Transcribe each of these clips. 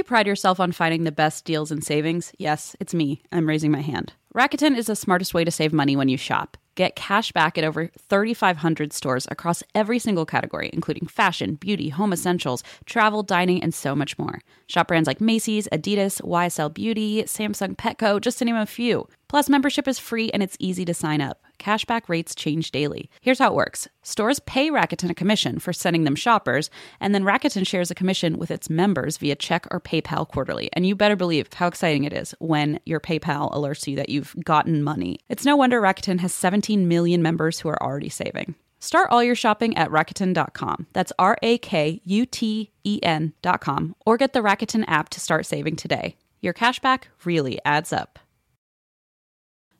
you pride yourself on finding the best deals and savings? Yes, it's me. I'm raising my hand. Rakuten is the smartest way to save money when you shop. Get cash back at over 3,500 stores across every single category, including fashion, beauty, home essentials, travel, dining, and so much more. Shop brands like Macy's, Adidas, YSL Beauty, Samsung Petco, just to name a few. Plus, membership is free and it's easy to sign up. Cashback rates change daily. Here's how it works stores pay Rakuten a commission for sending them shoppers, and then Rakuten shares a commission with its members via check or PayPal quarterly. And you better believe how exciting it is when your PayPal alerts you that you've gotten money. It's no wonder Rakuten has 17 million members who are already saving. Start all your shopping at Rakuten.com. That's R A K U T E N.com, or get the Rakuten app to start saving today. Your cashback really adds up.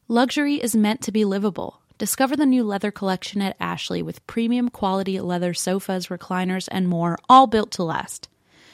Luxury is meant to be livable. Discover the new leather collection at Ashley with premium quality leather sofas, recliners, and more, all built to last.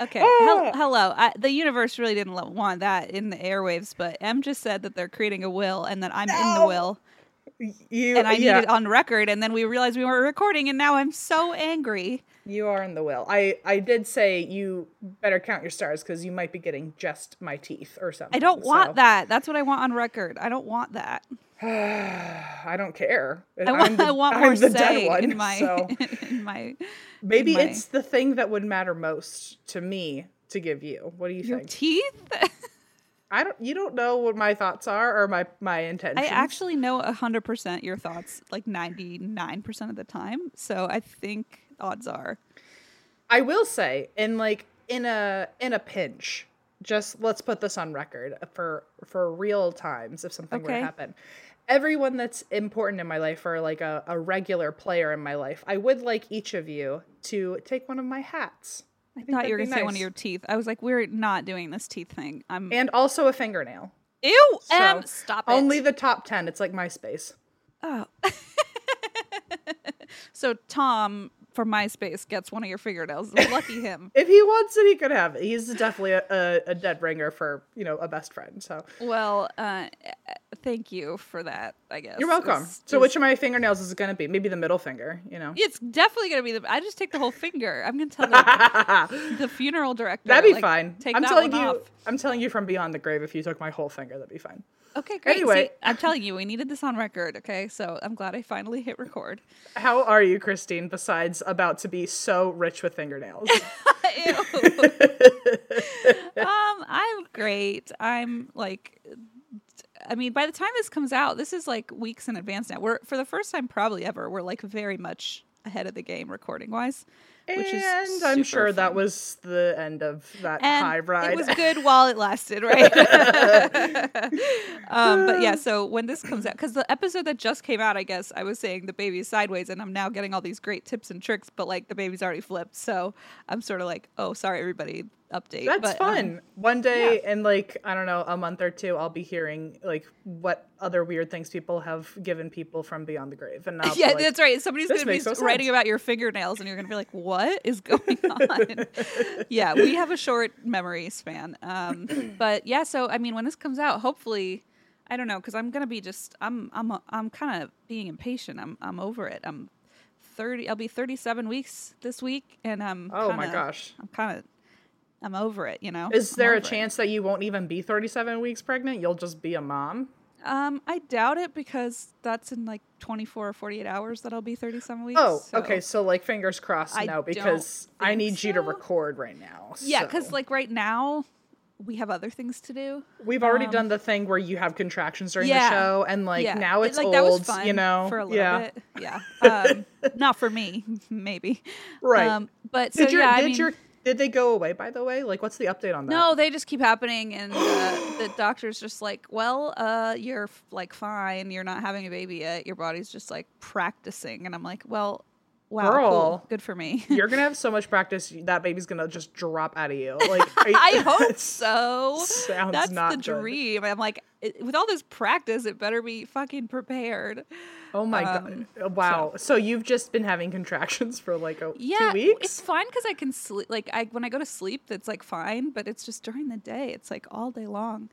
Okay. Ah. Hel- hello. I, the universe really didn't want that in the airwaves, but M just said that they're creating a will and that I'm in the will You and I need it on record. And then we realized we weren't recording, and now I'm so angry. You are in the will. I I did say you better count your stars because you might be getting just my teeth or something. I don't so- want that. That's what I want on record. I don't want that. I don't care. I want, the, I want more say dead one. in my so in my maybe my- it's the thing that would matter most to me to give you. What do you your think? teeth. I don't. You don't know what my thoughts are or my my intentions. I actually know hundred percent your thoughts, like ninety nine percent of the time. So I think odds are. I will say, in like in a in a pinch, just let's put this on record for for real times if something were to happen. Everyone that's important in my life or like a, a regular player in my life, I would like each of you to take one of my hats. I think thought you were gonna be say one of your teeth. I was like, we're not doing this teeth thing. I'm And also a fingernail. ew. So, stop it. Only the top ten. It's like MySpace. oh. so Tom from MySpace gets one of your fingernails. Lucky him. If he wants it, he could have it. He's definitely a, a, dead ringer for you know a best friend. So Well, uh, thank you for that. I guess you're welcome. It's- so it's- which of my fingernails is it going to be? Maybe the middle finger. You know. It's definitely gonna be the. I just take the whole finger. I'm gonna tell the, the funeral director. That'd be like, fine. Take I'm telling you. off. I'm telling you from beyond the grave. If you took my whole finger, that'd be fine. Okay, great. Anyway. See, I'm telling you, we needed this on record. Okay, so I'm glad I finally hit record. How are you, Christine? Besides about to be so rich with fingernails. Um, I'm great. I'm like, I mean, by the time this comes out, this is like weeks in advance now. We're for the first time probably ever. We're like very much ahead of the game recording wise, which is and I'm super sure that was the end of that and high ride. It was good while it lasted, right? um, but yeah, so when this comes out, because the episode that just came out, I guess I was saying the baby's sideways, and I'm now getting all these great tips and tricks, but like the baby's already flipped, so I'm sort of like, oh, sorry, everybody, update. That's but, um, fun. One day in like I don't know a month or two, I'll be hearing like what other weird things people have given people from beyond the grave, and yeah, like, that's right. Somebody's going to be no writing sense." about your fingernails, and you're going to be like, "What is going on?" yeah, we have a short memory span. Um, but yeah, so I mean, when this comes out, hopefully, I don't know, because I'm going to be just, I'm, I'm, I'm kind of being impatient. I'm, I'm over it. I'm thirty. I'll be 37 weeks this week, and I'm. Oh my kinda- gosh. I'm kind of. I'm over it, you know. Is there a over it. chance that you won't even be 37 weeks pregnant? You'll just be a mom? Um, I doubt it because that's in like 24 or 48 hours that I'll be 37 weeks. Oh, so- okay. So like fingers crossed I no, because I need you to record right now. Yeah, because like right now, we have other things to do. we've already um, done the thing where you have contractions during Yeah. the show, and like yeah, now it- it's like old. that was fun you know, for a little yeah. bit. Yeah, um, not for me, maybe. Right. Um, but so Did your yeah, I did mean, your did they go away by the way? Like, what's the update on that? no, they just keep happening, and uh, the doctor's just like, "Well, uh, you're like fine. You're not having a baby yet. Your body's just like practicing." And I'm like, "Well, Wow, Girl. cool. good for me. You're gonna have so much practice that baby's gonna just drop out of you. Like I hope so. Sounds That's not the good. dream. I'm like, it, with all this practice, it better be fucking prepared. Oh my Um, god! Wow. So. you've just been having contractions for like a, Yeah, two weeks. it's fine because I can sleep. Like, I when I go to sleep, it's like fine, but it's just during the day. It's like all day long.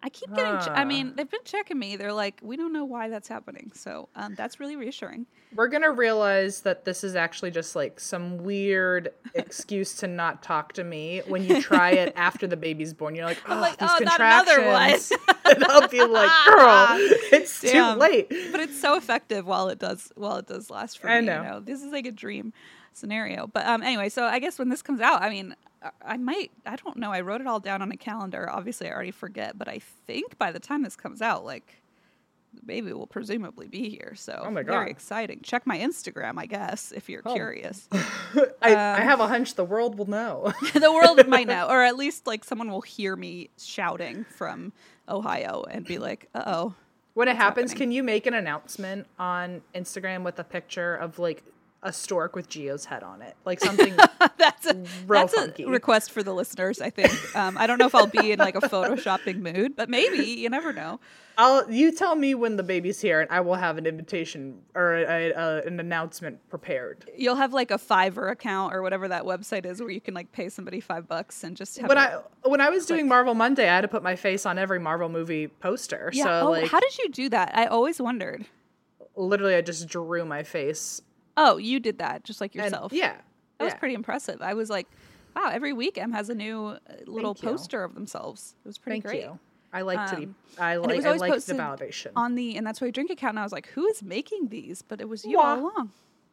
I keep getting. Ch- I Ah. mean, they've been checking me. They're like, we don't know why that's happening. So um, that's really reassuring. We're gonna realize that this is actually just like some weird excuse to not talk to me when you try it after the baby's born. You're like, oh, like, these "Oh, not another one." contractions. and I'll be like, girl, it's Damn. too late. but it's so effective while it does while it does last for I me. know. You know, this is like a dream scenario. But um, anyway, so I guess when this comes out, I mean, I- might. I don't know. I wrote it all down on a calendar. Obviously, I already forget, but I think by the time this comes out, like. The baby will presumably be here, so Oh my God. very exciting. Check my Instagram, I guess, if you're Oh. curious. I, Um, I have a hunch the world will know. the world might know, or at least like someone will hear me shouting from Ohio and be like, "Uh oh, when it happens, happening? can you make an announcement on Instagram with a picture of like a stork with Geo's head on it, like something? that's a Real that's funky. a request for the listeners. I think. Um, I don't know if I'll be in like a photoshopping mood, but maybe you never know. I'll you tell me when the baby's here, and I will have an invitation or a, a, an announcement prepared. You'll have like a Fiverr account or whatever that website is where you can like pay somebody five bucks and just have When I when I was doing Marvel Monday, I had to put my face on every Marvel movie poster. yeah. so oh, like, how did you do that? I always wondered. literally, I just drew my face. Oh, you did that just like And yourself. yeah, That was pretty impressive. I was like, wow, every week M has a new uh, little poster of themselves. It was pretty Thank great. you. I like to be. Um, I and it like. was I always like the validation. On the and that's why I drink account. And I was like, who is making these? But it was you Wah. all along.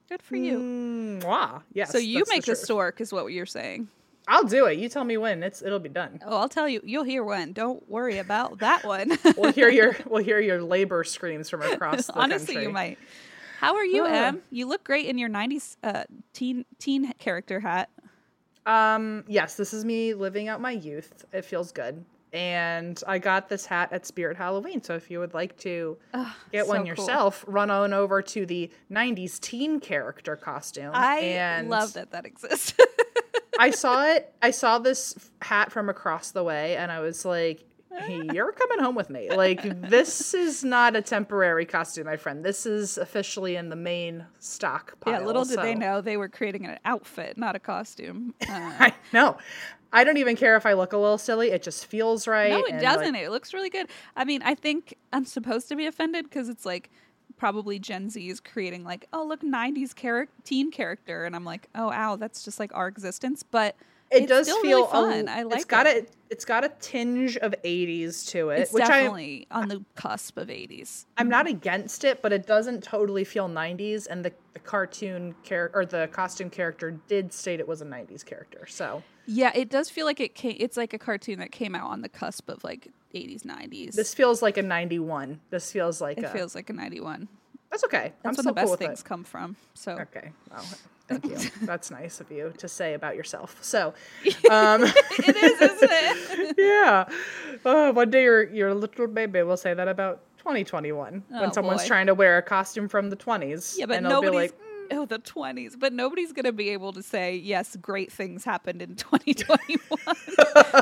Good for you. Mwah. Yes. so you make the, truth. stork, is what you're saying. I'll do it. You tell me when. It's it'll be done. Oh, I'll tell you. You'll hear when. Don't worry about that one. We'll hear your we'll hear your labor screams from across the Honestly, country. you might. How are you, Ah. Em? You look great in your '90s uh, teen teen character hat. Um, yes, this is me living out my youth. It feels good. And I got this hat at Spirit Halloween. So if you would like to get so one cool. yourself, run on over to the 90s teen character costume. I and love that that exists. I saw it. I saw this hat from across the way and I was like, you're coming home with me. Like, this is not a temporary costume, my friend. This is officially in the main stock pile. yeah, little did they know they were creating an outfit, not a costume. Uh, I know. I don't even care if I look a little silly. It just feels right. No, it doesn't. it looks really good. I mean, I think I'm supposed to be offended because it's like probably Gen Z is creating like, oh look, '90s char- teen character, and I'm like, oh ow, that's just like our existence. But it it's does feel really fun. A, I like it's got it. a it's got a tinge of 80s to it, It's which I definitely on the cusp of '80s. I'm not against it, but it doesn't totally feel 90s. And the, the cartoon character or the costume character did state it was a 90s character. So Yeah, it does feel like it came. It's like a cartoon that came out on the cusp of like '80s, '90s. this feels like a 91. This feels like it a, feels like a '91. that's okay. That's I'm still the best with things it. come from. So Okay. Well, thank you. That's nice of you to say about yourself. So, um, it is, isn't it? yeah. Uh, one day your your little baby will say that about 2021 Oh, when someone's boy. tring to wear a costume from the 20s. Yeah, but and nobody's. like, Oh, the twenties, but nobody's gonna be able to say yes. Great things happened in 2021.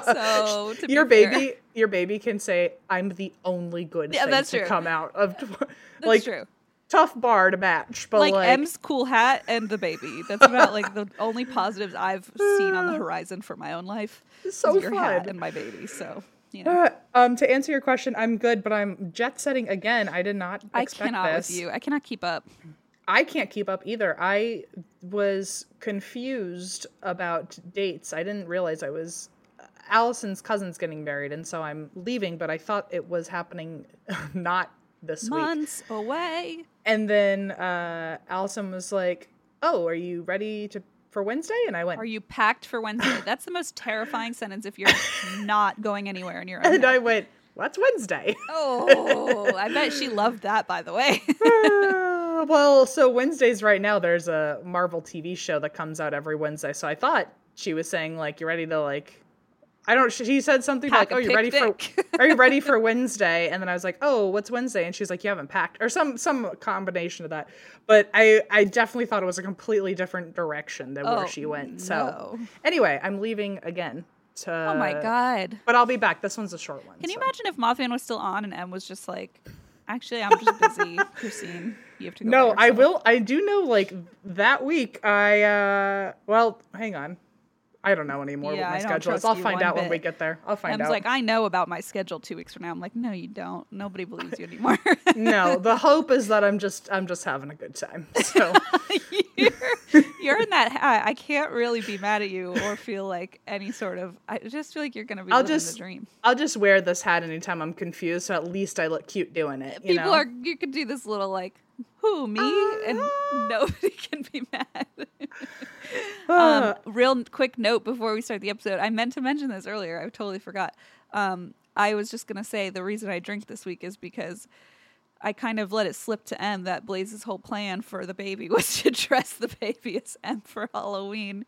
so to be your fair- baby, your baby can say, "I'm the only good Yeah, thing that's to true. come out of." tw-" That's like true. Tough bar to match, but Like, like, M's cool hat and the baby. That's about like the only positives I've seen on the horizon for my own life. so your hat fun. and my baby. So you know, Uh, um, to answer your question, I'm good, but I'm jet setting again. I did not I cannot this. with you. I cannot keep up. I can't keep up either. I was confused about dates. I didn't realize I was Allison's cousin's getting married, and so I'm leaving. But I thought it was happening not this week. Months away. And then uh, Allison was like, "Oh, are you ready to for Wednesday?" And I went, Are you packed for Wednesday? That's the most terrifying sentence if you're not going anywhere in your own. and head. I went, "What's Wednesday?" Oh, I bet she loved that, by the way. Uh, well, so Wednesdays right now, there's a Marvel TV show that comes out every Wednesday. So I thought she was saying like, you're ready to like I don't. She said something Pack like, "Oh, you ready for? Are you ready for Wednesday?" And then I was like, "Oh, what's Wednesday?" And she's like, "You haven't packed," or some some combination of that. But I I definitely thought it was a completely different direction than Oh, where she went. So no. anyway, I'm leaving again. To, Oh my god. But I'll be back. This one's a short one. Can you so. imagine if Mothman was still on and M was just like, actually, I'm just busy, Christine. You have to go. No, I will. I do know. Like that week, I uh. Well, hang on. I don't know anymore Yeah, what my I schedule is. I'll find out when we get there. I'll find Em's out. like, I know about my schedule two weeks from now. I'm like, no, you don't. Nobody believes you anymore. no, the hope is that I'm just I'm just having a good time. So you're, you're in that hat. I can't really be mad at you or feel like any sort of. I just feel like you're gonna be I'll living just the dream. I'll just wear this hat anytime I'm confused, so at least I look cute doing it. You People know? are. You could do this little like, who me, and Ah. nobody can be mad. Ah. um, real quick note before we start the episode. I meant to mention this earlier. I totally forgot. Um, I was just gonna say the reason I drink this week is because I kind of let it slip to M that Blaze's whole plan for the baby was to dress the baby as M for Halloween,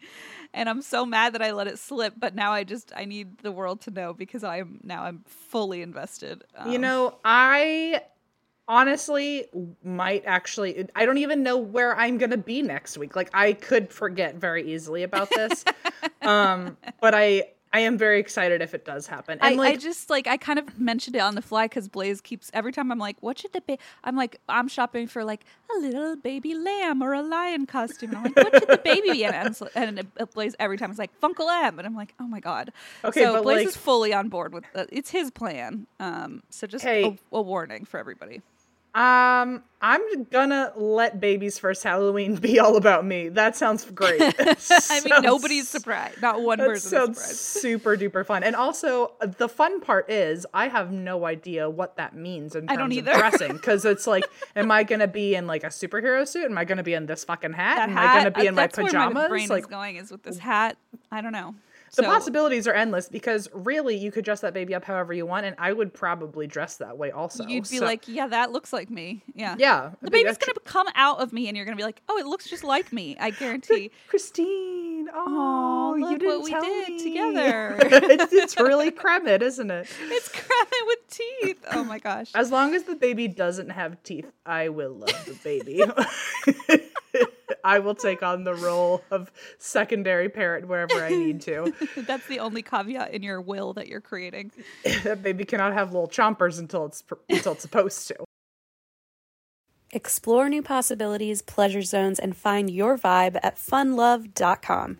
and I'm so mad that I let it slip. But now I just I need the world to know because I am now I'm fully invested. you Um, know, I honestly might actually I don't even know where I'm going to be next week. Like I could forget very easily about this. um but I I am very excited if it does happen. I, And like I just like I kind of mentioned it on the fly because Blaze keeps every time I'm like, what should the baby? I'm like, I'm shopping for like a little baby lamb or a lion costume. And I'm like, what should the baby be? And, and it- Blaze every time is like Funkle M, and I'm like, oh my god. Okay, so Blaze like- is fully on board with uh, it's his plan. Um, so just Hey. a, a warning for everybody. Um, I'm gonna let baby's first Halloween be all about me. That sounds great. I mean, nobody's surprised. Not one That person is sounds surprised. super duper fun. And also, uh, the fun part is I have no idea what that means in terms I don't of dressing. Because it's like, am I gonna be in like a superhero suit? Am I gonna be in this fucking hat? That am hat. I gonna be uh, in my that's Where my pajamas? brain like is going is with this hat. I don't know. The So- possibilities are endless. Because really, you could dress that baby up however you want, and I would probably dress that way also. You'd be So- like, yeah, that looks like me. Yeah. yeah, The baby's gonna come out of me, and you're gonna be like, "Oh, it looks just like me." I guarantee. Christine. Oh, you look didn't what we did me. together. it's, it's really Kremit, isn't it? It's cramming with teeth. Oh my gosh. As long as the baby doesn't have teeth, I will love the baby. I will take on the role of secondary parent wherever I need to. That's the only caveat in your will that you're creating. that baby cannot have little chompers until it's until it's supposed to. Explore new possibilities, pleasure zones, and find your vibe at funlove.com.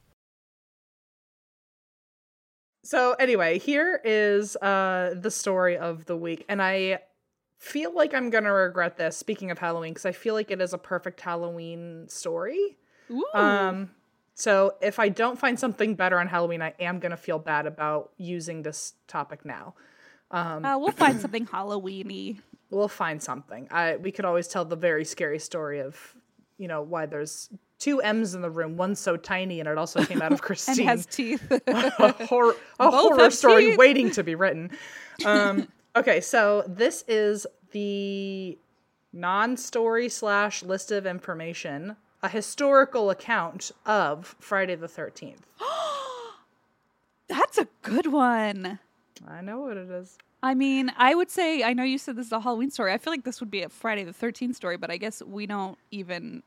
So anyway, here is uh the story of the week and I feel like I'm going to regret this speaking of Halloween cuz I feel like it is a perfect Halloween story. Ooh. Um so if I don't find something better on Halloween, I am going to feel bad about using this topic now. Uh, we'll find something Halloweeny. We'll find something. I we could always tell the very scary story of, you know, why there's two M's in the room. One's so tiny and it also came out of Christine. And has teeth. a, hor- a horror story teeth. waiting to be written. Um, okay, so this is the non-story slash list of information, a historical account of Friday the Thirteenth. That's a good one. I know what it is. I mean, I would say I know you said this is a Halloween story. I feel like this would be a Friday the Thirteenth story, but I guess we don't even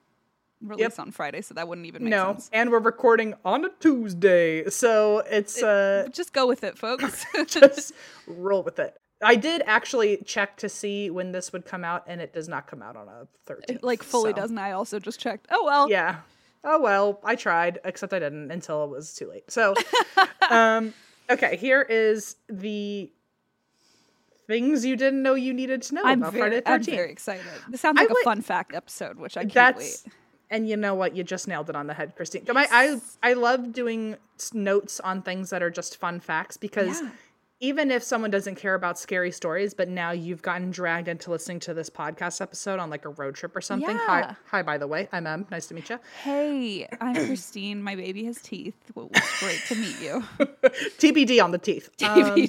release on Friday, so that wouldn't even make sense. No, sense. and we're recording on a Tuesday, so it's uh, Just go with it, folks. just roll with it. I did actually check to see when this would come out, and it does not come out on a 13th. It, like fully so- doesn't. I also just checked. Oh well. Yeah. Oh well, I tried, except I didn't until it was too late. So, um, okay, here is the things you didn't know you needed to know I'm about very, Friday the I'm very excited. This sounds like a would- fun fact episode, which I can't That's wait. And you know what? You just nailed it on the head, Christine. I I I love doing notes on things that are just fun facts because. Yeah. Even if someone doesn't care about scary stories, but now you've gotten dragged into listening to this podcast episode on like a road trip or something. Hi, Yeah. hi. By the way, I'm Em. Nice to meet you. Hey, I'm Christine. My baby has teeth. Well, it's great to meet you. TBD on the teeth. Um,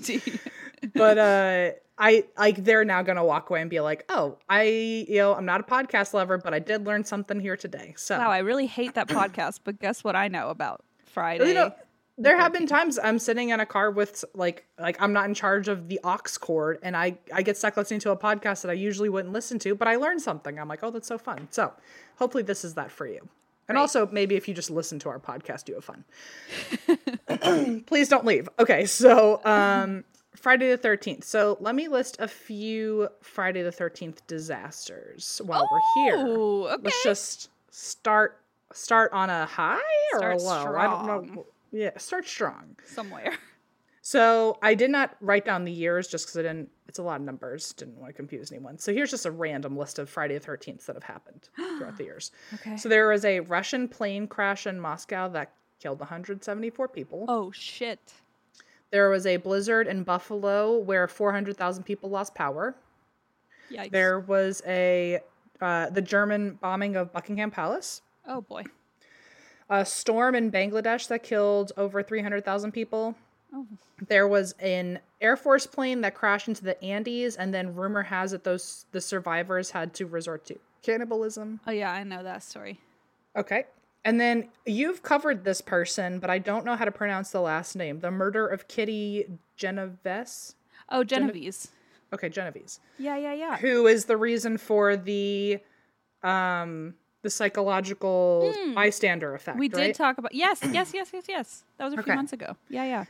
but uh I like they're now gonna walk away and be like, oh, I you know I'm not a podcast lover, but I did learn something here today. So wow, I really hate that podcast, but guess what I know about Friday? you know, there have been times I'm sitting in a car with like like I'm not in charge of the aux cord, and I I get stuck listening to a podcast that I usually wouldn't listen to, but I learned something. I'm like, oh, that's so fun. So hopefully this is that for you. And also maybe if you just listen to our podcast, you have fun. Please don't leave. Okay, so um Friday the 13th. So let me list a few Friday the 13th disasters while we're here. Okay. Let's just start start on a high or Start a low. I don't know. Yeah, start strong. Somewhere. So I did not write down the years just because I didn't. It's a lot of numbers. Didn't want to confuse anyone. So here's just a random list of Friday the 13th that have happened throughout the years. Okay. So there was a Russian plane crash in Moscow that killed 174 people. Oh shit. There was a blizzard in Buffalo where 400,000 people lost power. Yikes. There was a uh, the German bombing of Buckingham Palace. Oh boy. A storm in Bangladesh that killed over 300,000 people. Oh. There was an Air Force plane that crashed into the Andes, and then rumor has it those the survivors had to resort to cannibalism. Oh yeah, I know that story. Okay. And then you've covered this person, but I don't know how to pronounce the last name. The murder of Kitty Genovese. Oh, Genovese. Okay, Genovese. Yeah, yeah, yeah. Who is the reason for the um the psychological bystander effect? We did talk about yes, yes, yes, yes, yes. That was a few Okay. months ago. Yeah, yeah.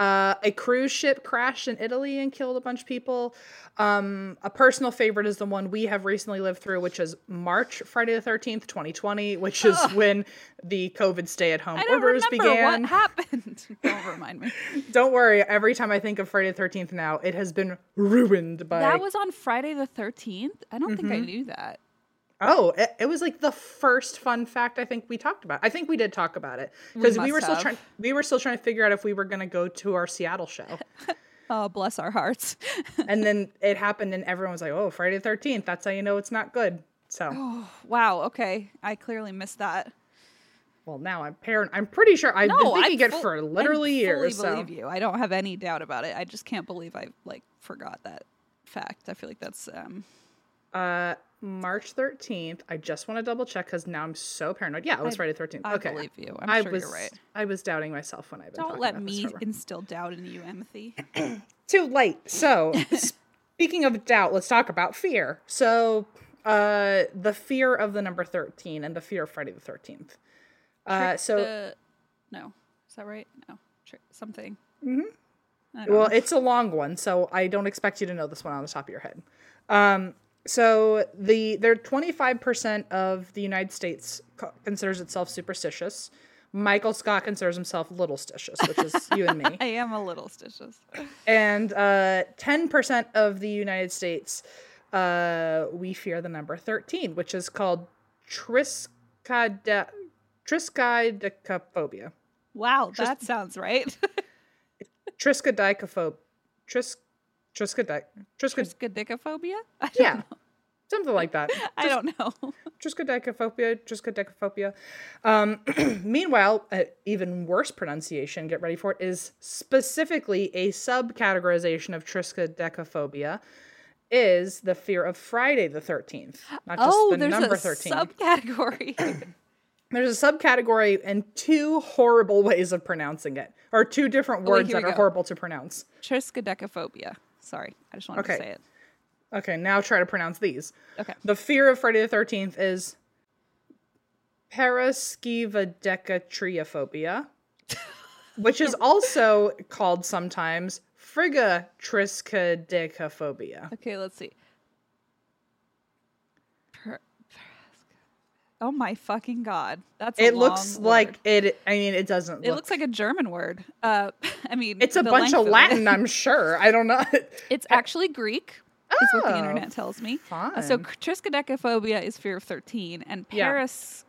Uh, a cruise ship crashed in Italy and killed a bunch of people. Um, a personal favorite is the one we have recently lived through, which is March, Friday the 13th, 2020, which is when the COVID stay at home orders remember began. what happened. don't remind me. Don't worry, every time I think of Friday the 13th now, it has been ruined by. That was on Friday the thirteenth. I don't Mm-hmm. think I knew that. Oh, it, it was like the first fun fact I think we talked about. I think we did talk about it because we, must were still trying. We were still trying to figure out if we were going to go to our Seattle show. Oh, bless our hearts. and then it happened and everyone was like oh friday the 13th that's how you know it's not good so wow. Okay, I clearly missed that. well now i'm parent i'm pretty sure i've been No, I thinking it full- for literally I years fully so believe you. I don't have any doubt about it. I just can't believe I like forgot that fact. I feel like that's um Uh, March 13th. I just want to double check because now I'm so paranoid. Yeah, it was Friday 13th. I okay. believe you. I'm I sure was, you're right. I was doubting myself when I've Don't let me instill doubt in you, Empathy. Too late. So, speaking of doubt, let's talk about fear. So, uh, the fear of the number 13 and the fear of Friday the 13th. Uh, so, The- no, is that right? No, Tr- something. Mhm. Well, know. it's a long one, so I don't expect you to know this one on the top of your head. Um, so the there 25% of the United States co- considers itself superstitious. Michael Scott considers himself little stitious, which is you and me. I am a little stitious. And uh, 10% of the United States, uh, we fear the number 13, which is called triskide- triskaidekaphobia. Wow, that sounds right. Triskaidekaphobia. Tris, triskad- Triskaidekaphobia? Yeah, know. something like that. I don't know. Triskaidekaphobia, triskaidekaphobia. Um, meanwhile, an even worse pronunciation, get ready for it, is specifically a subcategorization of triskaidekaphobia, is the fear of Friday the 13th, not just oh, the there's number a 13. subcategory. There's a subcategory and two horrible ways of pronouncing it, or two different wait, words here that are go. horrible to pronounce. Triskaidekaphobia. Sorry, I just wanted Okay. to say it. Okay, now try to pronounce these. Okay. The fear of Friday the Thirteenth is paraskivadecatriophobia, which is also called sometimes frigatriskaidekaphobia. Okay, let's see. Per- oh my fucking god, that's a It looks long like it. I mean, it doesn't. it look, looks like a German word. Uh, I mean, it's a bunch of. Latin. I'm sure. I don't know. It's actually Greek, is what the Oh, internet tells me. Uh, so triskaidekaphobia is fear of thirteen, and Yeah. paras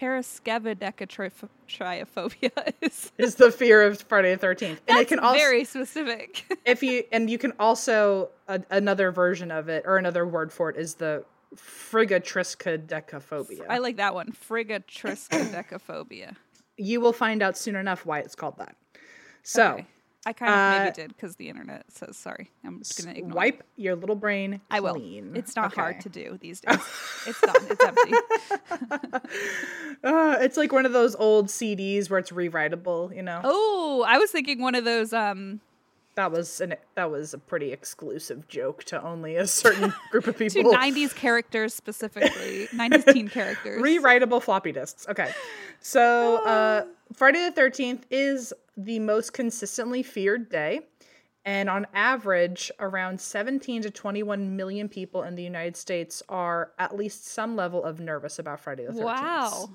paraskevidekatriophobia is. is the fear of Friday the Thirteenth, and it can also very specific. if you and you can also a, another version of it or another word for it is the frigatriskaidekaphobia. I like that one. Frigatriskaidekaphobia. you will find out soon enough why it's called that. So Okay. I kind of uh, maybe did because the internet says sorry. I'm just gonna ignore. it. wipe your little brain I will. clean. It's not hard to do these days. it's done. It's empty. Uh, it's like one of those old CDs where it's rewritable. You know, Oh, I was thinking one of those. Um, that was an that was a pretty exclusive joke to only a certain group of people. '90s characters specifically, '90s teen characters. Rewritable floppy disks. Okay. So uh, Friday the 13th is the most consistently feared day. And on average, around 17 to 21 million people in the United States are at least some level of nervous about Friday the 13th. Wow.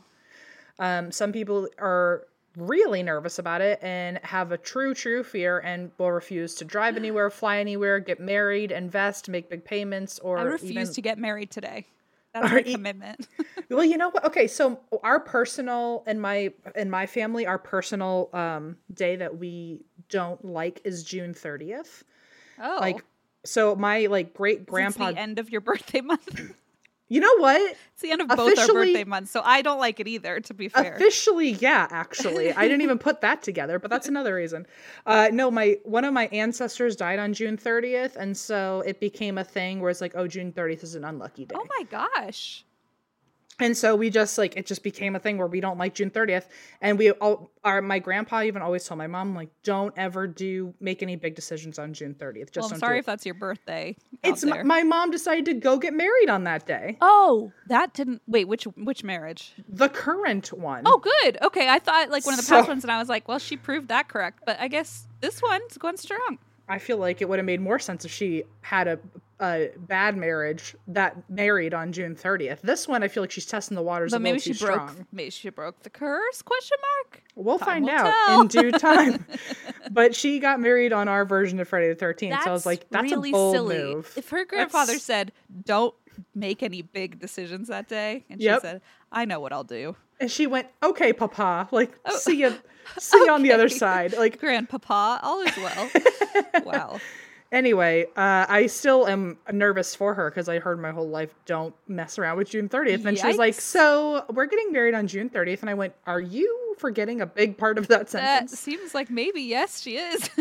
Um, some people are really nervous about it and have a true, true fear and will refuse to drive anywhere, fly anywhere, get married, invest, make big payments, or I refuse even to get married today. That's my you- commitment. well, you know what? Okay, so our personal and my in my family, our personal um day that we don't like is June 30th. oh, Like so my like great grandpa the end of your birthday month. You know what? it's the end of both our birthday months, so I don't like it either. To be fair, Officially, yeah, actually. I didn't even put that together, but that's another reason. Uh no, my one of my ancestors died on June 30th, and so it became a thing where it's like, oh, June 30th is an unlucky day. oh my gosh. And so we just like it just became a thing where we don't like June 30th. And we all our my grandpa even always told my mom, like, don't ever do make any big decisions on June 30th. Just Well, I'm sorry if that's your birthday. It's my, my mom decided to go get married on that day. Oh, that didn't wait. Which which marriage? The current one. Oh, good. Okay, I thought like one of the So- past ones, and I was like, well, she proved that correct. But I guess this one's going strong. I feel like it would have made more sense if she had a, a bad marriage that married on June 30th. This one, I feel like she's testing the waters But maybe she broke. strong. Maybe she broke the curse? Question mark. We'll Time find out tell. in due time. but she got married on our version of Friday the 13th. so I was like, that's really a bold silly. move. If her grandfather That's- said, "Don't make any big decisions that day," and Yep. she said, "I know what I'll do," And she went, "Okay, Papa. Like, oh, see you, see you on the other Oh, side." Like, Grandpapa, all is well. wow. Anyway, uh, I still am nervous for her because I heard my whole life, "Don't mess around with June 30th." And she was like, "So we're getting married on June 30th," and I went, "Are you forgetting a big part of that sentence? That sentence?" seems like maybe yes, she is.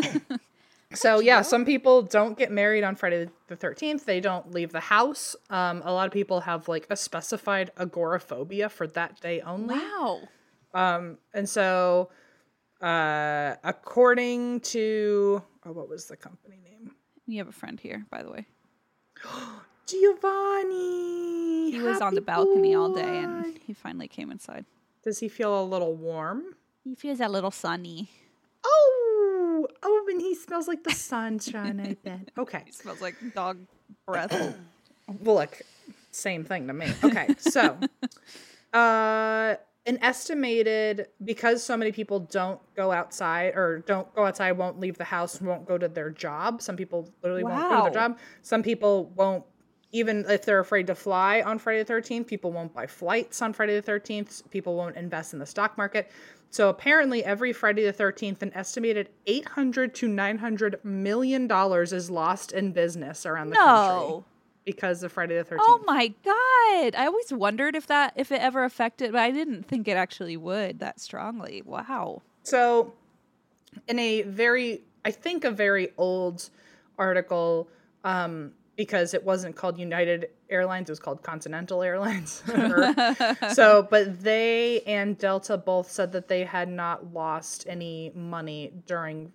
So yeah, some people don't get married on Friday the thirteenth. They don't leave the house. Um, a lot of people have like a specified agoraphobia for that day only. Wow. And so, uh, according to oh, what was the company name? You have a friend here, by the way. Giovanni. He was on the balcony all day and he finally came inside. does he feel a little warm? He feels a little sunny. Oh, oh, and he smells like the sunshine. I bet. Okay. He smells like dog breath. Well, look, same thing to me. Okay, so, uh, an estimated because so many people don't go outside or don't go outside, won't leave the house, won't go to their job. Some people literally won't go to their job. Some people won't. Even if they're afraid to fly on Friday the 13th, people won't buy flights on Friday the 13th. People won't invest in the stock market. So apparently, every Friday the 13th, an estimated 800 to 900 million dollars is lost in business around the country No. Because of Friday the 13th. Oh my god. I always wondered if that if it ever affected, but I didn't think it actually would that strongly. Wow. So, in a very, I think a very old article, um, because it wasn't called United Airlines, it was called Continental Airlines. So, but they and Delta both said that they had not lost any money during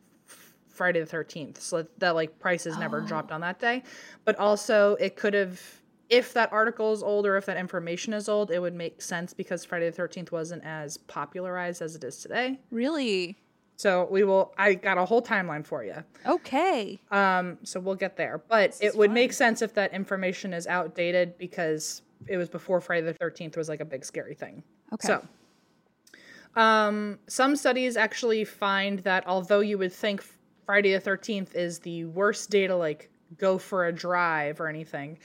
Friday the 13th. So that like prices never dropped on that day. But also, it could have. If that article is old or if that information is old, it would make sense because Friday the 13th wasn't as popularized as it is today. Really? So we will. I got a whole timeline for you. Okay. Um, so we'll get there. But it would make sense if that information is outdated because it was before Friday the Thirteenth was like a big scary thing. Okay. So, um, some studies actually find that although you would think Friday the Thirteenth is the worst day to like go for a drive or anything.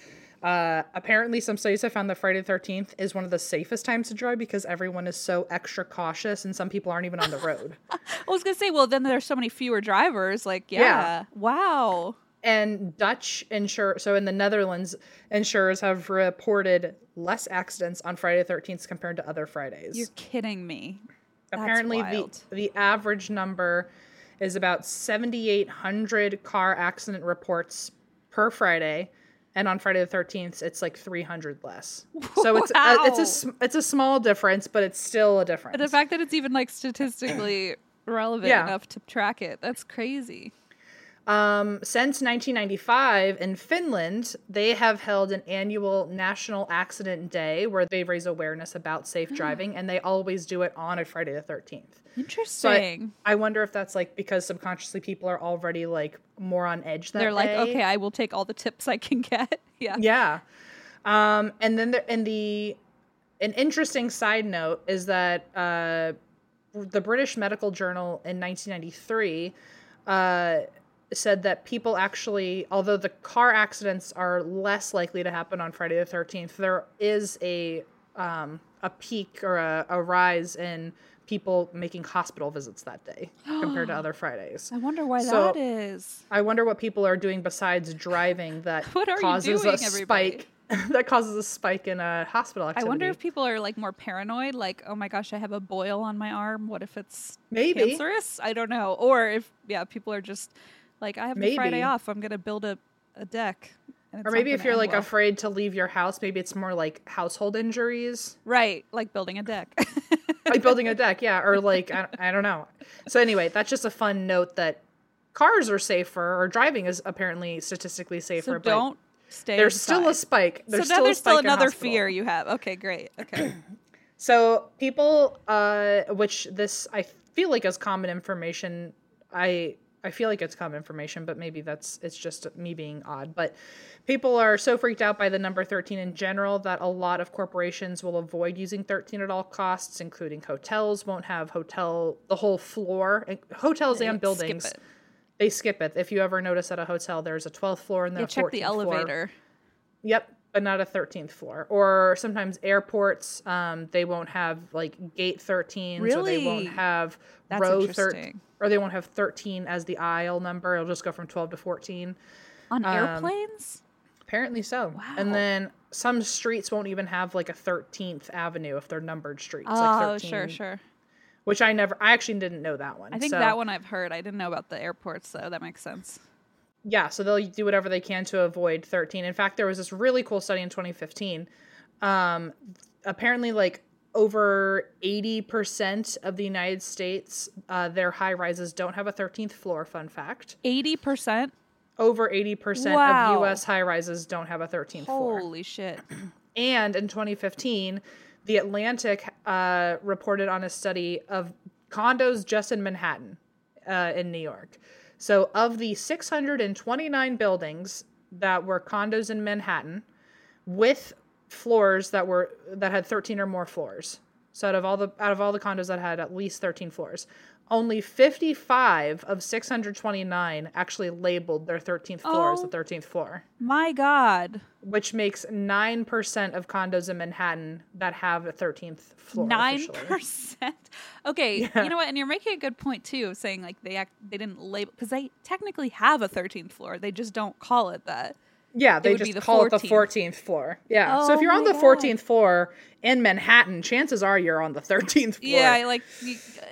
Uh, apparently, some studies have found that Friday the 13th is one of the safest times to drive because everyone is so extra cautious and some people aren't even on the road. I was gonna say, well, then there's so many fewer drivers. Like, yeah. Yeah. Wow. and Dutch insure so in the Netherlands insurers have reported less accidents on Friday the 13th compared to other Fridays. You're kidding me. Apparently the the average number is about 7800 car accident reports per Friday and on Friday the 13th it's like 300 less. So it's a, it's a it's a small difference but it's still a difference. But the fact that it's even like statistically relevant Yeah. enough to track it, that's crazy. Um, since 1995 in Finland, they have held an annual National Accident Day where they raise awareness about safe driving, and they always do it on a Friday the 13th. Interesting. I wonder if that's like because subconsciously people are already like more on edge that They're like, day. okay, I will take all the tips I can get. yeah. Yeah. Um, and then the, in the an interesting side note is that uh, the British Medical Journal in 1993 uh, said that people actually, although the car accidents are less likely to happen on Friday the 13th, there is a um, a peak or a, a rise in people making hospital visits that day compared to other Fridays. I wonder why So- that is. I wonder what people are doing besides driving that What are you causes doing, a everybody? spike that causes a spike in a hospital I wonder if people are like more paranoid, like, oh my gosh, I have a boil on my arm. What if it's Maybe. cancerous? I don't know. Or if yeah, people are just like, I have the Friday off. I'm gonna build a, a deck. Or maybe if you're like well. afraid to leave your house, maybe it's more like household injuries, right, like building a deck. like building a deck, yeah, or like I, I don't know. So anyway, that's just a fun note that cars are safer or driving is apparently statistically safer. so but don't stay. There's still a spike. There's so now still there's still another fear you have. Okay, great. Okay. So people, uh, which this I feel like is common information. I I feel like it's common information, but maybe that's it's just me being odd. But people are so freaked out by the number thirteen in general that a lot of corporations will avoid using thirteen at all costs, including hotels won't have hotel the whole floor. and- Hotels and Skip buildings it. they skip it. If you ever notice at a hotel, there's a twelfth floor and then Yeah, check 14th the floor. elevator. Yep, but not a 13th floor. Or sometimes airports, um, they won't have like gate 13s, or they won't have That's row 13, or they won't have 13 as the aisle number. It'll just go from 12 to 14. On Um, airplanes? Apparently so. Wow. And then some streets won't even have like a 13th avenue if they're numbered streets. Oh, like 13, sure, sure. which I never, I actually didn't know that one. I think So, that one I've heard. I didn't know about the airports, though. That makes sense. Yeah, so they'll do whatever they can to avoid 13. In fact, there was this really cool study in 2015. Um, apparently, like over 80% of the United States, uh, their high rises don't have a 13th floor. Fun fact. 80%? Over 80% Wow. of US high rises don't have a 13th floor. Holy shit. And in 2015, The Atlantic uh, reported on a study of condos just in Manhattan, uh, in New York. So, of the 629 buildings that were condos in Manhattan, with floors that were that had 13 or more floors, so out of all the out of all the condos that had at least 13 floors, only 55 of 629 actually labeled their 13th floor as Oh. the 13th floor My God. which makes 9% of condos in Manhattan that have a 13th floor. Nine officially. percent. Okay, Yeah. you know what? And you're making a good point too, of saying like they act, they didn't label because they technically have a 13th floor. They just don't call it that. Yeah, they just the call it the 14th. 14th floor. Yeah. so Oh if you're on the God. 14th floor in Manhattan, chances are you're on the 13th floor. Yeah, like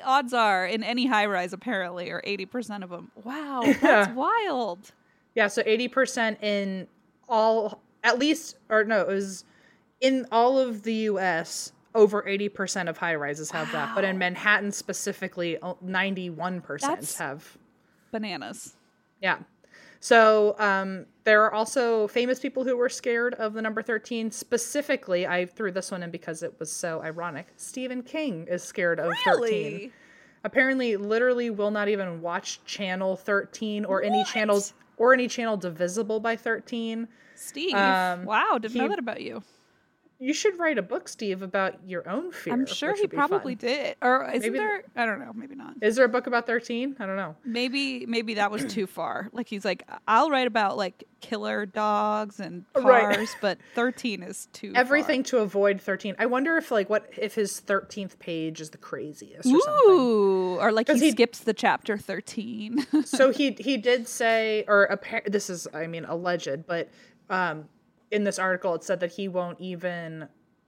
odds are in any high rise apparently, or 80 percent of them. Wow, that's Yeah. wild. Yeah, so 80% in all, at least, or no, it was in all of the US, over 80% of high rises have that. But in Manhattan specifically, 91% That's- have Bananas. Yeah. So um, there are also famous people who were scared of the number 13. Specifically, I threw this one in because it was so ironic. Stephen King is scared of 13. Really? Apparently, literally will not even watch channel 13 or any channels or any channel divisible by 13. Steve. Um, wow, didn't know that about you. You should write a book, Steve, about your own fear. I'm sure he probably fun. did. Or isn't Maybe there? I don't know. Maybe not. Is there a book about 13? I don't know. Maybe maybe that was too far. Like he's like, I'll write about like killer dogs and Right. cars, but 13 is too Everything to avoid 13. I wonder if like what if his 13th page is the craziest or Far. something. Or like he, he- skips the chapter 13. so he he did say or appar- this is i mean alleged but um in this article it said that he won't even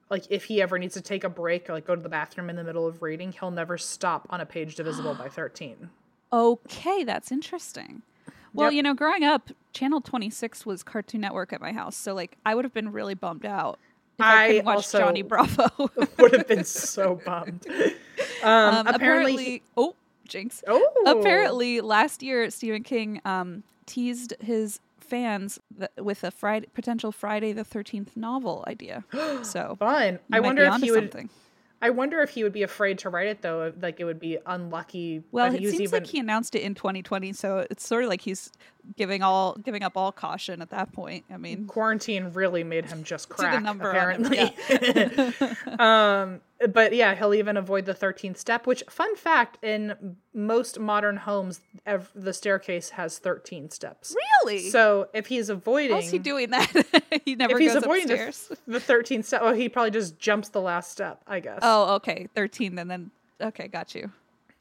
like if he ever needs to take a break or like go to the bathroom in the middle of reading he'll never stop on a page divisible by 13 okay, that's interesting. Well, Yep. you know, growing up, Channel 26 was Cartoon Network at my house, so like I would have been really bummed out if I, I couldn't watch Johnny Bravo. would have been so bummed um, Um, apparently, apparently, oh, jinx. oh Apparently, last year Stephen King um, teased his fans th- with a Friday potential Friday the Thirteenth novel idea. So fun i wonder if he would something. i wonder if he would be afraid to write it though like it would be unlucky Well, it he seems even like he announced it in 2020, so it's sort of like he's giving all giving up all caution at that point. I mean, quarantine really made him just the number on him, apparently um but yeah he'll even avoid the 13th step which fun fact in most modern homes ev- the staircase has 13 steps really, so if he's avoiding how's he doing that? he never if he's avoiding upstairs. the, 13th step well he probably just jumps the last step i guess Oh, okay, 13. Then then okay, got you.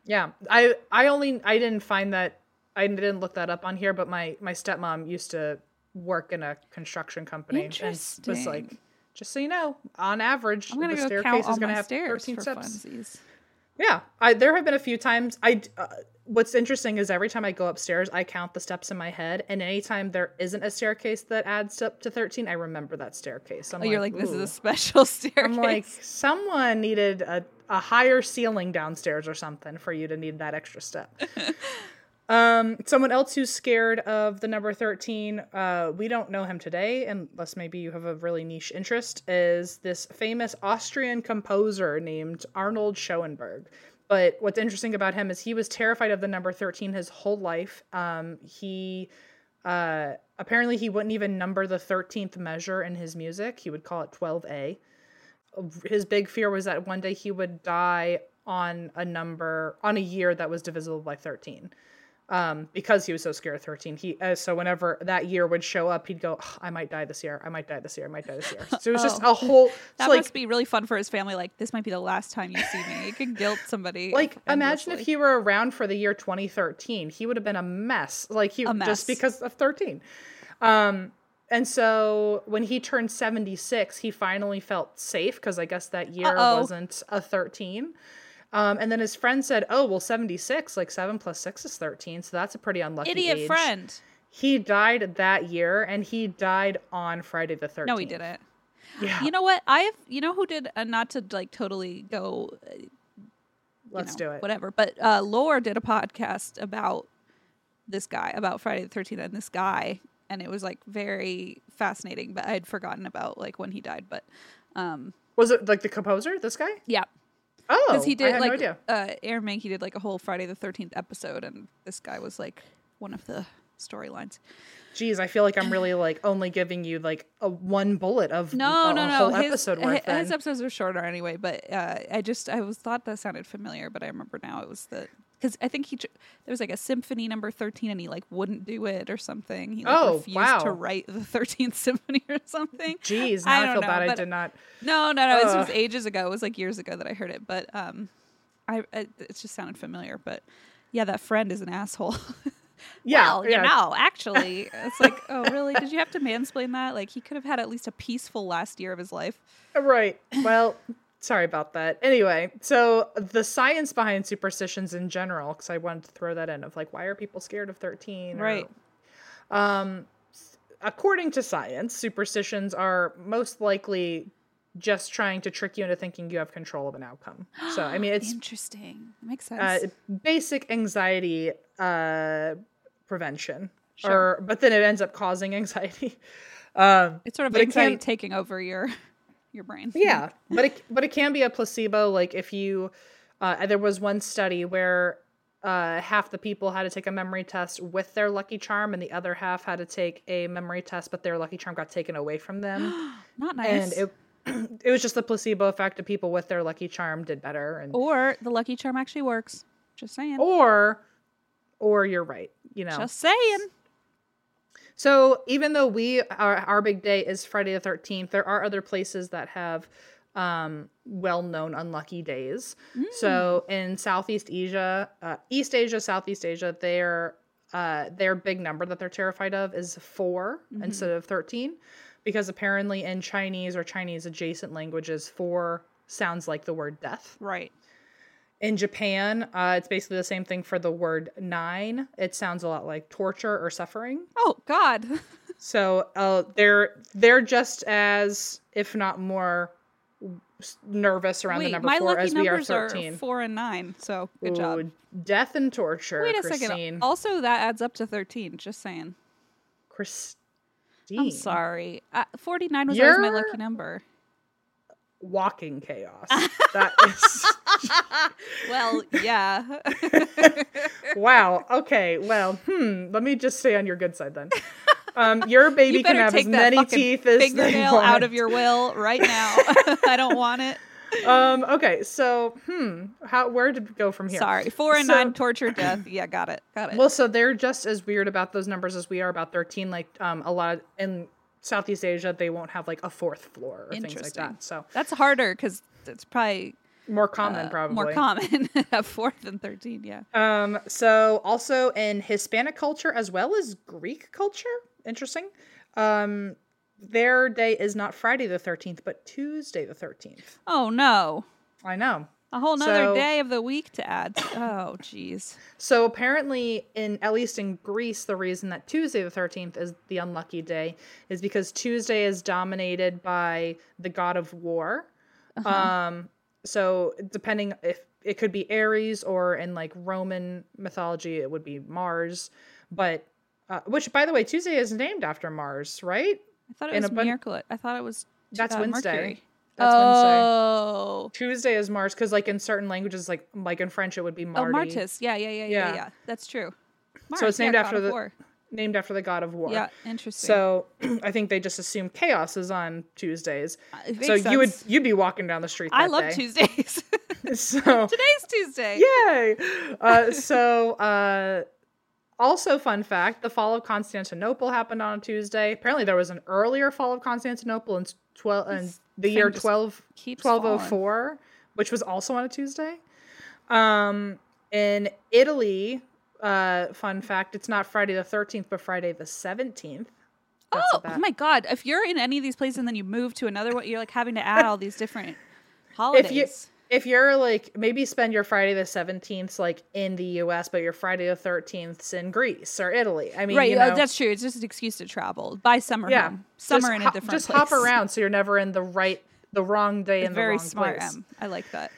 yeah i i only i didn't find that i didn't look that up on here but my my stepmom used to work in a construction company and was like just so you know on average I'm gonna the go staircase count is going to have 13 for steps. funsies. yeah i there have been a few times i uh, what's interesting is every time i go upstairs i count the steps in my head and anytime there isn't a staircase that adds up to 13 i remember that staircase. I'm Oh, you're like, this is a special staircase. i'm like someone needed a, a higher ceiling downstairs or something for you to need that extra step um someone else who's scared of the number 13 uh we don't know him today unless maybe you have a really niche interest is this famous austrian composer named arnold schoenberg. But what's interesting about him is he was terrified of the number 13 his whole life. Um he uh apparently he wouldn't even number the 13th measure in his music. He would call it 12a his big fear was that one day he would die on a number on a year that was divisible by 13 um, because he was so scared of 13 he uh, so whenever that year would show up he'd go "Ugh, i might die this year i might die this year i might die this year so it was just Oh. a whole that so like must be really fun for his family. Like, this might be the last time you see me. You could guilt somebody. like imagine if he were around for the year 2013 he would have been a mess like he A mess. just because of 13 um and so when he turned 76 he finally felt safe because i guess that year Uh-oh. wasn't a 13 Um, and then his friend said, "Oh, well, seventy six. Like seven plus six is thirteen, so that's a pretty unlucky Idiot age." friend. He died that year, and he died on Friday the thirteenth. No, he didn't. Yeah, You know what? I have. You know who did? Uh, not to like totally go. uh, let's know, do it. Whatever. But uh, Lore did a podcast about this guy, about Friday the Thirteenth, and this guy, and it was like very fascinating. But I had forgotten about like when he died. But um, Was it like the composer? This guy? yeah, Oh, because he I did had no like idea. uh, Aaron Mahnke did like a whole Friday the Thirteenth episode, and this guy was like one of the storylines. Geez, I feel like I'm really like only giving you like a one bullet of No, a, no, no. whole His, episode worth. his then. episodes are shorter anyway, but uh, I just I was thought that sounded familiar, but I remember now it was the because I think he there was like a symphony number thirteen, and he like wouldn't do it or something. He like, Oh, refused wow. to write the thirteenth symphony or something. Jeez, I now I, don't feel know, bad I did not. No, no, no. This was Ugh. ages ago. It was like years ago that I heard it, but um, I, I it just sounded familiar. But yeah, that friend is an asshole. Yeah, well, yeah. you know, actually, it's like, oh, really? Did you have to mansplain that? Like, he could have had at least a peaceful last year of his life. Right. Well, sorry about that. Anyway, so the science behind superstitions in general, because I wanted to throw that in of like, why are people scared of 13? or- Right. um, according to science, superstitions are most likely just trying to trick you into thinking you have control of an outcome. So, I mean, it's Interesting. That makes sense. uh, basic anxiety uh, prevention. Sure. Or, but then it ends up causing anxiety. Um, it's sort of anxiety can- taking over your your brain. yeah but it but it can be a placebo like if you uh, there was one study where uh, half the people had to take a memory test with their lucky charm and the other half had to take a memory test but their lucky charm got taken away from them Not nice. and it it was just the placebo effect of people with their lucky charm did better and or the lucky charm actually works. Just saying. or or you're right you know Just saying. So even though we our, our big day is Friday the 13th, there are other places that have um, well-known unlucky days. So in Southeast Asia, uh, East Asia, Southeast Asia, their uh, their big number that they're terrified of is 4 instead of 13 because apparently in Chinese or Chinese adjacent languages 4 sounds like the word death. Right. In Japan, uh, it's basically the same thing for the word 9. It sounds a lot like torture or suffering. Oh God. So uh, they're they're just as, if not more, nervous around the Wait, number my four lucky as we are numbers are thirteen. four and nine. So good job. Death and torture. Wait a Christine. second. Also, that adds up to thirteen. Just saying. Christine. I'm sorry. Uh, Forty-nine was always my lucky number. Walking chaos. that is Well, yeah. wow. Okay. Well, hmm. Let me just stay on your good side then. Um, your baby you can have as many teeth as fingernail out of your will right now. I don't want it. Um. Okay. So, hmm. How? Where did we go from here? Sorry. Four and So- nine, torture, death. Yeah, got it. Got it. Well, so they're just as weird about those numbers as we are about 13. Like um, a lot of, in Southeast Asia, they won't have like a fourth floor or things like that. So That's harder because it's probably more common, uh, probably. more common. Have fourth than thirteen. Yeah. Um, so also in Hispanic culture as well as Greek culture, interesting. Um, their day is not Friday the 13th, but Tuesday the 13th. Oh no. I know. A whole nother So- day of the week to add. Oh, jeez. So apparently, in at least in Greece, the reason that Tuesday the thirteenth is the unlucky day is because Tuesday is dominated by the god of war. Um, so depending if it could be Ares or in like Roman mythology, it would be Mars. But uh, which, by the way, Tuesday is named after Mars, right? I thought it And was a bun- Mercury. I thought it was. That's uh, Wednesday. Mercury. That's Wednesday. oh. Tuesday is Mars because, like, in certain languages, like like in French, it would be Oh, Martis. Yeah, yeah, yeah, yeah, Yeah. yeah. That's true. So it's named yeah, after the- War. named after the god of war. Yeah, interesting. So I think they just assume chaos is on Tuesdays. Uh, So makes you would you'd be walking down the street. I love day. Tuesdays. So Today's Tuesday. yay! Uh, so uh, also fun fact: the fall of Constantinople happened on a Tuesday. Apparently, there was an earlier fall of Constantinople in twelve in the year just 12, keeps 1204, which was also on a Tuesday. Um, in Italy, uh, fun fact: it's not Friday the thirteenth, but Friday the seventeenth. Oh, oh my God! If you're in any of these places and then you move to another one, you're like having to add all these different holidays. if you're like maybe spend your Friday the 17th like in the US, but your Friday the 13th in Greece or Italy. I mean, right, you uh, know, that's true. It's just an excuse to travel. Buy summer yeah, home. Summer in a different Just place. hop around so you're never in the right, the wrong day in the Very wrong smart, place. Em. I like that.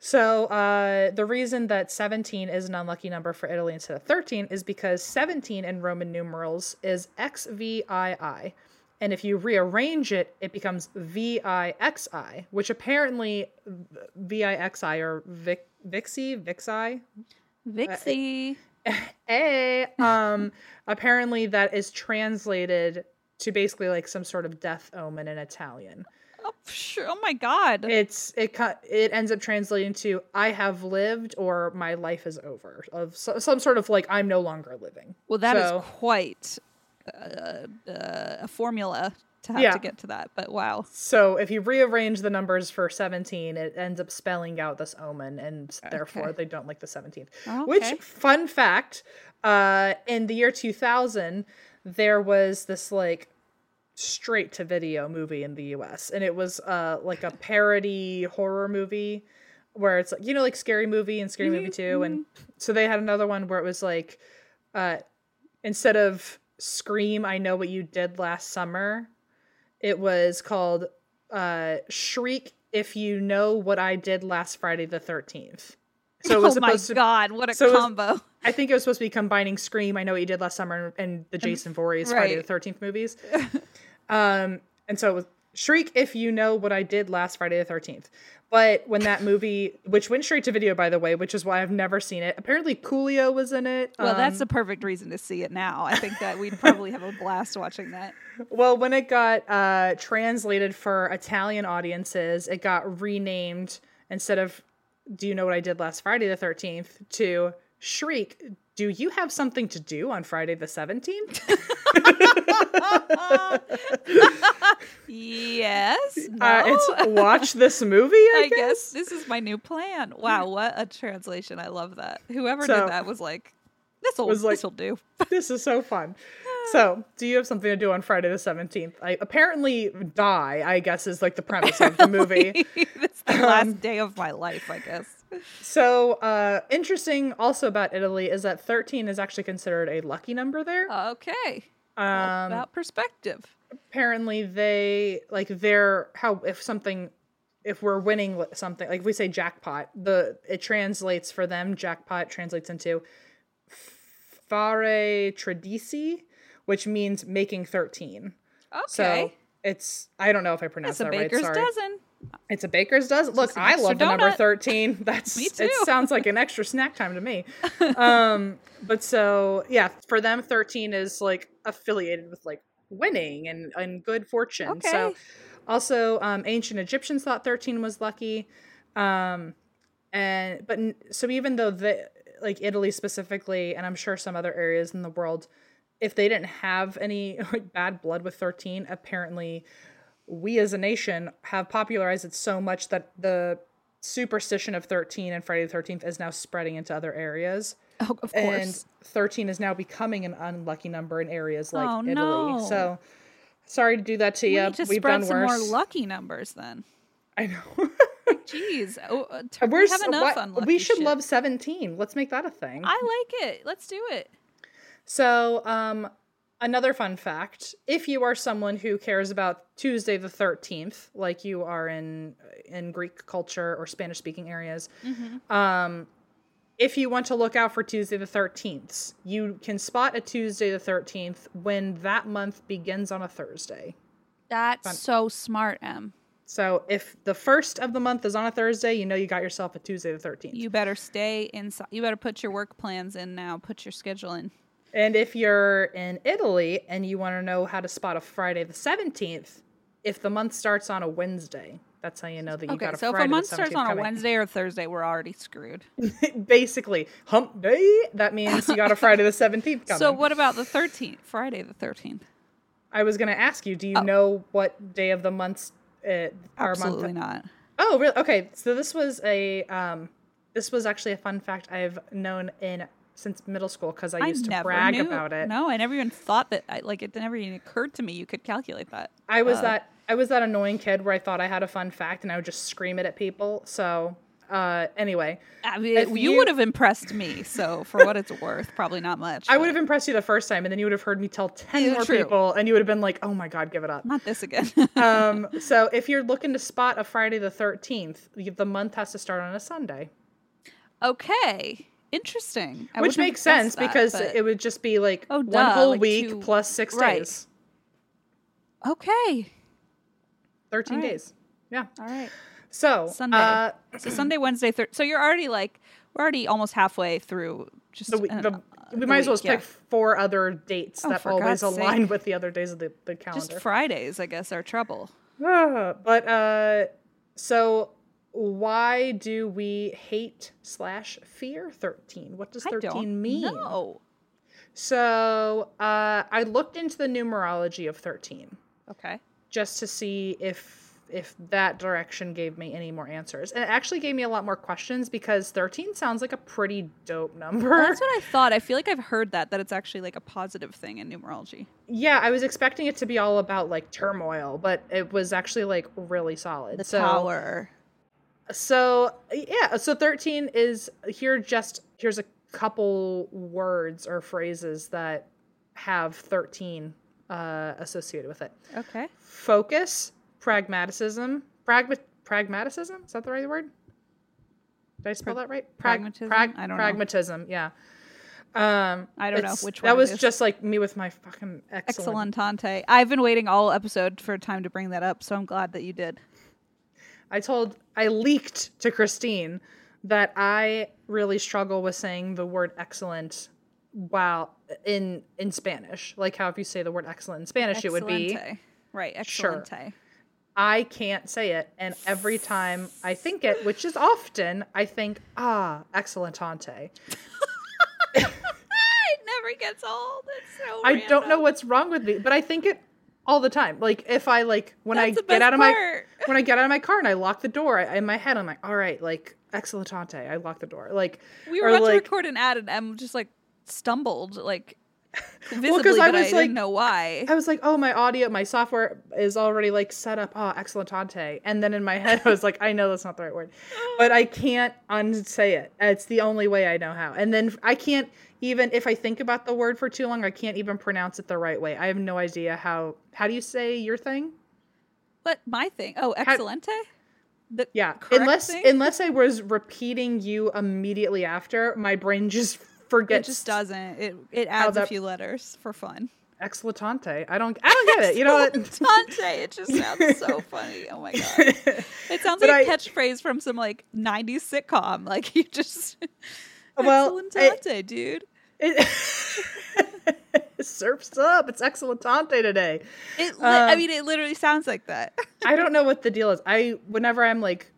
So uh, the reason that 17 is an unlucky number for Italy instead of 13 is because 17 in Roman numerals is XVII. And if you rearrange it, it becomes VIXI, which apparently VIXI or Vic, Vixi, Vixi, Vixie. A, um, apparently that is translated to basically like some sort of death omen in Italian. oh, sure. oh my god. It's it cut it ends up translating to I have lived or my life is over of so, some sort of like I'm no longer living. well, that is so- quite uh, uh, a formula to have Yeah. to get to that. But wow. So if you rearrange the numbers for 17, it ends up spelling out this omen, and therefore they don't like the 17th. Which, fun fact, uh, in the year 2000, there was this like straight to video movie in the US, and it was uh, like a parody horror movie where it's like, you know, like Scary Movie and Scary Movie 2. And so they had another one where it was like, uh, instead of Scream, I Know What You Did Last Summer, it was called uh, Shriek If You Know What I Did Last Friday the 13th. So it was oh my to god, what a so it was- combo. I think it was supposed to be combining Scream, I Know What You Did Last Summer, and the Jason Voorhees Friday the 13th movies. um, and so it was Shriek If You Know What I Did Last Friday the 13th. But when that movie, which went straight to video, by the way, which is why I've never seen it, apparently Coolio was in it. Well, that's Um, the perfect reason to see it now. I think that we'd probably have a blast watching that. Well, when it got uh, translated for Italian audiences, it got renamed instead of "Do you know what I did last Friday the 13th?" to "Shriek." Do you have something to do on Friday the 17th? Yes. No. Uh, it's watch this movie. I, I guess this is my new plan. Wow, what a translation! I love that. Whoever So- did that was like, "This'll Was like- this'll do." This is so fun. So, do you have something to do on Friday the 17th? I apparently die, I guess is like the premise of the movie. it's the Um, last day of my life, I guess. So, uh interesting also about Italy is that 13 is actually considered a lucky number there. Okay. Um About perspective. apparently they like they're how if something if we're winning something like if we say jackpot the it translates for them jackpot translates into fare tradici which means making 13 Okay. so it's i don't know if i pronounced it's a that right sorry dozen. It's a baker's dozen look i love the number 13 that's it sounds like an extra snack time to me. Um but so yeah for them 13 is like affiliated with like winning and and good fortune. So also um ancient egyptians thought 13 was lucky. Um and but so even though the like italy specifically and i'm sure some other areas in the world if they didn't have any like bad blood with 13 apparently we as a nation have popularized it so much that the superstition of 13 and friday the 13th is now spreading into other areas Oh, of and 13 is now becoming an unlucky number in areas like Oh, italy no. so sorry to do that to we you need to we've spread done some worse more lucky numbers then. i know Jeez. Oh, uh, t- we have enough why- unlucky we should shit. love 17 let's make that a thing I like it. Let's do it. So, um, another fun fact: if you are someone who cares about Tuesday the thirteenth, like you are in in Greek culture or Spanish speaking areas, um, if you want to look out for Tuesday the thirteenth, you can spot a Tuesday the thirteenth when that month begins on a Thursday. That's so smart, Em. So, if the first of the month is on a Thursday, you know you got yourself a Tuesday the thirteenth. You better stay inside. You better put your work plans in now. Put your schedule in. And if you're in Italy and you want to know how to spot a Friday the 17th, if the month starts on a Wednesday, that's how you know that you Okay, got a Friday. so if a month starts on a. Wednesday or Thursday, we're already screwed. Basically, hump day, that means you got a Friday the 17th coming. So what about the 13th? Friday the 13th? I was going to ask you, do you Oh. know what day of the month uh, our Absolutely month not. Oh, really? Okay. So this was a um this was actually a fun fact I've known in since middle school because I I used to brag knew. about it. No, I never even thought that. I, like it never even occurred to me you could calculate that. I was Uh, that I was that annoying kid where I thought I had a fun fact and I would just scream it at people. So Uh, anyway, I mean, you, you- would have impressed me. So for what it's worth, probably not much. I but would have impressed you the first time, and then you would have heard me tell ten more true. people, and you would have been like, "Oh my god, give it up." not this again. um, so if you're looking to spot a Friday the thirteenth, the month has to start on a Sunday, okay, interesting. I which makes sense that, because but- it would just be like Oh, one duh, whole like week two- plus six right. days, okay. thirteen All right. days. Yeah. All right. So Sunday. uh, So Sunday, Wednesday, thir- so you're already like we're already almost halfway through just the week, uh, the, uh, we the might as well yeah. pick four other dates Oh, that always God's align sake. with the other days of the, the calendar. Just Fridays, I guess, are trouble. Ah, but uh so why do we hate slash fear 13 what does I 13 don't mean know. so uh i looked into the numerology of 13 Okay. just to see if if that direction gave me any more answers and it actually gave me a lot more questions because 13 sounds like a pretty dope number That's what I thought. I feel like I've heard that that it's actually like a positive thing in numerology. yeah i was expecting it to be all about like turmoil but it was actually like really solid The so tower. So yeah, so 13 is here just here's a couple words or phrases that have 13 uh, associated with it. Okay. Focus, pragmaticism, pragma- pragmaticism, is that the right word? Did I spell that right? Prag- pragmatism? prag- I don't know. know. yeah. Um, I don't know which That one it was just like me with my fucking excellent. Excellentante. I've been waiting all episode for time to bring that up, so I'm glad that you did. I told I leaked to Christine that I really struggle with saying the word excellent while in in Spanish. Like how if you say the word excellent in Spanish it would be right. Sure. I can't say it and every time I think it, which is often, I think, ah, excellentante. it never gets old. It's so. I don't know what's wrong with me, but I think it all the time. Like if I like when That's I get out of my part. when I get out of my car and I lock the door, I, in my head I'm like, all right, like excellentante. I lock the door. Like We were about to record an ad, and I'm just like stumbled, like visibly, 'cause I but I was, like- didn't know why. I was like, oh, my audio, my software is already like set up. Oh, excellentante. And then in my head, I was like, I know that's not the right word, but I can't unsay it. It's the only way I know how. And then I can't even, if I think about the word for too long, I can't even pronounce it the right way. I have no idea how, how do you say your thing? But my thing. Oh, Excelente. The Yeah. correct Unless, thing? unless I was repeating you immediately after, my brain just forgets. it just doesn't. It it adds a few letters for fun. Excellentante. I don't, I don't get it. You know what? It just sounds so funny. Oh my god. It sounds But like a I- catchphrase from some like '90s sitcom. Like you just. Well, I- dude. It, surfs up. It's excellentante today. It. Li- I Um, mean, it literally sounds like that. I don't know what the deal is. I whenever I'm like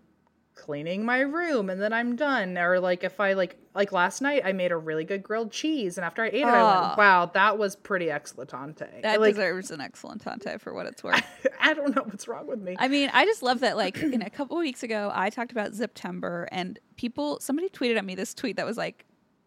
cleaning my room and then I'm done, or like if I like like last night I made a really good grilled cheese, and after I ate it, I went, "Wow, that was pretty excellentante." That like deserves an Excelentante for what it's worth. I don't know what's wrong with me. I mean, I just love that. Like, in a couple weeks ago, I talked about September, and people, somebody tweeted at me this tweet that was like,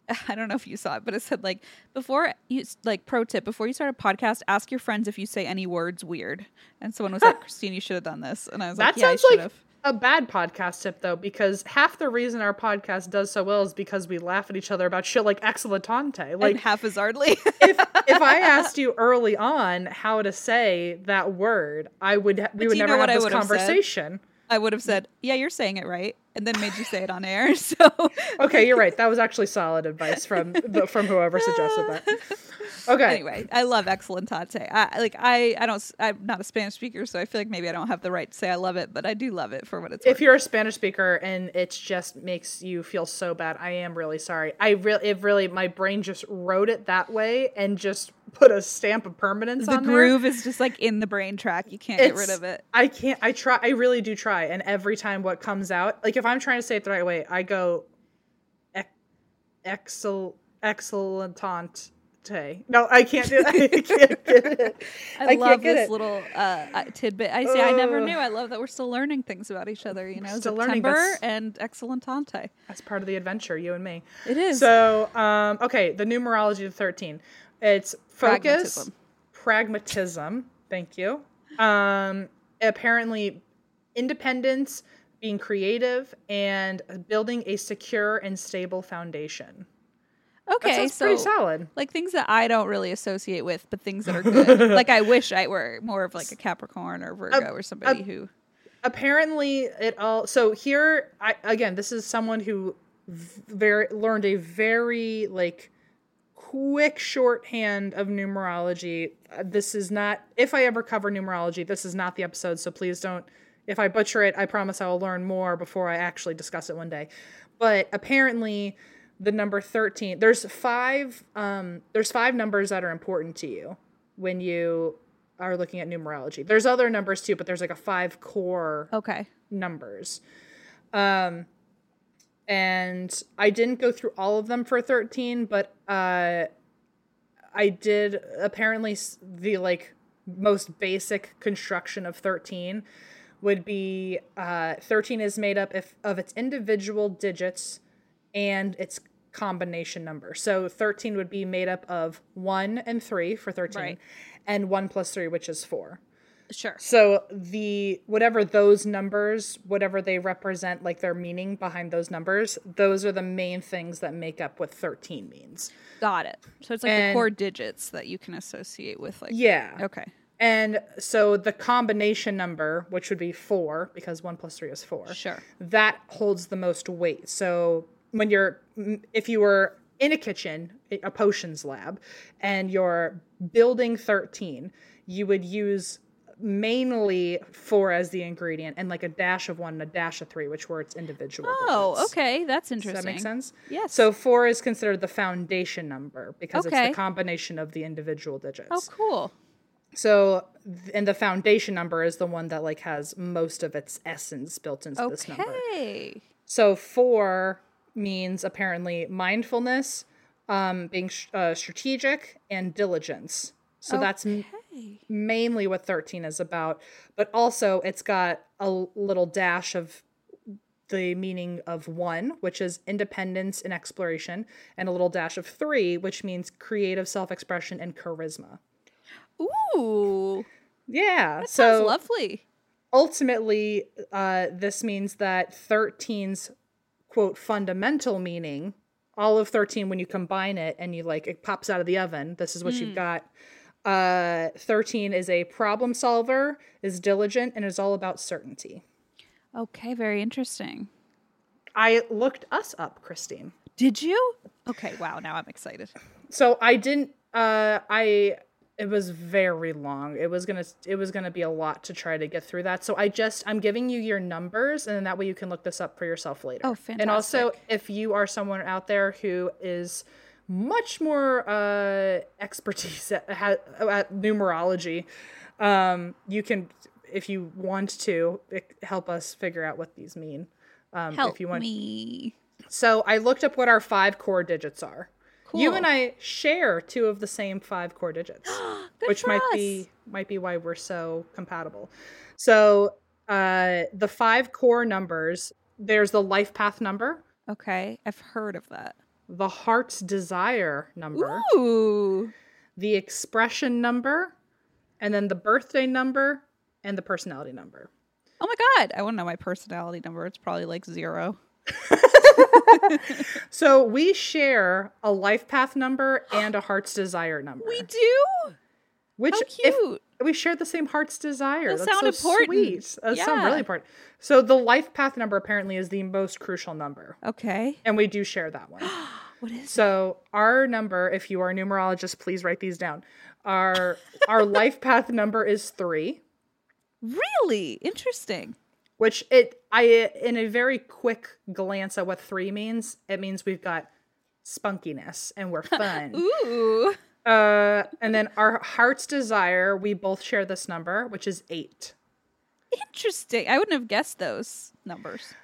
I don't know if you saw it, but it said like, before you like pro tip, before you start a podcast, ask your friends if you say any words weird. And someone was like, Christine, you should have done this, and I was like, that Yeah, sounds like a bad podcast tip though, because half the reason our podcast does so well is because we laugh at each other about shit like excellentante. Like Like haphazardly. if if I asked you early on how to say that word, I would we do would never have I this have said? conversation. I would have said, Yeah, you're saying it right, and then made you say it on air. So Okay, you're right. That was actually solid advice from the, from whoever suggested that. Okay. anyway, I love Excelentante. I like I I don't I'm not a Spanish speaker, so I feel like maybe I don't have the right to say I love it, but I do love it for what it's worth. If you're a Spanish speaker and it just makes you feel so bad, I am really sorry. I really, it really, my brain just wrote it that way and just put a stamp of permanence the groove is just like in the brain track. You can't get rid of it. I can't. I try. I really do try. And every time what comes out, like if I'm trying to say it the right way, I go, ex- excel, excellentante. No, I can't do. I can't get it. I, can't love this it. little uh, uh, tidbit. I see. I never knew. I love that we're still learning things about each other. You know, still learning. September That's- and Excelentante. That's part of the adventure, you and me. It is. So, um, okay, the numerology of 13. It's focus, Pragmatism. pragmatism. Thank you. Um, apparently, independence, being creative, and building a secure and stable foundation. Okay, so pretty solid. like things that I don't really associate with, but things that are good. like I wish I were more of like a Capricorn or Virgo or somebody who. apparently it all so here i again this is someone who very learned a very like quick shorthand of numerology this is not if i ever cover numerology this is not the episode so please don't if i butcher it i promise i will learn more before i actually discuss it one day but apparently the number 13 there's five um there's five numbers that are important to you when you are looking at numerology there's other numbers too but there's like a five core Okay. numbers. Um, and I didn't go through all of them for 13, but uh, I did apparently the like most basic construction of 13 would be uh, 13 is made up if, of its individual digits and its combination number. So 13 would be made up of 1 and 3 for 13 Right. and 1 plus 3 which is 4. Sure. So the whatever those numbers, whatever they represent, like their meaning behind those numbers, those are the main things that make up what thirteen means. Got it. So it's like the And- core digits that you can associate with like. Yeah. Okay. And so the combination number, which would be four, because one plus three is four, Sure. that holds the most weight. So when you're, if you were in a kitchen, a potions lab, and you're building 13, you would use mainly four as the ingredient and like a dash of one and a dash of three, which were its individual. Oh, digits. okay. That's Does interesting. that make sense? Yes. So four is considered the foundation number because it's the combination of the individual digits. Oh, cool. So, and the foundation number is the one that like has most of its essence built into this number. Okay. So four means apparently mindfulness, um, being sh- uh, strategic, and diligence. So that's m- mainly what 13 is about. But also, it's got a little dash of the meaning of one, which is independence and exploration, and a little dash of three, which means creative self expression and charisma. Ooh. Yeah. That so sounds lovely. ultimately, uh, this means that 13's quote fundamental meaning, all of 13, when you combine it and you like it pops out of the oven, this is what you've got. Uh, 13 is a problem solver, is diligent, and is all about certainty. Okay. Very interesting. I looked us up, Christine. Did you? Okay. Wow. Now I'm excited. So I didn't. Uh, I it was very long. It was gonna it was gonna be a lot to try to get through that. So I just I'm giving you your numbers, and then that way you can look this up for yourself later. Oh, fantastic. And also, if you are someone out there who is much more uh, expertise at, at numerology, um, you can, if you want to, help us figure out what these mean. Um, Help if you want, me. so I looked up what our five core digits are. You and I share two of the same five core digits, which might us. be might be why we're so compatible. So uh, the five core numbers. There's the life path number, Okay. I've heard of that. the heart's desire number, Ooh. the expression number, and then the birthday number and the personality number. Oh my god. I want to know my personality number. It's probably like zero. So we share a life path number and a heart's desire number. We do. Which How if- cute. we share the same heart's desire. Those That's sound so important. Sweet. Those sound really important. So the life path number apparently is the most crucial number, Okay. and we do share that one. What is it? so our number, if you are a numerologist, please write these down. Our our life path number is three, really interesting? Which it I in a very quick glance at what three means, it means we've got spunkiness and we're fun. Ooh. uh, and then our heart's desire, we both share this number, which is eight. Interesting. I wouldn't have guessed those numbers.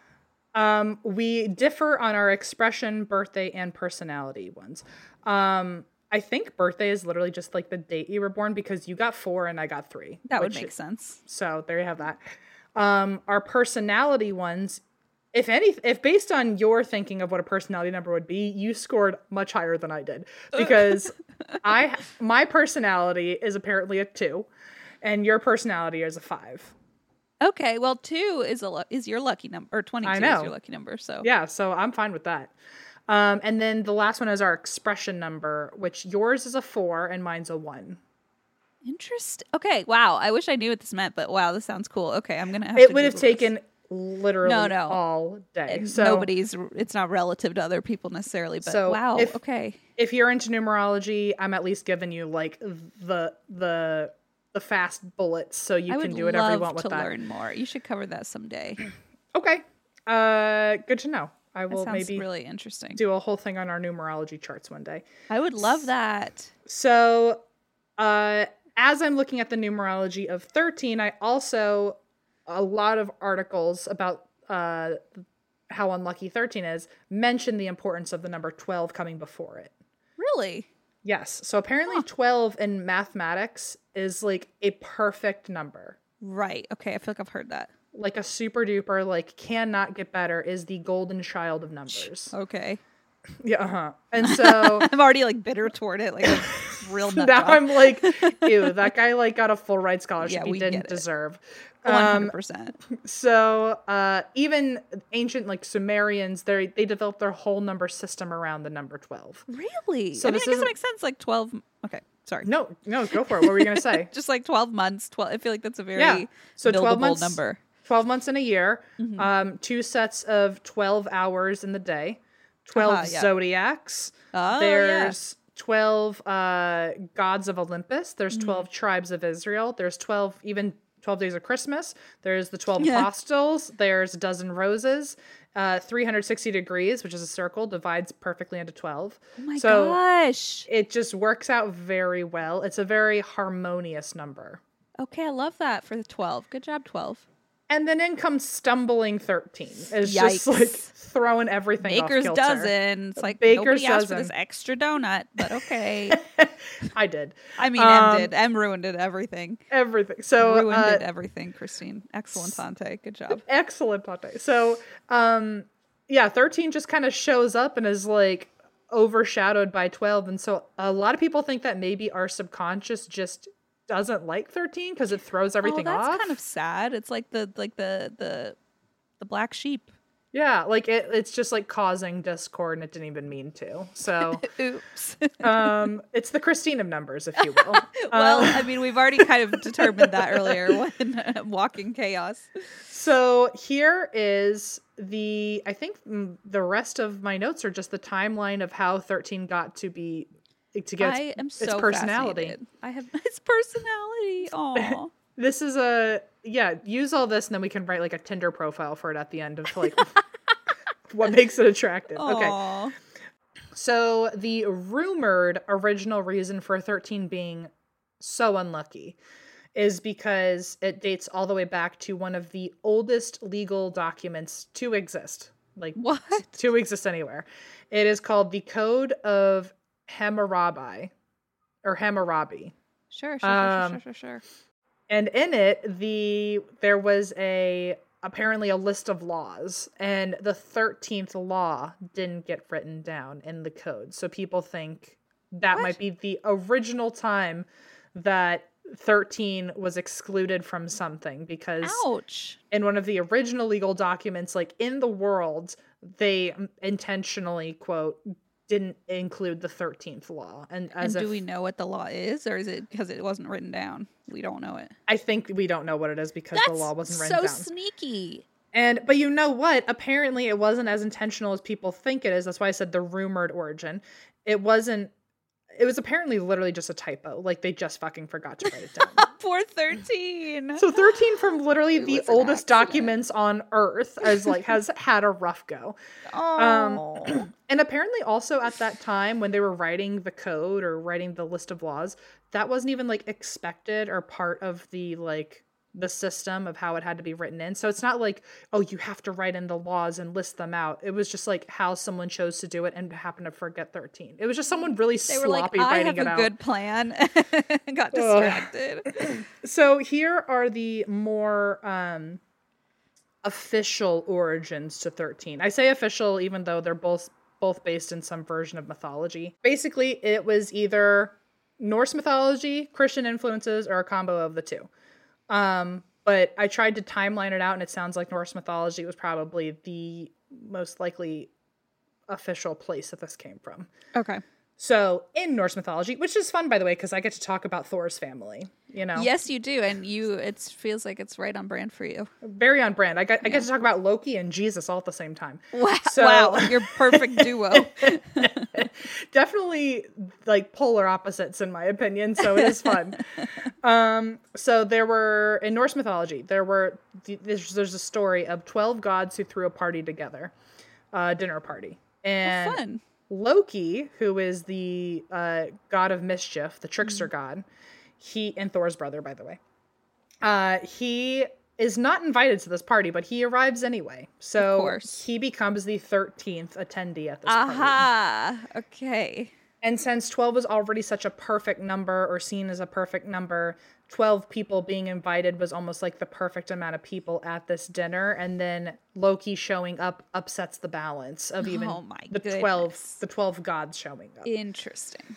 Um, we differ on our expression, birthday, and personality ones. Um, I think birthday is literally just like the date you were born because you got four and I got three. That would make sense. So there you have that. Um, our personality ones, if any, if based on your thinking of what a personality number would be, you scored much higher than I did because I my personality is apparently a two, and your personality is a five. Okay, well, two is a is your lucky number, or twenty two is your lucky number. So Yeah, so I'm fine with that. Um, and then the last one is our expression number, which yours is a four and mine's a one. Interesting. Okay, wow. I wish I knew what this meant, but wow, this sounds cool. Okay, I'm gonna. Have It would have this. taken literally No, no. all day. And So nobody's. It's not relative to other people necessarily, but So wow. if- okay. if you're into numerology, I'm at least giving you like the the the fast bullets so you I can do whatever you want with to that. learn more. You should cover that someday. Okay. Uh good to know. I will maybe really interesting. do a whole thing on our numerology charts one day. I would love that. So, uh, as I'm looking at the numerology of 13, I also, a lot of articles about uh, how unlucky 13 is mention the importance of the number 12 coming before it. Really? Yes. So, apparently, 12 in mathematics is like a perfect number. Right. Okay. I feel like I've heard that. Like a super duper, like cannot get better, is the golden child of numbers. Okay. Yeah, uh huh. And so I'm already like bitter toward it. Like real nut now job. I'm like, ew, that guy like got a full ride scholarship Yeah, he didn't deserve. Um, hundred percent. so uh, even ancient like Sumerians, they they developed their whole number system around the number twelve. Really? so I mean, I guess it makes sense. Like twelve. Okay. Sorry. No, no, go for it. What were you gonna say? Just like twelve months. Twelve. I feel like that's a very yeah. So twelve months. number. Twelve months in a year. Mm-hmm. Um, two sets of twelve hours in the day. 12 Uh-huh, yeah. zodiacs. Oh, There's 12 uh, gods of Olympus. There's Mm-hmm. 12 tribes of Israel. There's 12, even 12 days of Christmas. There's the 12 Yeah. apostles. There's a dozen roses. Uh, 360 degrees, which is a circle, divides perfectly into 12. Oh my so gosh. it just works out very well. It's a very harmonious number. Okay, I love that for the twelve. Good job, twelve. And then in comes stumbling 13. It's just like throwing everything Baker's dozen. It's like Baker's nobody asked for this extra donut, but okay. I did. I mean, Um, M did. M ruined it. Everything. Everything. So ruined uh, it. Everything. Christine. Excellent, Tante. Good job. excellent Pate. So, um, yeah, 13 just kind of shows up and is like overshadowed by 12. And so a lot of people think that maybe our subconscious just doesn't like 13 because it throws everything off. oh, that's off. kind of sad. It's like the like the the the black sheep. yeah, like it, it's just like causing discord and it didn't even mean to. So, Oops. um, it's the Christine of numbers, if you will. well, Um, I mean, we've already kind of determined that earlier when uh, walking chaos. So here is the I think mm, the rest of my notes are just the timeline of how 13 got to be to get I its, am its so personality. fascinated. I have its personality. Oh, This is a yeah, use all this and then we can write like a Tinder profile for it at the end of like what makes it attractive. Okay. So the rumored original reason for 13 being so unlucky is because it dates all the way back to one of the oldest legal documents to exist. Like What? to exist anywhere. It is called the Code of Hammurabi or Hammurabi. Sure, sure, Um, sure, sure, sure, sure. And in it, the there was a apparently a list of laws, and the thirteenth law didn't get written down in the code. So people think that What? might be the original time that thirteen was excluded from something because Ouch. in one of the original legal documents, like in the world, they intentionally quote didn't include the thirteenth law, and as and do if, we know what the law is, or is it because it wasn't written down? We don't know it. I think we don't know what it is because the law wasn't written so down. sneaky. And but you know what? Apparently it wasn't as intentional as people think it is. That's why I said the rumored origin. It wasn't it was apparently literally just a typo. Like they just fucking forgot to write it down. Poor thirteen. so 13 from literally It the oldest documents on earth as like has had a rough go. Um, oh. And apparently also at that time when they were writing the code or writing the list of laws, that wasn't even like expected or part of the like the system of how it had to be written in. So it's not like, oh, you have to write in the laws and list them out. It was just like how someone chose to do it and happened to forget 13. It was just someone really they were like, sloppy I writing have it a out. good plan. Got distracted. So here are the more um official origins to 13. I say official even though they're both both based in some version of mythology. Basically, it was either Norse mythology, Christian influences, or a combo of the two. Um, but I tried to timeline it out, and it sounds like Norse mythology was probably the most likely official place that this came from. Okay. So in Norse mythology, which is fun by the way, because I get to talk about Thor's family. You know, Yes, you do, and you. It feels like it's right on brand for you. very on brand. I get I get to talk about Loki and Jesus all at the same time. Wow! So- wow, your perfect duo. definitely like polar opposites in my opinion so it is fun um so there were in norse mythology there were there's, there's a story of 12 gods who threw a party together a dinner party and Fun. loki who is the uh, god of mischief the trickster Mm-hmm. god he and thor's brother by the way uh he is not invited to this party but he arrives anyway so he becomes the 13th attendee at this party Aha. Okay. and since 12 is already such a perfect number or seen as a perfect number, 12 people being invited was almost like the perfect amount of people at this dinner. And then Loki showing up upsets the balance of even Oh my the 12 the 12 gods showing up. Interesting.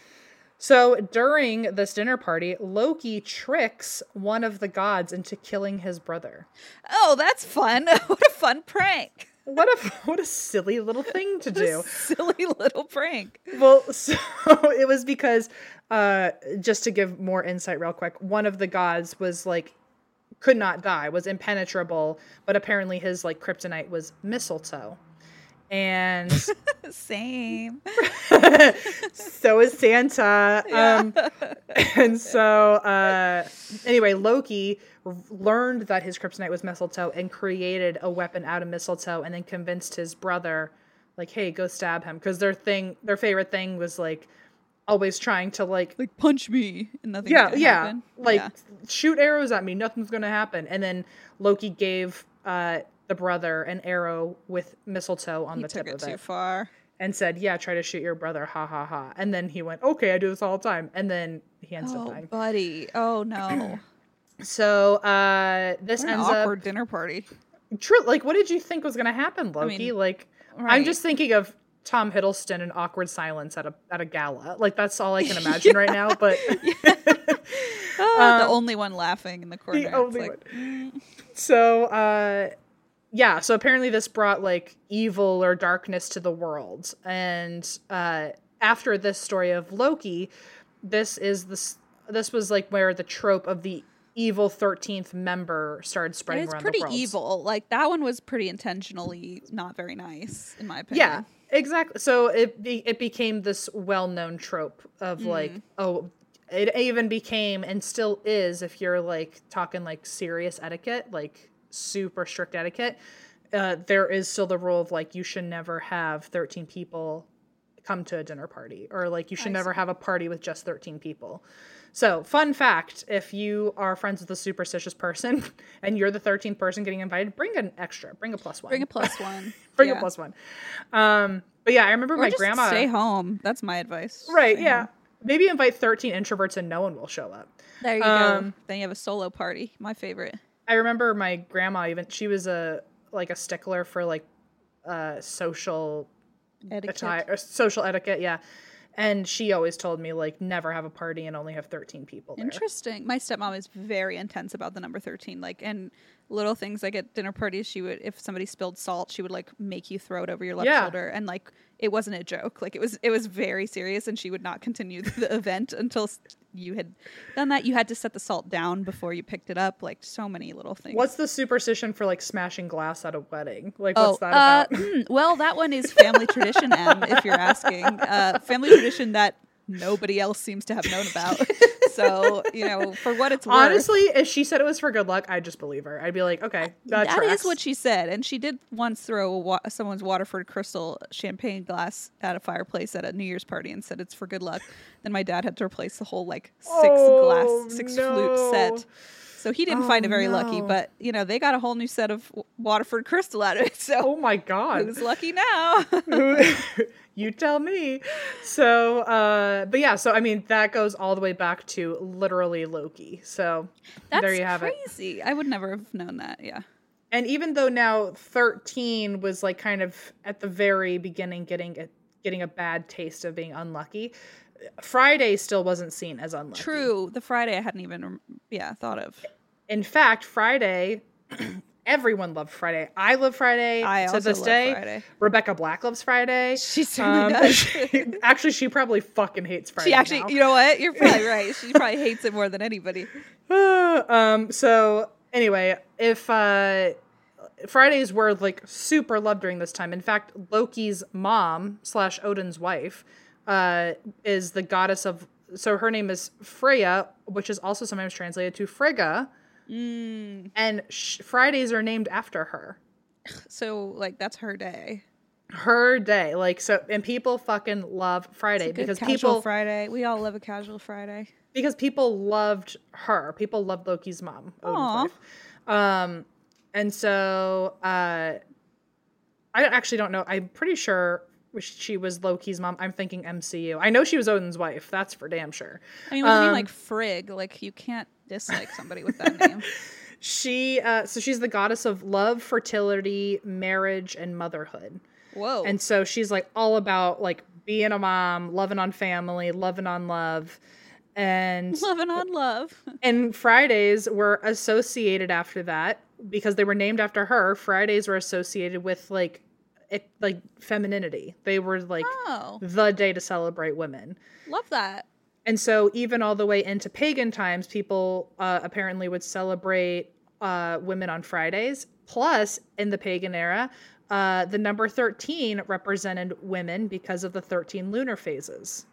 So during this dinner party, Loki tricks one of the gods into killing his brother. Oh, that's fun. what a fun prank. What a what a silly little thing to do. Silly little prank. Well, so it was because, uh, just to give more insight, real quick, one of the gods was like, could not die, was impenetrable, but apparently his like kryptonite was mistletoe, and Same. so is Santa. Um, and so, uh, anyway, Loki learned that his kryptonite was mistletoe and created a weapon out of mistletoe, and then convinced his brother, like, "Hey, go stab him," because their thing, their favorite thing was like always trying to like Like punch me and nothing's yeah yeah happen. like Yeah. shoot arrows at me nothing's gonna happen and then loki gave uh the brother an arrow with mistletoe on he the tip it of too it far. and said yeah try to shoot your brother ha ha ha and then he went okay i do this all the time and then he ends up Oh, dying buddy. Oh no. so uh this What an ends awkward up dinner party. true like what did you think was gonna happen loki mean, like i'm just thinking of Tom Hiddleston in awkward silence at a at a gala. Like that's all I can imagine right now. But Oh, the only one laughing in the corner. the only like, one. So, uh, yeah. So apparently, this brought like evil or darkness to the world. And uh, after this story of Loki, this is this. This was like where the trope of the evil thirteenth member started spreading It's around pretty the world. evil. Like that one was pretty intentionally not very nice, in my opinion. Yeah, exactly. So it be, it became this well known trope of Mm. like, oh, it even became and still is if you're like talking like serious etiquette, like super strict etiquette. Uh, there is still the rule of like you should never have 13 people come to a dinner party or like you should never have a party with just 13 people. So, fun fact if you are friends with a superstitious person and you're the 13th person getting invited, bring an extra, bring a plus one. Bring a plus one. bring Yeah. a plus one. Um, but yeah, I remember Or my just grandma. stay home. That's my advice. Right, Stay yeah. home. Maybe invite 13 introverts and no one will show up. There you Um, go. Then you have a solo party. My favorite. I remember my grandma even she was a like a stickler for like uh social Etiquette. attire or social etiquette, yeah. And she always told me like never have a party and only have 13 people there. Interesting. My stepmom is very intense about the number 13. Like, and little things like at dinner parties, she would, if somebody spilled salt, she would like make you throw it over your left Yeah. shoulder. And like, it wasn't a joke. Like, it was, it was very serious. And she would not continue the event until you had done that. You had to set the salt down before you picked it up. Like, so many little things. What's the superstition for like smashing glass at a wedding? Like Oh, what's that uh, about? hmm, well, that one is family tradition, Em, if you're asking. Uh, family tradition that nobody else seems to have known about. so, you know, for what it's worth. Honestly, if she said it was for good luck, I'd just believe her. I'd be like, okay, that, That is what she said, and she did once throw wa- someone's Waterford Crystal champagne glass at a fireplace at a New Year's party and said it's for good luck. Then my dad had to replace the whole like six Oh, glass, six no. flute set. So he didn't Oh, find it very oh, lucky, but you know they got a whole new set of Waterford Crystal out of it. So Oh my god. who's lucky now? you tell me. So, uh, but yeah, so I mean, that goes all the way back to literally Loki. So That's there you have it. crazy. I would never have known that. Yeah. And even though now 13 was like kind of at the very beginning getting a, getting a bad taste of being unlucky, Friday still wasn't seen as unlucky. True. The Friday I hadn't even, yeah, thought of. in fact, Friday, everyone loved Friday. I love Friday I to also this love day. Friday. Rebecca Black loves Friday. She certainly Um, does. she- actually, she probably fucking hates Friday. She actually, now. you know what? You're probably right. She probably hates it more than anybody. um. So anyway, if uh, Fridays were like super loved during this time. In fact, Loki's mom slash Odin's wife uh, is the goddess of. So her name is Freya, which is also sometimes translated to Frigga, Mm. and sh- Fridays are named after her. So, like, that's her day. Her day, like so, and people fucking love Friday because casual people Friday. We all love a casual Friday. because people loved her. People loved Loki's mom, Odin's Aw. wife. Um, and so uh, I actually don't know. I'm pretty sure she was Loki's mom. I'm thinking MCU. I know she was Odin's wife. That's for damn sure. I mean, with a name Um, like Frigg, like, you can't dislike somebody with that name. She uh, so she's the goddess of love, fertility, marriage, and motherhood. Whoa. And so she's like all about like being a mom, loving on family, loving on love. And Loving on love. And Fridays were associated after that because they were named after her. Fridays were associated with like it, like femininity. They were like Oh, the day to celebrate women. love that. And so even all the way into pagan times, people uh, apparently would celebrate uh, women on Fridays. Plus, in the pagan era, uh, the number 13 represented women because of the 13 lunar phases,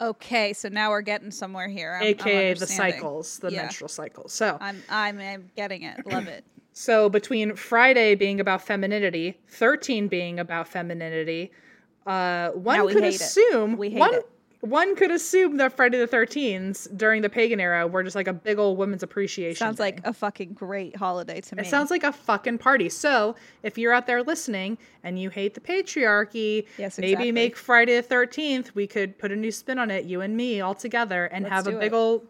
Okay, so now we're getting somewhere here. I'm, I'm aka the cycles, the Yeah. menstrual cycles. So, I'm, I'm, I'm getting it. Love it. So between Friday being about femininity, 13 being about femininity, uh, one could assume We hate one it. One could assume that Friday the 13th during the pagan era were just like a big old women's appreciation. Sounds like a fucking great holiday to me. it sounds like a fucking party. So if you're out there listening and you hate the patriarchy, Yes, maybe exactly. make Friday the 13th. We could put a new spin on it, you and me all together, and Let's have a big it. old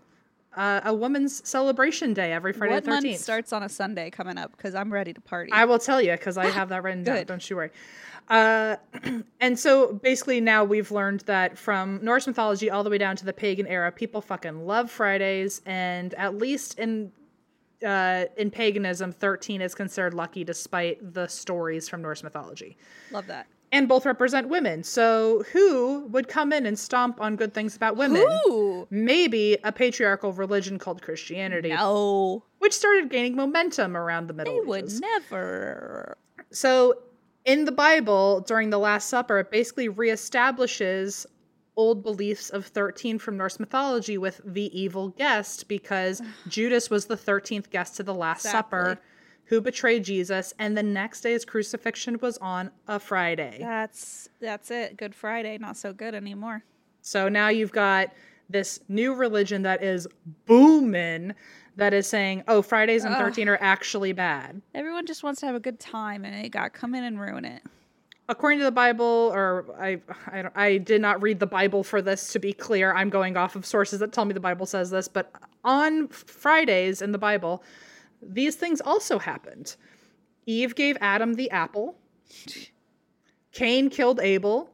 uh, a woman's celebration day every Friday what the 13th. month starts on a Sunday coming up? Because I'm ready to party. I will tell you because I have that written down. Don't you worry. Uh, and so basically, now we've learned that from Norse mythology all the way down to the pagan era, people fucking love Fridays, and at least in uh, in paganism, thirteen is considered lucky despite the stories from Norse mythology. Love that. And both represent women. So who would come in and stomp on good things about women? Ooh. Maybe a patriarchal religion called Christianity, No. which started gaining momentum around the Middle They Ages. would never. So in the Bible, during the Last Supper, it basically reestablishes old beliefs of 13 from Norse mythology with the evil guest because Judas was the 13th guest to the Last Supper who betrayed Jesus, and the next day's crucifixion was on a Friday. That's that's it. Good Friday, not so good anymore. So now you've got this new religion that is booming that is saying, oh, Fridays and 13 are actually bad. Everyone just wants to have a good time, and it got come in and ruin it. according to the Bible, or I, I, I did not read the Bible for this to be clear. I'm going off of sources that tell me the Bible says this, but on Fridays in the Bible, these things also happened. Eve gave Adam the apple. Cain killed Abel.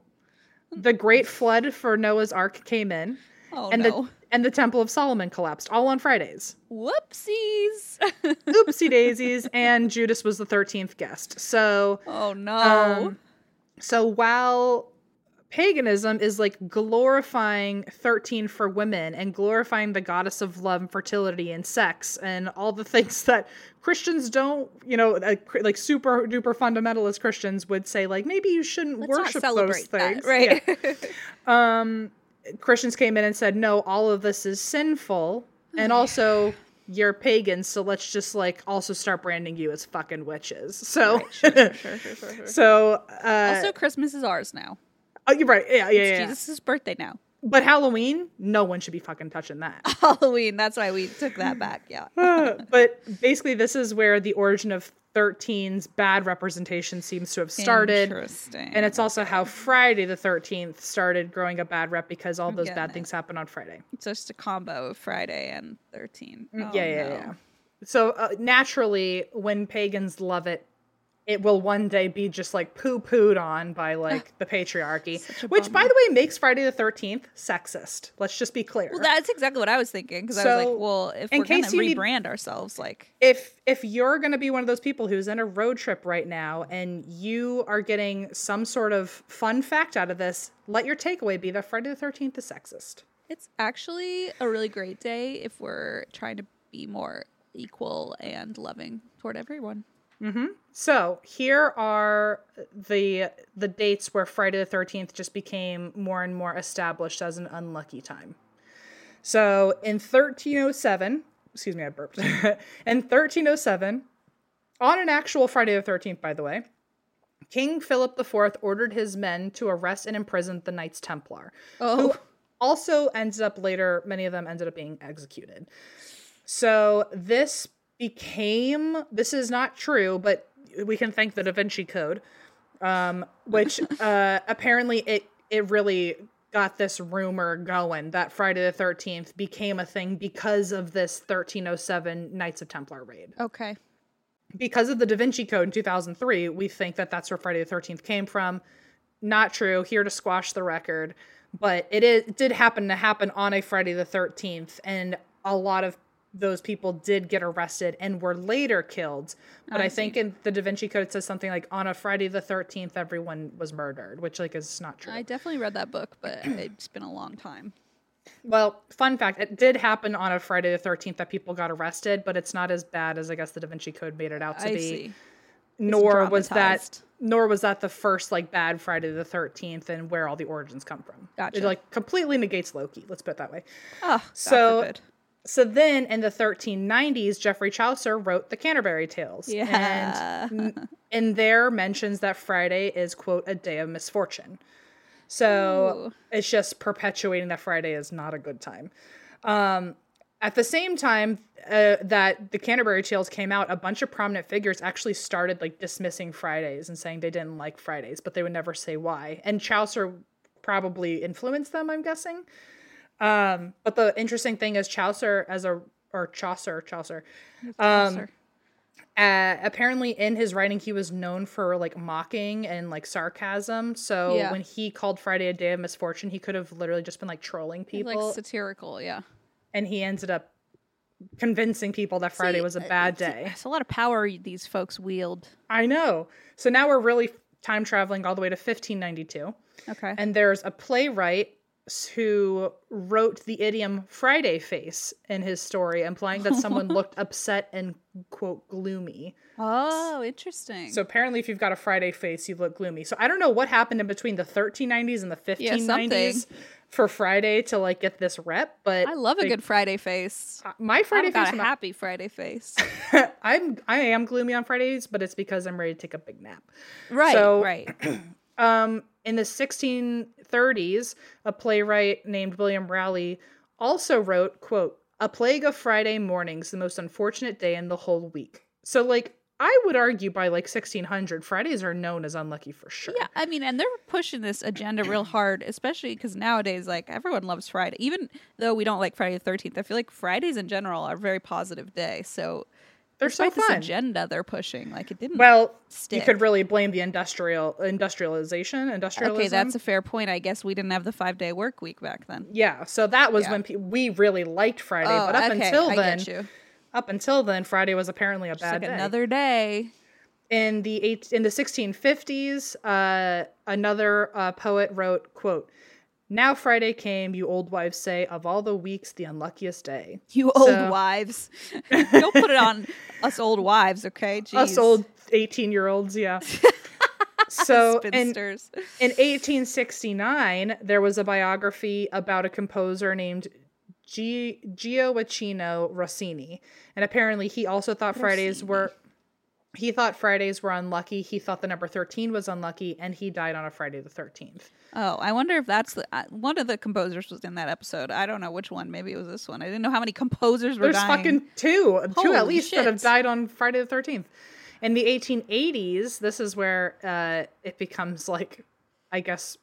The great flood for Noah's Ark came in, Oh and no! the and the Temple of Solomon collapsed, all on Fridays. Whoopsies! Oopsie daisies, and Judas was the thirteenth guest. So oh no! um, so while paganism is like glorifying 13 for women and glorifying the goddess of love and fertility and sex and all the things that Christians don't, you know, uh, like super duper fundamentalist Christians would say, like maybe you shouldn't Let's worship those celebrate things, that, right? Yeah. Um, Christians came in and said, no, all of this is sinful, and also you're pagans, so let's just like also start branding you as fucking witches. So, sure, sure, sure, sure, sure. so uh, also, Christmas is ours now. oh, you're right, yeah, yeah, It's yeah. Jesus' birthday now. But Halloween, no one should be fucking touching that. Halloween. That's why we took that back. Yeah. but basically, this is where the origin of 13's bad representation seems to have started. Interesting. And it's also how Friday the 13th started growing a bad rep because all those bad it. things happen on Friday. It's just a combo of Friday and 13. Oh, yeah, yeah, no. yeah. So uh, naturally, when pagans love it it will one day be just like poo pooed on by like ah, the patriarchy, which, by the way, makes Friday the 13th sexist. Let's just be clear. Well, that's exactly what I was thinking because I was like, well, if in we're going case to you need- rebrand ourselves, like, if if you're going to be one of those people who's in a road trip right now and you are getting some sort of fun fact out of this, let your takeaway be that Friday the 13th is sexist. it's actually a really great day if we're trying to be more equal and loving toward everyone. Mm-hmm. So here are the the dates where Friday the Thirteenth just became more and more established as an unlucky time. So in 1307, excuse me, I burped. in 1307, on an actual Friday the Thirteenth, by the way, King Philip IV ordered his men to arrest and imprison the Knights Templar, who Oh, also ended up later. Many of them ended up being executed. So this became this is not true, but we can thank the Da Vinci Code, um, which uh, apparently it it really got this rumor going that Friday the Thirteenth became a thing because of this 1307 Knights of Templar raid. okay. Because of the Da Vinci Code in 2003, we think that that's where Friday the 13th came from. Not true. Here to squash the record, but it is it did happen to happen on a Friday the 13th, and a lot of those people did get arrested and were later killed. But I I, think in the Da Vinci Code it says something like on a Friday the 13th, everyone was murdered, which like is not true. I definitely read that book, but it's been a long time. Well, fun fact, it did happen on a Friday the 13th that people got arrested, but it's not as bad as I guess the Da Vinci Code made it out to I be. see. nor was that nor was that the first like bad Friday the 13th and where all the origins come from. Gotcha. It like completely negates Loki, let's put it that way. Oh, So-. So then in the 1390s, Geoffrey Chaucer wrote the Canterbury Tales. Yeah. And in there mentions that Friday is, quote, a day of misfortune. So Ooh. it's just perpetuating that Friday is not a good time. Um, at the same time uh, that the Canterbury Tales came out, a bunch of prominent figures actually started like dismissing Fridays and saying they didn't like Fridays, but they would never say why. And Chaucer probably influenced them, I'm guessing. Um, but the interesting thing is Chaucer as a or Chaucer, Chaucer, um, uh, apparently in his writing he was known for like mocking and like sarcasm. So Yeah. when he called Friday a day of misfortune, he could have literally just been like trolling people, like satirical, yeah. and he ended up convincing people that Friday See, was a uh, bad day. It's a lot of power these folks wield. I know. So now we're really time traveling all the way to 1592. Okay. And there's a playwright who wrote the idiom Friday face in his story, implying that someone looked upset and, quote, gloomy. oh, interesting. So apparently, if you've got a Friday face, you look gloomy. So I don't know what happened in between the 1390s and the 1590s Yeah, for Friday to like get this rep, but I love a like, good Friday face. Uh, my Friday I've got face. a when I- happy Friday face. I'm I am gloomy on Fridays, but it's because I'm ready to take a big nap. right, So- right. Um, in the 1630s, a playwright named William Raleigh also wrote, quote, "A plague of Friday mornings, the most unfortunate day in the whole week." So, like, I would argue by like 1600, Fridays are known as unlucky for sure. Yeah, I mean, and they're pushing this agenda real hard, especially because nowadays, like everyone loves Friday. Even though we don't like Friday the Thirteenth, I feel like Fridays in general are a very positive day. So They're so despite this fun. agenda they're pushing, like it didn't. Well, you could really blame the industrial industrialization, industrialism. okay, that's a fair point. I guess we didn't have the five day work week back then. yeah. So that was Yeah. when pe- we really liked Friday, Oh, but up okay, until I then, get you. up until then, Friday was apparently a It's bad like day. another day. in the eight in the 1650s uh, another uh, poet wrote quote now friday came you old wives say of all the weeks the unluckiest day You old So- wives. Don't put it on us old wives, okay? Jeez. us old 18 year olds yeah so in, spinsters. in 1869 there was a biography about a composer named G- Gioacchino Rossini and apparently he also thought fridays were he thought fridays were unlucky he thought the number 13 was unlucky and he died on a friday the 13th Oh, I wonder if that's the uh, one of the composers was in that episode. I don't know which one. Maybe it was this one. I didn't know how many composers were There's dying. fucking two, two at Holy least that have died on Friday the Thirteenth. In the 1880s, this is where uh, it becomes like, I guess,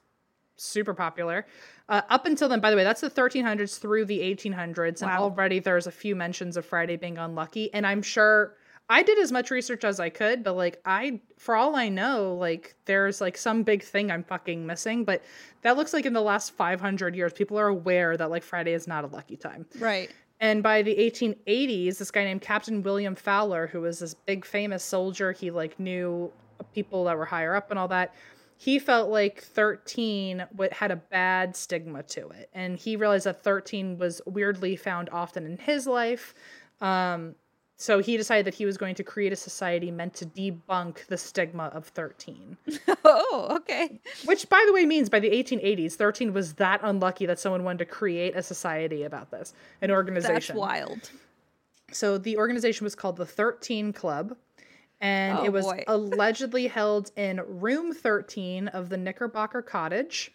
super popular. Uh, up until then, by the way, that's the 1300s through the 1800s, and already there's a few mentions of Friday being unlucky. And I'm sure I did as much research as I could, but like I for all I know, like there's like some big thing I'm fucking missing, but that looks like in the last 500 years people are aware that like Friday is not a lucky time. Right. And by the 1880s, this guy named Captain William Fowler, who was this big famous soldier, he like knew people that were higher up and all that. He felt like 13 had a bad stigma to it. And he realized that 13 was weirdly found often in his life. Um, so he decided that he was going to create a society meant to debunk the stigma of 13. Oh, okay. Which, by the way, means by the 1880s, 13 was that unlucky that someone wanted to create a society about this, an organization. That's wild. So the organization was called the 13 Club, and Oh, it was allegedly held in room 13 of the Knickerbocker Cottage.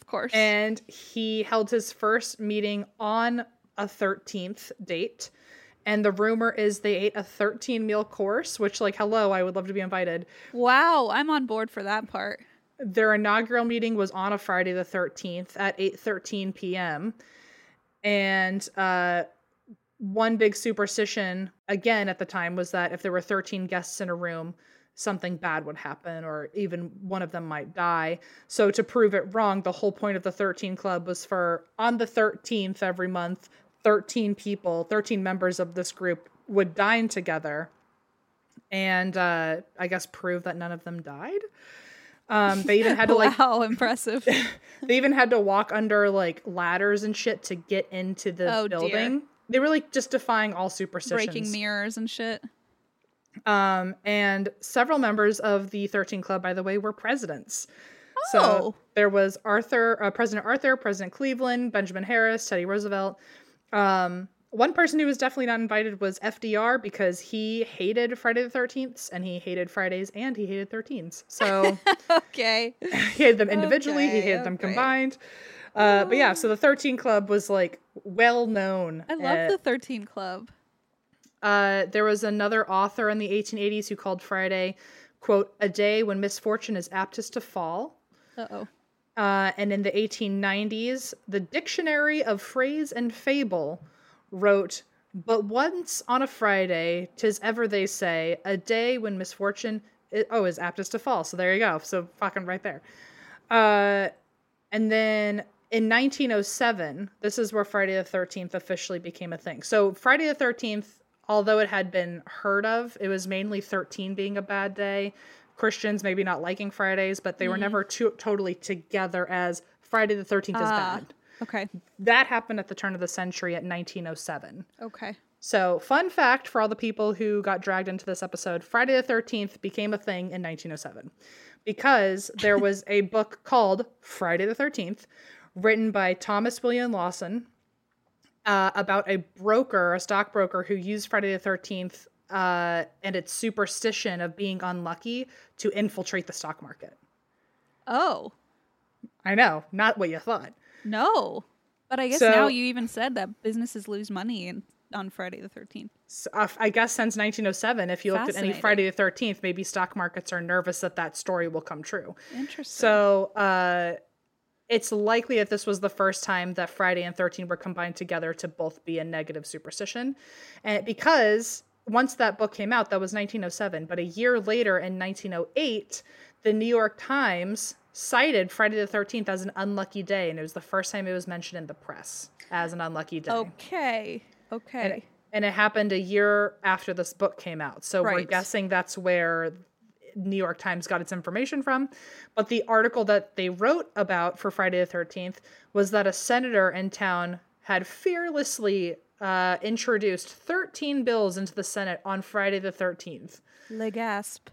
Of course. And he held his first meeting on a 13th date. And the rumor is they ate a 13 meal course, which, like, hello, I would love to be invited. wow, I'm on board for that part. Their inaugural meeting was on a Friday the 13th at 8:13 p.m. And uh one big superstition again at the time was that if there were 13 guests in a room, something bad would happen or even one of them might die. So to prove it wrong, the whole point of the 13 club was for on the 13th every month, 13 people, 13 members of this group would dine together and uh I guess prove that none of them died. Um, they even had to like how impressive. they even had to walk under like ladders and shit to get into the Oh, dear. building. They were like just defying all superstitions. Breaking mirrors and shit. Um, and several members of the 13 Club, by the way, were presidents. Oh. So there was Arthur, uh, President Arthur, President Cleveland, Benjamin Harris, Teddy Roosevelt. Um, one person who was definitely not invited was FDR because he hated Friday the 13th and he hated Fridays and he hated 13s. So Okay. he hated them individually, he Okay, hated them combined. Uh, but yeah, so the 13 Club was like well known. I love Uh, the 13 Club. uh, there was another author in the 1880s who called Friday, quote, a day when misfortune is aptest to fall. Uh oh. Uh, and in the 1890s, the Dictionary of Phrase and Fable wrote, But once on a Friday, 'tis ever they say, a day when misfortune i- oh, is aptest to fall. So there you go. So fucking right there. Uh, and then in 1907, this is where Friday the 13th officially became a thing. So Friday the 13th, although it had been heard of, it was mainly 13 being a bad day. Christians maybe not liking Fridays, but they were never to- totally together as Friday the 13th is Ah. bad. Okay. That happened at the turn of the century at 1907. Okay. So, fun fact for all the people who got dragged into this episode Friday the 13th became a thing in 1907 because there was a book called Friday the 13th written by Thomas William Lawson uh, about a broker, a stockbroker who used Friday the 13th uh, and its superstition of being unlucky to infiltrate the stock market. Oh, I know, not what you thought. no. But I guess So- now you even said that businesses lose money in, on Friday the 13th. So, uh, I guess since 1907, if you looked at any Friday the 13th, maybe stock markets are nervous that that story will come true. Interesting. So uh, it's likely that this was the first time that Friday and 13 were combined together to both be a negative superstition. And because once that book came out, that was 1907. But a year later in 1908, the New York Times cited Friday the 13th as an unlucky day. And it was the first time it was mentioned in the press as an unlucky day. okay. Okay. And, it, and it happened a year after this book came out. So we're guessing that's where New York Times got its information from. But the article that they wrote about for Friday the 13th was that a senator in town had fearlessly uh, introduced 13 bills into the Senate on Friday the 13th. Le gasp.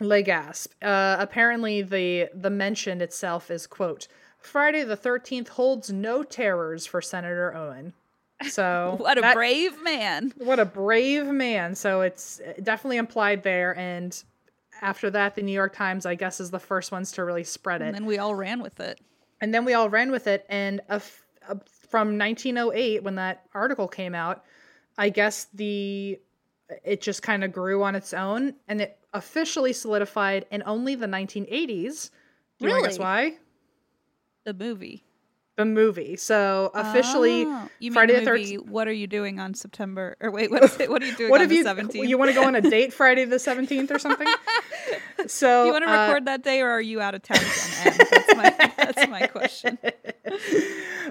Le gasp. Uh, apparently, the the mention itself is quote Friday the 13th holds no terrors for Senator Owen. So What a that- brave man. what a brave man. So it's definitely implied there. And after that, the New York Times, I guess, is the first ones to really spread it. And then we all ran with it. And then we all ran with it. And a f- a- from 1908, when that article came out, I guess the it just kind of grew on its own, and it officially solidified in only the 1980s. Do you to guess Really? why? The movie. the movie. So officially, Oh, you Friday the the movie, Thirteenth. What are you doing on September? Or wait, what is it? What are you doing What on have the you? seventeenth? You want to go on a date Friday the seventeenth or something? So Do you want to uh, record that day, or are you out of town again? That's my that's my question.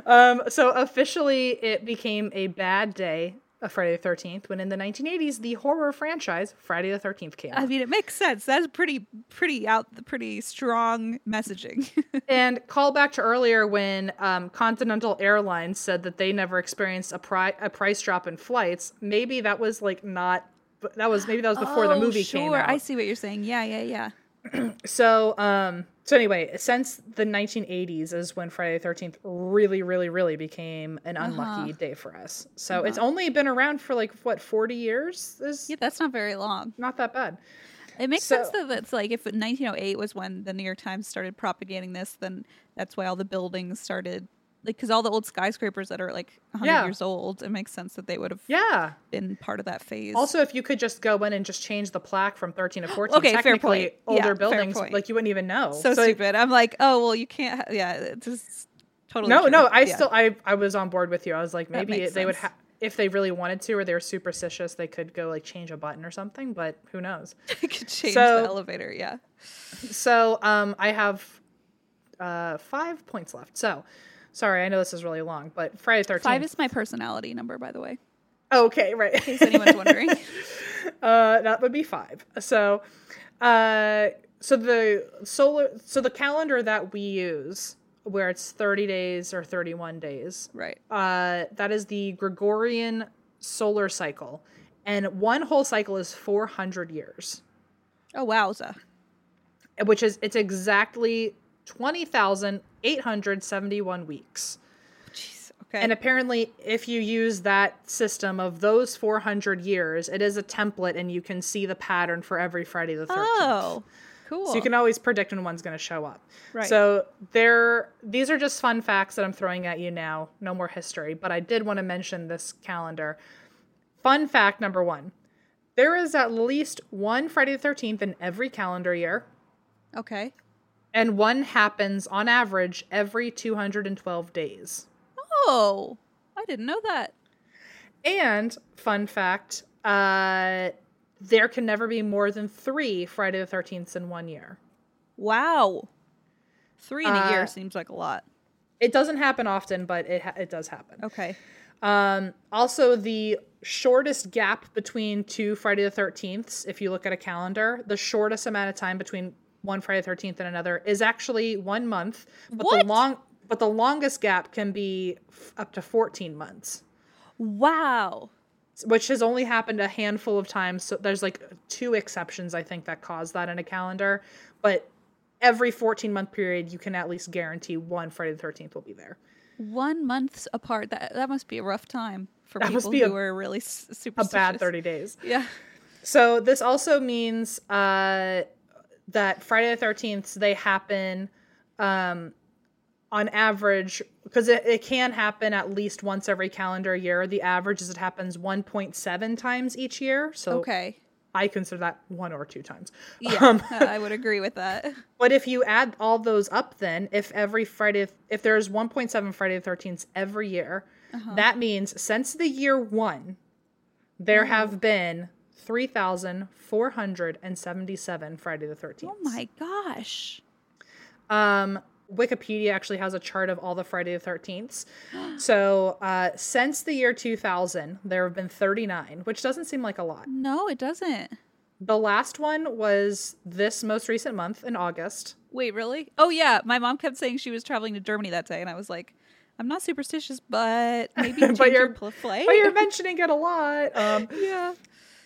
Um, so officially, it became a bad day of Friday the Thirteenth when in the 1980s the horror franchise Friday the Thirteenth came. I out. mean, it makes sense. That's pretty pretty out, pretty strong messaging. and call back to earlier when um, Continental Airlines said that they never experienced a, pri- a price drop in flights. Maybe that was like not. That was maybe that was before the Oh, movie sure. came out. I see what you're saying. Yeah, yeah, yeah. So, um, so anyway, since the 1980s is when Friday the 13th really, really, really became an unlucky day for us. So it's only been around for like what 40 years. Is Yeah, that's not very long. not that bad. It makes So- sense though that it's like if 1908 was when the New York Times started propagating this, then that's why all the buildings started like because all the old skyscrapers that are like 100 Yeah. years old. It makes sense that they would have Yeah. been part of that phase. Also, if you could just go in and just change the plaque from 13 to 14, Okay, fair technically point. older Yeah, buildings, like you wouldn't even know. so, So- stupid. I'm like, oh well, you can't. Ha- yeah, it's just totally. No, true. no, I Yeah. still, I, I was on board with you. I was like, maybe makes they would have. If they really wanted to, or they were superstitious, they could go like change a button or something. But who knows? I could change So- the elevator. Yeah. So um, I have uh, five points left. So sorry, I know this is really long, but Friday the 13th. Five is my personality number, by the way. okay, right. In case anyone's wondering. uh, that would be five. So, uh, so the solar, so the calendar that we use, where it's 30 days or 31 days, right. uh, that is the Gregorian solar cycle, and one whole cycle is 400 years. Oh wowza. which is it's exactly 20,871 weeks. Jeez. Okay. And apparently if you use that system of those 400 years, it is a template and you can see the pattern for every Friday the 13th. oh, cool. So you can always predict when one's going to show up. Right. So there these are just fun facts that I'm throwing at you now. No more history, but I did want to mention this calendar. Fun fact number 1. There is at least one Friday the 13th in every calendar year. okay. And one happens on average every 212 days. Oh, I didn't know that. And fun fact, uh, there can never be more than three Friday the 13th in one year. Wow. Three in a Uh, year seems like a lot. It doesn't happen often, but it ha- it does happen. Okay. Um, also, the shortest gap between two Friday the 13ths, if you look at a calendar, the shortest amount of time between one Friday the 13th and another is actually one month. But What? the long but the longest gap can be f- up to 14 months. Wow. which has only happened a handful of times. So there's like two exceptions, I think, that cause that in a calendar. But every 14 month period, you can at least guarantee one Friday the 13th will be there. One month's apart. That that must be a rough time for That people who a- are really s- A bad 30 days. Yeah. So this also means uh, that Friday the 13th, they happen um, on average, because it, it can happen at least once every calendar year. The average is it happens 1.7 times each year. So Okay. I consider that one or two times. Yeah, Um, I would agree with that. But if you add all those up, then if every Friday, if there's 1.7 Friday the 13th every year, Uh-huh. that means since the year one, there have been 3,477 Friday the 13th. Oh my gosh. Um, Wikipedia actually has a chart of all the Friday the 13ths. so uh, since the year 2000, there have been 39, which doesn't seem like a lot. No, it doesn't. The last one was this most recent month in August. Wait, really? Oh yeah, my mom kept saying she was traveling to Germany that day, and I was like, I'm not superstitious, but maybe change But your you're- pl- flight. But you're mentioning it a lot. Um, yeah.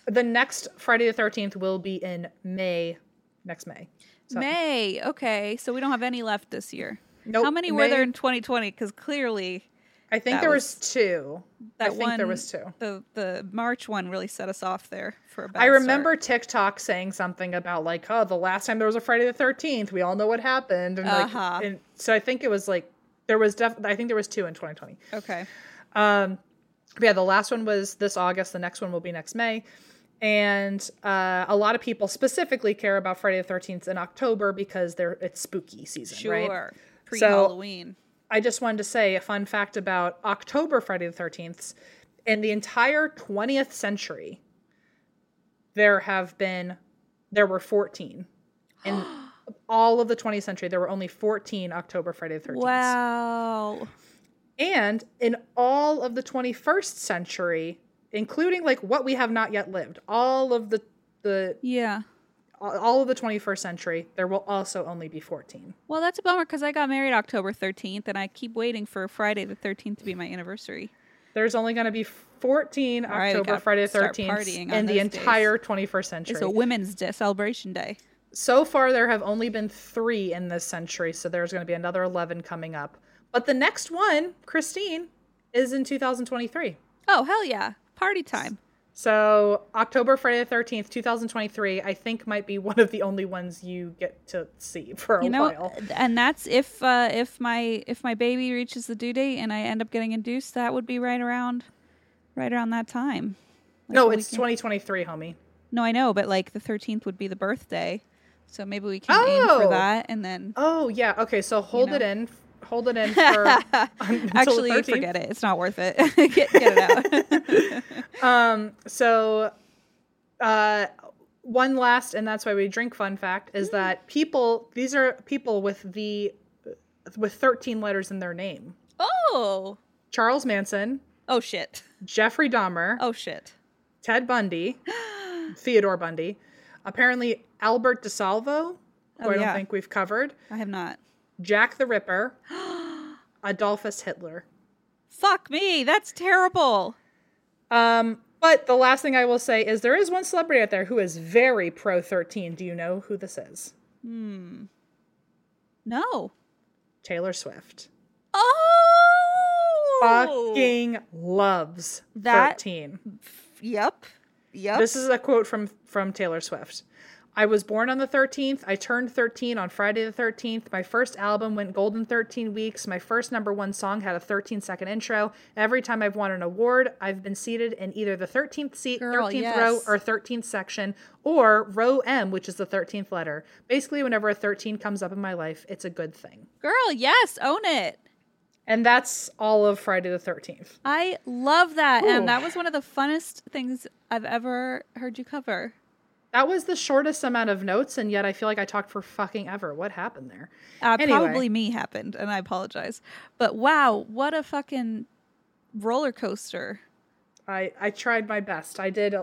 The next Friday the 13th will be in May, next May. So, May. Okay, so we don't have any left this year. Nope, How many were there in 2020? Because clearly I think there was, was- two. I think one, there was two. The the March one really set us off there for a I remember start. TikTok saying something about like, oh, the last time there was a Friday the 13th, we all know what happened. And, Uh-huh. and so I think it was like, there was def- I think there was two in 2020. Okay. Um, but yeah, the last one was this August. The next one will be next May. And uh, a lot of people specifically care about Friday the 13th in October because they're it's spooky season, Sure. right? Pre So- Halloween. I just wanted to say a fun fact about October Friday the 13th. In the entire 20th century, there have been, there were 14. In all of the 20th century, there were only 14 October Friday the 13th. Wow. And in all of the 21st century, including like what we have not yet lived, all of the, the, Yeah. all of the 21st century, there will also only be 14. Well, that's a bummer because I got married October 13th and I keep waiting for Friday the 13th to be my anniversary. There's only going to be 14 right, October Friday the 13th partying in the those days. entire 21st century. It's a Women's Day celebration day. so far, there have only been three in this century, so there's going to be another 11 coming up. But the next one, Christine, is in 2023. Oh, hell yeah. Party time. So October Friday the 13th, 2023, I think might be one of the only ones you get to see for a you know while. and that's if uh if my if my baby reaches the due date and i end up getting induced that would be right around right around that time Like No, it's weekend- 2023, homie. no i know but like the 13th would be the birthday so maybe we can aim for Oh. that and then Oh, yeah. Okay, so hold know. it in. Hold it in for actually the 13th. forget it. It's not worth it. Get, get it out. Um, so uh one last and that's why we drink fun fact is Mm. that people these are people with the with 13 letters in their name. oh. Charles Manson, oh shit. Jeffrey Dahmer, oh shit. Ted Bundy, Theodore Bundy, apparently Albert DeSalvo, who Oh, I don't yeah. think we've covered, i have not Jack the Ripper, Adolphus Hitler. fuck me that's terrible Um, but the last thing I will say is there is one celebrity out there who is very pro 13. Do you know who this is? Hmm. No Taylor Swift. oh Fucking loves That- 13. yep yep This is a quote from from Taylor Swift. I was born on the 13th. I turned 13 on Friday the 13th. My first album went gold in 13 weeks. My first number one song had a 13 second intro. Every time I've won an award, I've been seated in either the 13th seat, Girl, 13th row, or 13th section, or row M, which is the 13th letter. Basically, whenever a 13 comes up in my life, it's a good thing. Girl, yes, own it. And that's all of Friday the 13th. I love that. Ooh. And that was one of the funnest things I've ever heard you cover. That was the shortest amount of notes, and yet I feel like I talked for fucking ever. What happened there? Uh, Anyway. Probably me happened, and I apologize. But wow, what a fucking roller coaster. I I tried my best. I did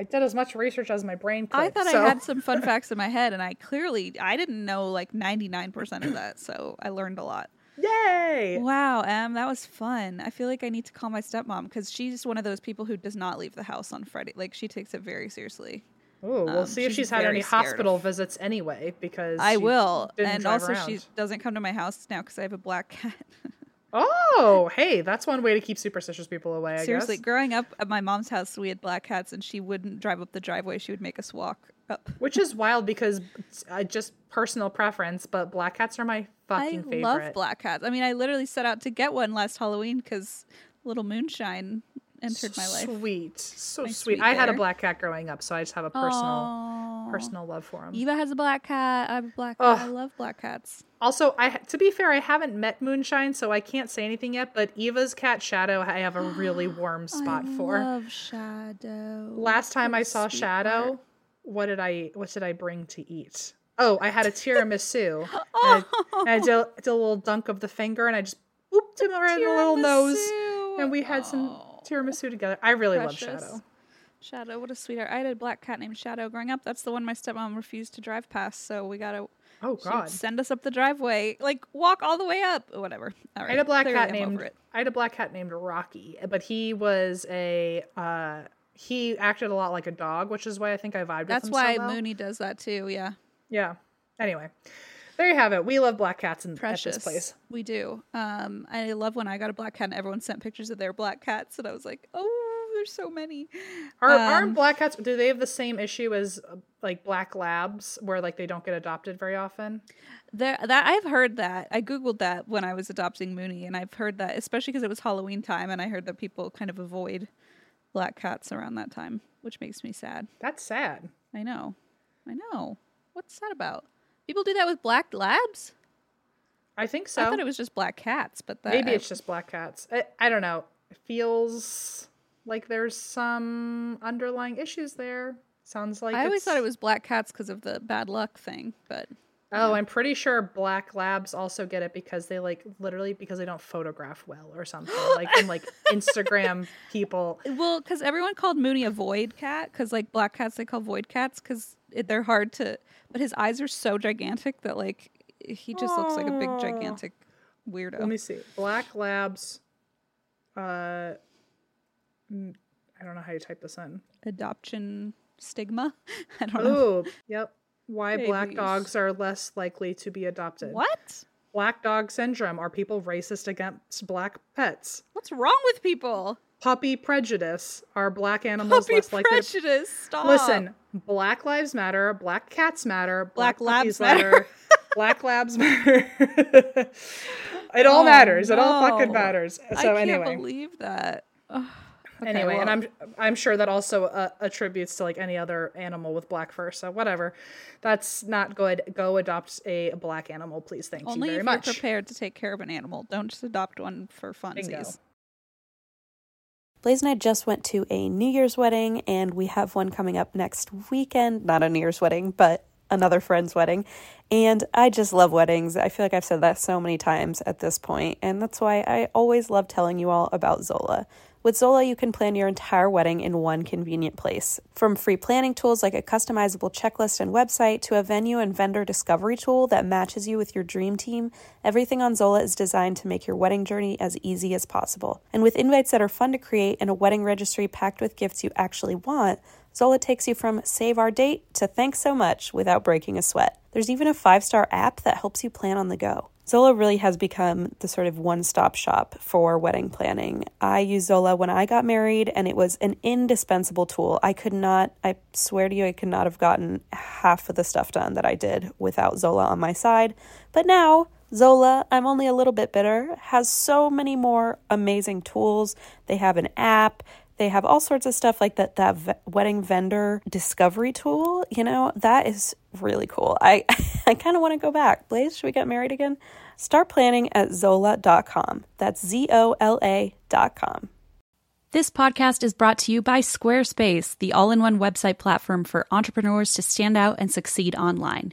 I did as much research as my brain could. I thought so- I had some fun facts in my head, and I clearly I didn't know like ninety nine percent of that, so I learned a lot. Yay! Wow, Em, that was fun. I feel like I need to call my stepmom because she's one of those people who does not leave the house on Friday. Like she takes it very seriously. Ooh, we'll Um, see if she's she's had any hospital of- visits anyway, because I will, and also around. she doesn't come to my house now because I have a black cat. Oh, hey, that's one way to keep superstitious people away. I Seriously, guess. growing up at my mom's house, we had black cats, and she wouldn't drive up the driveway. She would make us walk up. Which is wild because uh, just personal preference, but black cats are my fucking I favorite. love black cats. I mean, I literally set out to get one last Halloween because little moonshine entered my life. Sweet, so My sweet. sweet I had a black cat growing up, so I just have a personal Aw. personal love for him. Eva has a black cat. I have a black cat. I love black cats. Also, I to be fair, I haven't met Moonshine, so I can't say anything yet. But Eva's cat Shadow, I have a really warm spot I for. love Shadow. Last time I saw. Shadow, what did I what did I bring to eat? Oh, I had a tiramisu. and I, and I did, did a little dunk of the finger, and I just booped him right in the little nose, and we had some. Tiramisu together. I really love Precious. Shadow. Shadow, what a sweetheart. I had a black cat named Shadow growing up. That's the one my stepmom refused to drive past, so we gotta Oh God, send us up the driveway. Like walk all the way up. Whatever. All right. I had a black Clearly cat I'm named. I had a black cat named Rocky, but he was a uh, he acted a lot like a dog, which is why I think I vibed That's with him why so well. Mooney does that too, yeah. Yeah. Anyway, there you have it. We love black cats in, at Precious. this place. We do. Um I love when I got a black cat and everyone sent pictures of their black cats and I was like, Oh, there's so many. Are Um, aren't black cats? Do they have the same issue as uh, like black labs, where like they don't get adopted very often? There, that I've heard that. I googled that when I was adopting Mooney, and I've heard that, especially because it was Halloween time, and I heard that people kind of avoid black cats around that time, which makes me sad. That's sad. I know, I know. What's that about? People do that with black labs. I think so. I thought it was just black cats, but that, Maybe it's just black cats. I, I don't know. It feels like there's some underlying issues there. Sounds like I always thought it was black cats because of the bad luck thing, but Oh, I'm pretty sure black labs also get it because they like literally because they don't photograph well or something. like in like Instagram people. well, because everyone called Mooney a void cat, because like black cats they call void cats because they're hard to. But his eyes are so gigantic that like he just looks like a big gigantic weirdo. Let me see. Black labs. Uh, mm, I don't know how you type this in. Adoption stigma. I don't know. Oh, yep. Why black dogs are less likely to be adopted. What? Black dog syndrome. Are people racist against black pets? What's wrong with people? Puppy prejudice. Are black animals Puppy less likely to prejudice. Stop. Listen, black lives matter, black cats matter, Black black, labs matter, black labs matter. it all Oh, matters. It all fucking no. matters. I So can't anyway, believe that. Okay, anyway, and I'm I'm sure that also uh, attributes to like any other animal with black fur. So whatever, that's not good. Go adopt a black animal, please. Thank only you very if much. you're prepared to take care of an animal. Don't just adopt one for Bingo. Blaze and I just went to a New Year's wedding, and we have one coming up next weekend. Not a New Year's wedding, but another friend's wedding. And I just love weddings. I feel like I've said that so many times at this point, and that's why I always love telling you all about Zola. With Zola, you can plan your entire wedding in one convenient place. From free planning tools like a customizable checklist and website to a venue and vendor discovery tool that matches you with your dream team, everything on Zola is designed to make your wedding journey as easy as possible. And with invites that are fun to create and a wedding registry packed with gifts you actually want, Zola takes you from save our date to thanks so much without breaking a sweat. There's even a five star app that helps you plan on the go. Zola really has become the sort of one stop shop for wedding planning. I used Zola when I got married, and it was an indispensable tool. I could not, I swear to you, I could not have gotten half of the stuff done that I did without Zola on my side. But now, Zola, I'm only a little bit bitter, has so many more amazing tools. They have an app. They have all sorts of stuff like that that v- wedding vendor discovery tool, you know, that is really cool. I I kind of want to go back. Blaze, should we get married again? Start planning at zola.com. That's Z O L A.com. This podcast is brought to you by Squarespace, the all in one website platform for entrepreneurs to stand out and succeed online.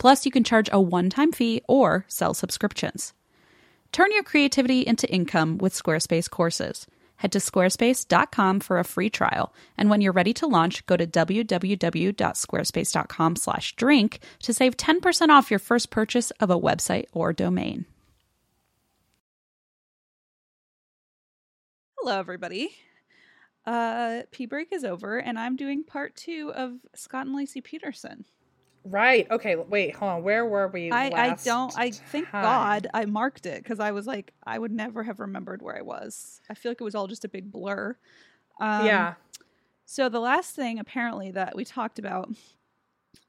Plus, you can charge a one time fee or sell subscriptions. Turn your creativity into income with Squarespace courses. Head to squarespace.com for a free trial, and when you're ready to launch, go to www.squarespace.com/drink to save 10% off your first purchase of a website or domain. Hello, everybody. Uh, P break is over, and I'm doing part two of Scott and Laci Peterson. Right. Okay. Wait. Hold on. Where were we? I, I don't. I thank time? God I marked it because I was like, I would never have remembered where I was. I feel like it was all just a big blur. Um, yeah. So the last thing apparently that we talked about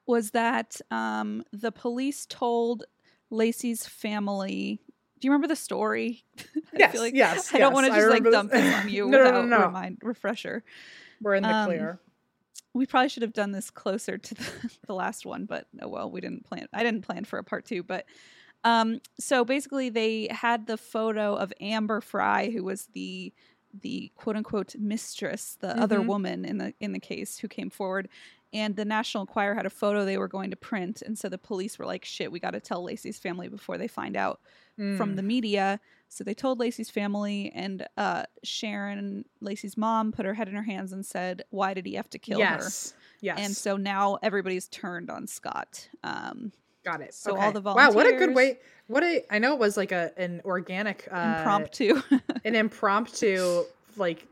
was that um, the police told Laci's family. Do you remember the story? I Yes, feel like yes, I don't yes, want to just like dump this. on you No, no, without no, no. remind refresher. We're in the um, clear. We probably should have done this closer to the, the last one, but oh well, we didn't plan. I didn't plan for a part two, but um, so basically they had the photo of Amber Frey, who was the the quote unquote mistress, the other Mhm. woman in the in the case who came forward. And the National Enquirer had a photo they were going to print, and so the police were like, "Shit, we got to tell Laci's family before they find out from Mm. the media." So they told Laci's family, and uh, Sharon, Laci's mom, put her head in her hands and said, "Why did he have to kill her?" yes. Yes. And so now everybody's turned on Scott. Um, got it. so okay. all the volunteers. Wow. What a good way. What a. I know it was like a an organic uh, impromptu. an impromptu like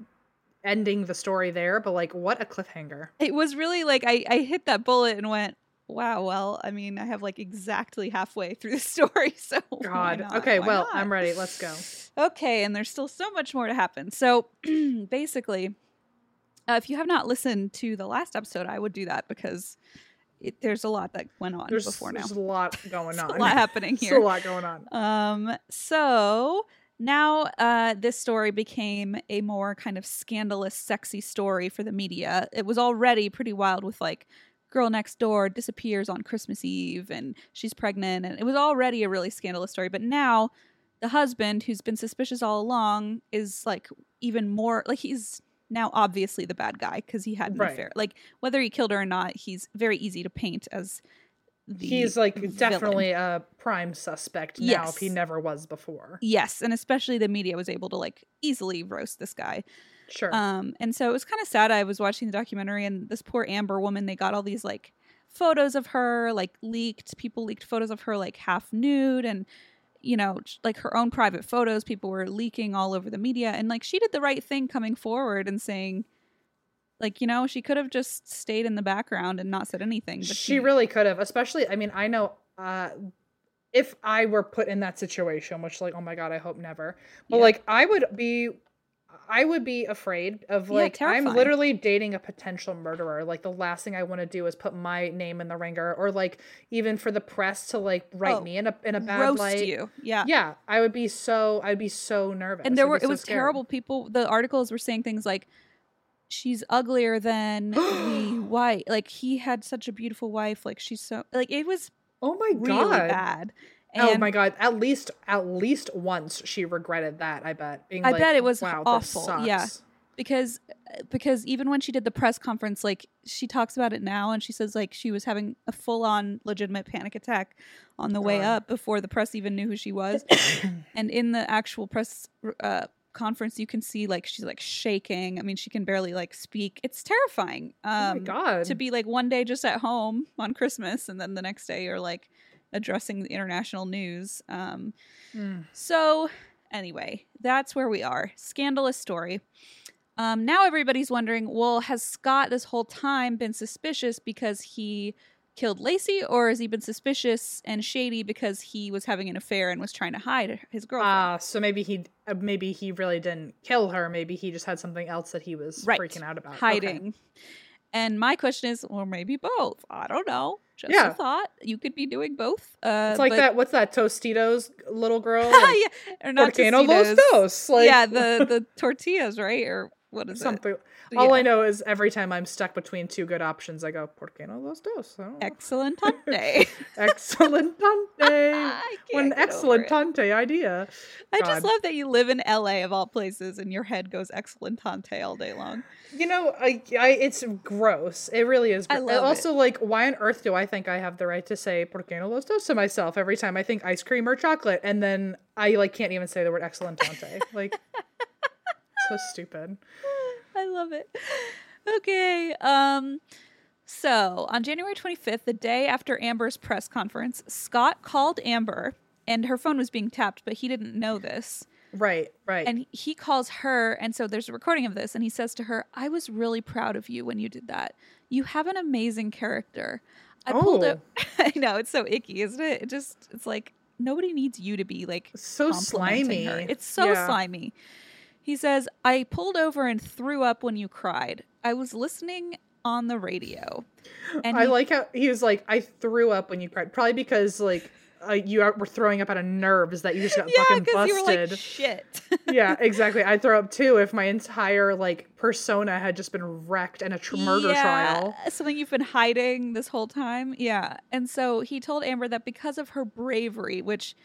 ending the story there, but like what a cliffhanger. it was really like I, I hit that bullet and went, wow, well, I mean, I have like exactly halfway through the story, so God. Okay, Why well, not? I'm ready. Let's go. Okay, and there's still so much more to happen. So basically, uh, if you have not listened to the last episode, I would do that because it, there's a lot that went on There's, before now. there's a lot going on. a lot happening There's here. a lot going on. Um, so now uh, this story became a more kind of scandalous, sexy story for the media. It was already pretty wild with like girl next door disappears on Christmas Eve and she's pregnant, and it was already a really scandalous story. But now the husband, who's been suspicious all along, is like even more like he's now obviously the bad guy because he had an Right. affair. Like whether he killed her or not, he's very easy to paint as. The He's like villain. definitely a prime suspect now if he never was before. Yes, and especially the media was able to like easily roast this guy. Sure. Um, and so it was kind of sad. I was watching the documentary, and this poor Amber woman, they got all these like photos of her, like leaked. People leaked photos of her like half nude, and you know, like her own private photos. People were leaking all over the media, and like she did the right thing coming forward and saying. Like you know, she could have just stayed in the background and not said anything. But she really could have, especially I mean, I know uh if I were put in that situation, which like, oh my god, I hope never. But Yeah. like I would be I would be afraid of Yeah, like I'm literally dating a potential murderer. Like the last thing I want to do is put my name in the ringer or like even for the press to like write Oh, me in a in a bad roast light. you. Yeah. Yeah, I would be so I'd be so nervous. and there I'd were it was scared. terrible people the articles were saying things like she's uglier than the white like he had such a beautiful wife like she's so like it was Oh my really god. bad oh my god! At least, at least once she regretted that. I bet. Being I like, bet it was wow, awful, yeah. because because even when she did the press conference like she talks about it now and she says like she was having a full-on legitimate panic attack on the way up before the press even knew who she was and in the actual press uh, conference you can see like she's like shaking i mean she can barely like speak it's terrifying um oh my god! to be like one day just at home on christmas and then the next day you're like addressing the international news um Mm. so, anyway, that's where we are. Scandalous story. Um, now everybody's wondering well, has Scott this whole time been suspicious because he killed Laci, or has he been suspicious and shady because he was having an affair and was trying to hide his girlfriend? Ah, so maybe he, uh, maybe he really didn't kill her. Maybe he just had something else that he was Right. freaking out about. Okay. And my question is, well, maybe both. I don't know. Just Yeah. a thought. You could be doing both. Uh, It's like but- that. What's that? Tostitos little girl. Yeah, or not no los Tostitos. dos? Like, yeah, the the tortillas, right? Or what is it? something. All Yeah. I know is every time I'm stuck between two good options, I go por qué no los dos? Oh. I don't know. Excellentante. Excellentante. What an can't get over it. excellentante idea. I just love that you live in LA of all places and your head goes excellentante all day long. You know, I, I, it's gross. It really is. I gro- love it. also, like, why on earth do I think I have the right to say "por qué no los dos" to myself every time I think ice cream or chocolate, and then I like can't even say the word "excellentante"? like, so stupid. I love it. Okay. Um so, on January 25th, the day after Amber's press conference, Scott called Amber and her phone was being tapped, but he didn't know this. Right, right. And he calls her, and so there's a recording of this, and he says to her, I was really proud of you when you did that. You have an amazing character. I pulled Oh. it. I know, it's so icky, isn't it? It just, it's like, nobody needs you to be like So complimenting her. slimy. It's so Yeah. slimy. He says, I pulled over and threw up when you cried. I was listening on the radio. And I he- like how he was like, I threw up when you cried, probably because like uh, you are, were throwing up out of nerves that you just got yeah, fucking because you were busted. like, shit. yeah, exactly. I'd throw up too if my entire like persona had just been wrecked in a tr- murder Yeah, trial. Something you've been hiding this whole time. Yeah. And so he told Amber that because of her bravery, which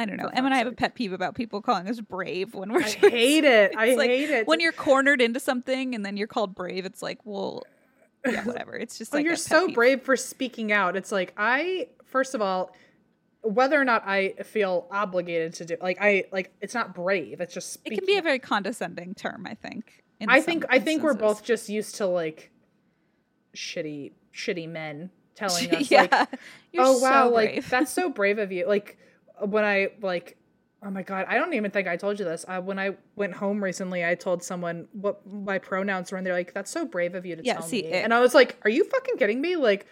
I don't know, Em and I have a pet peeve about people calling us brave when we're I hate it. I like hate it. when you're cornered into something and then you're called brave. It's like, well, yeah, whatever. It's just like you're so peeve. brave for speaking out. It's like I first of all, whether or not I feel obligated to do like I like it's not brave. It's just It can be a very condescending term, I think. in I think I think we're both just used to like shitty shitty men telling us yeah, like you're oh wow so like that's so brave of you like when i like oh my god i don't even think i told you this uh, when i went home recently i told someone what my pronouns were and they're like that's so brave of you to Yeah, tell see, me it- and i was like are you fucking kidding me like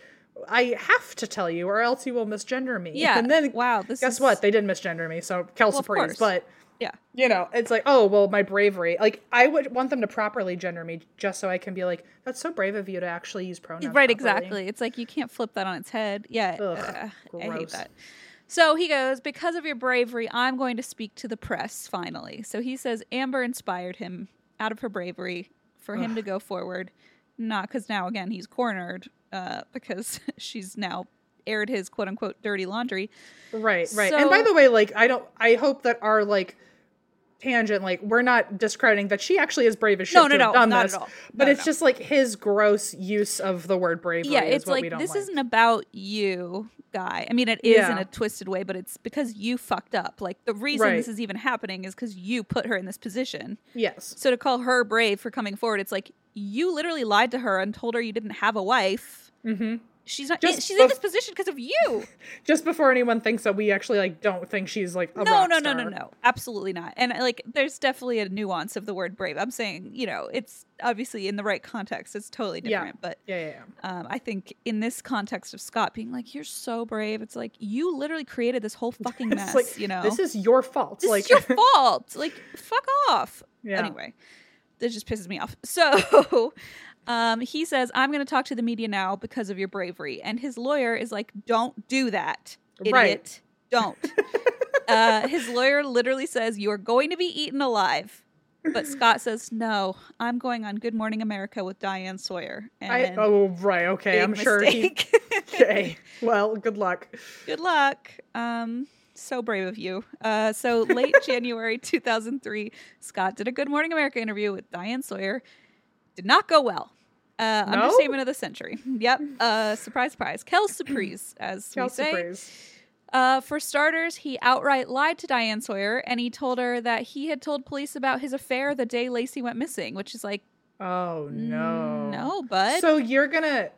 I have to tell you, or else you will misgender me. Yeah. And then wow. This guess is, what? They did misgender me, so Kelsey Well, praise. But Yeah. you know, it's like, oh well, my bravery. Like I would want them to properly gender me, just so I can be like, that's so brave of you to actually use pronouns. Right, properly." exactly. It's like you can't flip that on its head. Yeah, Ugh, uh, I hate that. So he goes, Because of your bravery, I'm going to speak to the press finally. So he says Amber inspired him out of her bravery for him to go forward. Not because now, again, he's cornered uh, because she's now aired his quote unquote dirty laundry. Right, right. and by the way, like I don't. I hope that our like tangent, like we're not discrediting that she actually is brave as shit No, to no, have no, done not this. at all. But No, it's no. just like his gross use of the word bravery. yeah, is it's what we like don't this like. isn't about you, guy. I mean, it is in a twisted way, but it's because you fucked up. Like the reason Right. this is even happening is because you put her in this position. Yes. So to call her brave for coming forward, it's like you literally lied to her and told her you didn't have a wife. hmm She's not. Just she's in this position because of you. Just before anyone thinks that we actually like don't think she's like a no, no, no, no, no. Absolutely not. And like, there's definitely a nuance of the word brave. I'm saying, you know, it's obviously in the right context. It's totally Yeah. different. But Yeah, yeah, yeah. um, I think in this context of Scott being like, "You're so brave," it's like you literally created this whole fucking mess. Like you know, this is your fault. this like is your fault. Like, fuck off. Yeah. Anyway, this just pisses me off. So, um, he says, "I'm going to talk to the media now because of your bravery," and his lawyer is like, "Don't do that, idiot. Right. Don't." uh, his lawyer literally says, "You are going to be eaten alive." But Scott says, "No, I'm going on Good Morning America with Diane Sawyer." And I, oh right, okay. I'm sure he. Okay. Well, good luck. Good luck. Um, so brave of you. Uh, so late January 2003, Scott did a Good Morning America interview with Diane Sawyer. Did not go well. Uh, No? Understatement of the century. Yep. Uh, surprise, surprise. Kel surprise, as we say. praise. Uh, for starters, he outright lied to Diane Sawyer, and he told her that he had told police about his affair the day Lacey went missing, which is like, Oh no. no, bud. So you're gonna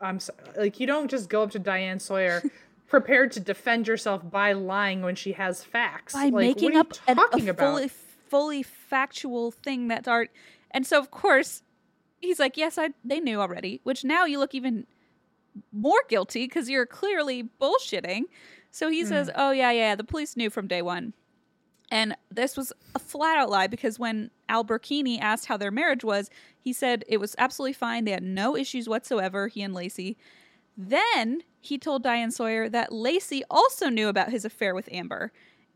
I'm so, like you don't just go up to Diane Sawyer prepared to defend yourself by lying when she has facts. by like, making what up are an, you a about? fully fully factual thing that's art and so of course he's like yes i they knew already which now you look even more guilty because you're clearly bullshitting so he mm. says oh yeah yeah the police knew from day one and this was a flat out lie because when Al Brocchini asked how their marriage was, he said it was absolutely fine. They had no issues whatsoever, he and Laci. Then he told Diane Sawyer that Laci also knew about his affair with Amber.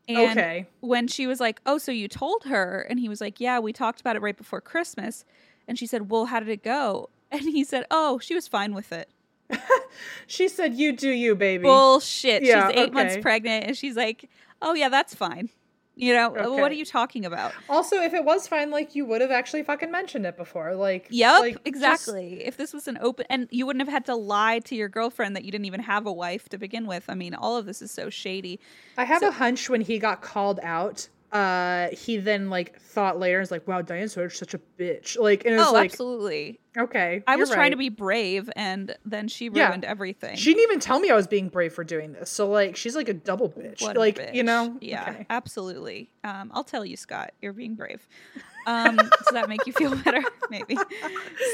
And Okay. when she was like, Oh, so you told her? And he was like, Yeah, we talked about it right before Christmas. And she said, Well, how did it go? And he said, Oh, she was fine with it. She said you do you, baby. Bullshit. Yeah, she's eight months pregnant. And she's like, Oh, yeah, that's fine. You know, uh, what are you talking about? also, if it was fine, like you would have actually fucking mentioned it before. Like Yep, like, just- exactly. If this was an open, and you wouldn't have had to lie to your girlfriend that you didn't even have a wife to begin with. I mean, all of this is so shady. I have So- a hunch when he got called out, uh, he then like thought later, is like, wow, Diane Sawyer's such a bitch. Like, and oh, like, absolutely. okay, I was trying to be brave, and then she Yeah. ruined everything. She didn't even tell me I was being brave for doing this. So like, she's like a double bitch. What like, you know, Yeah, Okay. absolutely. Um, I'll tell you, Scott, you're being brave. Um, does that make you feel better? Maybe.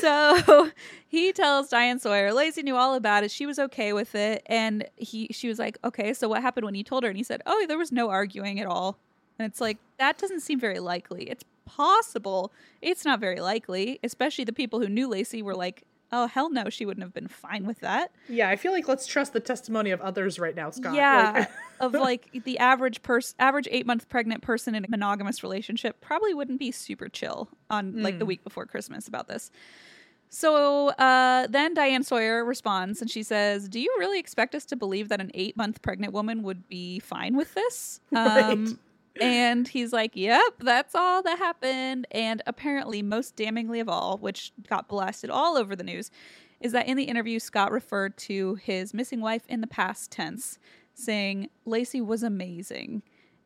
So he tells Diane Sawyer, Laci knew all about it. She was okay with it, and he, she was like, "Okay, so what happened when you told her?" And he said, "Oh, there was no arguing at all." And it's like that doesn't seem very likely. It's possible. It's not very likely, especially the people who knew Laci were like, "Oh, hell no, she wouldn't have been fine with that." Yeah, I feel like let's trust the testimony of others right now, Scott. Yeah, Like, of like the average person, average eight month pregnant person in a monogamous relationship probably wouldn't be super chill on like the Hmm. week before Christmas about this. So uh, then Diane Sawyer responds and she says, "Do you really expect us to believe that an eight month pregnant woman would be fine with this?" Um, and he's like, "Yep, that's all that happened." And apparently, most damningly of all, which got blasted all over the news, is that in the interview, Scott referred to his missing wife in the past tense, saying Laci was amazing,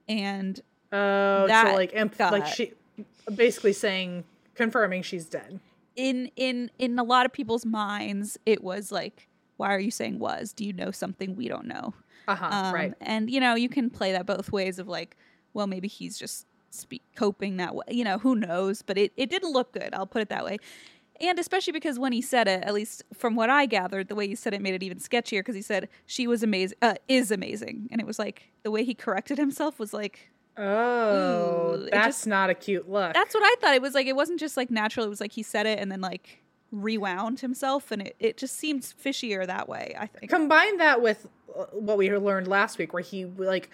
and oh, That so like, imp- like she basically saying, confirming she's dead. in in in a lot of people's minds, it was like, "Why are you saying was? Do you know something we don't know?" Uh huh. Um, right. And you know, you can play that both ways of like, well, maybe he's just speak, coping that way. You know, who knows? But it, it didn't look good. I'll put it that way. And especially because when he said it, at least from what I gathered, the way he said it made it even sketchier because he said she was amazing, uh, is amazing, and it was like the way he corrected himself was like Oh, that's just- not a cute look. that's what I thought. It was like it wasn't just like natural. It was like he said it and then like rewound himself, and it it just seemed fishier that way. I think. Combine that with uh, what we learned last week, where he like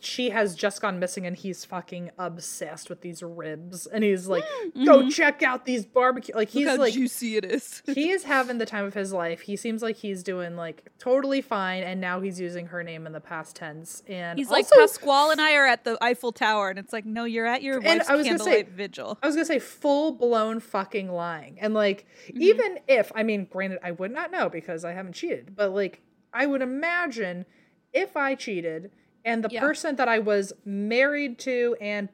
she has just gone missing, and he's fucking obsessed with these ribs, and he's like, "Go check out these barbecue." Like he's mm-hmm. Like. juicy it is. he is having the time of his life. He seems like he's doing like totally fine, and now he's using her name in the past tense. And He's like also- Pasquale and I are at the Eiffel Tower, and it's like, no, you're at your And wife's I was gonna say- candlelight vigil. I was gonna say full blown fucking lying. And like, Mm-hmm. even if, I mean, granted, I would not know because I haven't cheated, but like, I would imagine if I cheated and the Yeah. person that I was married to and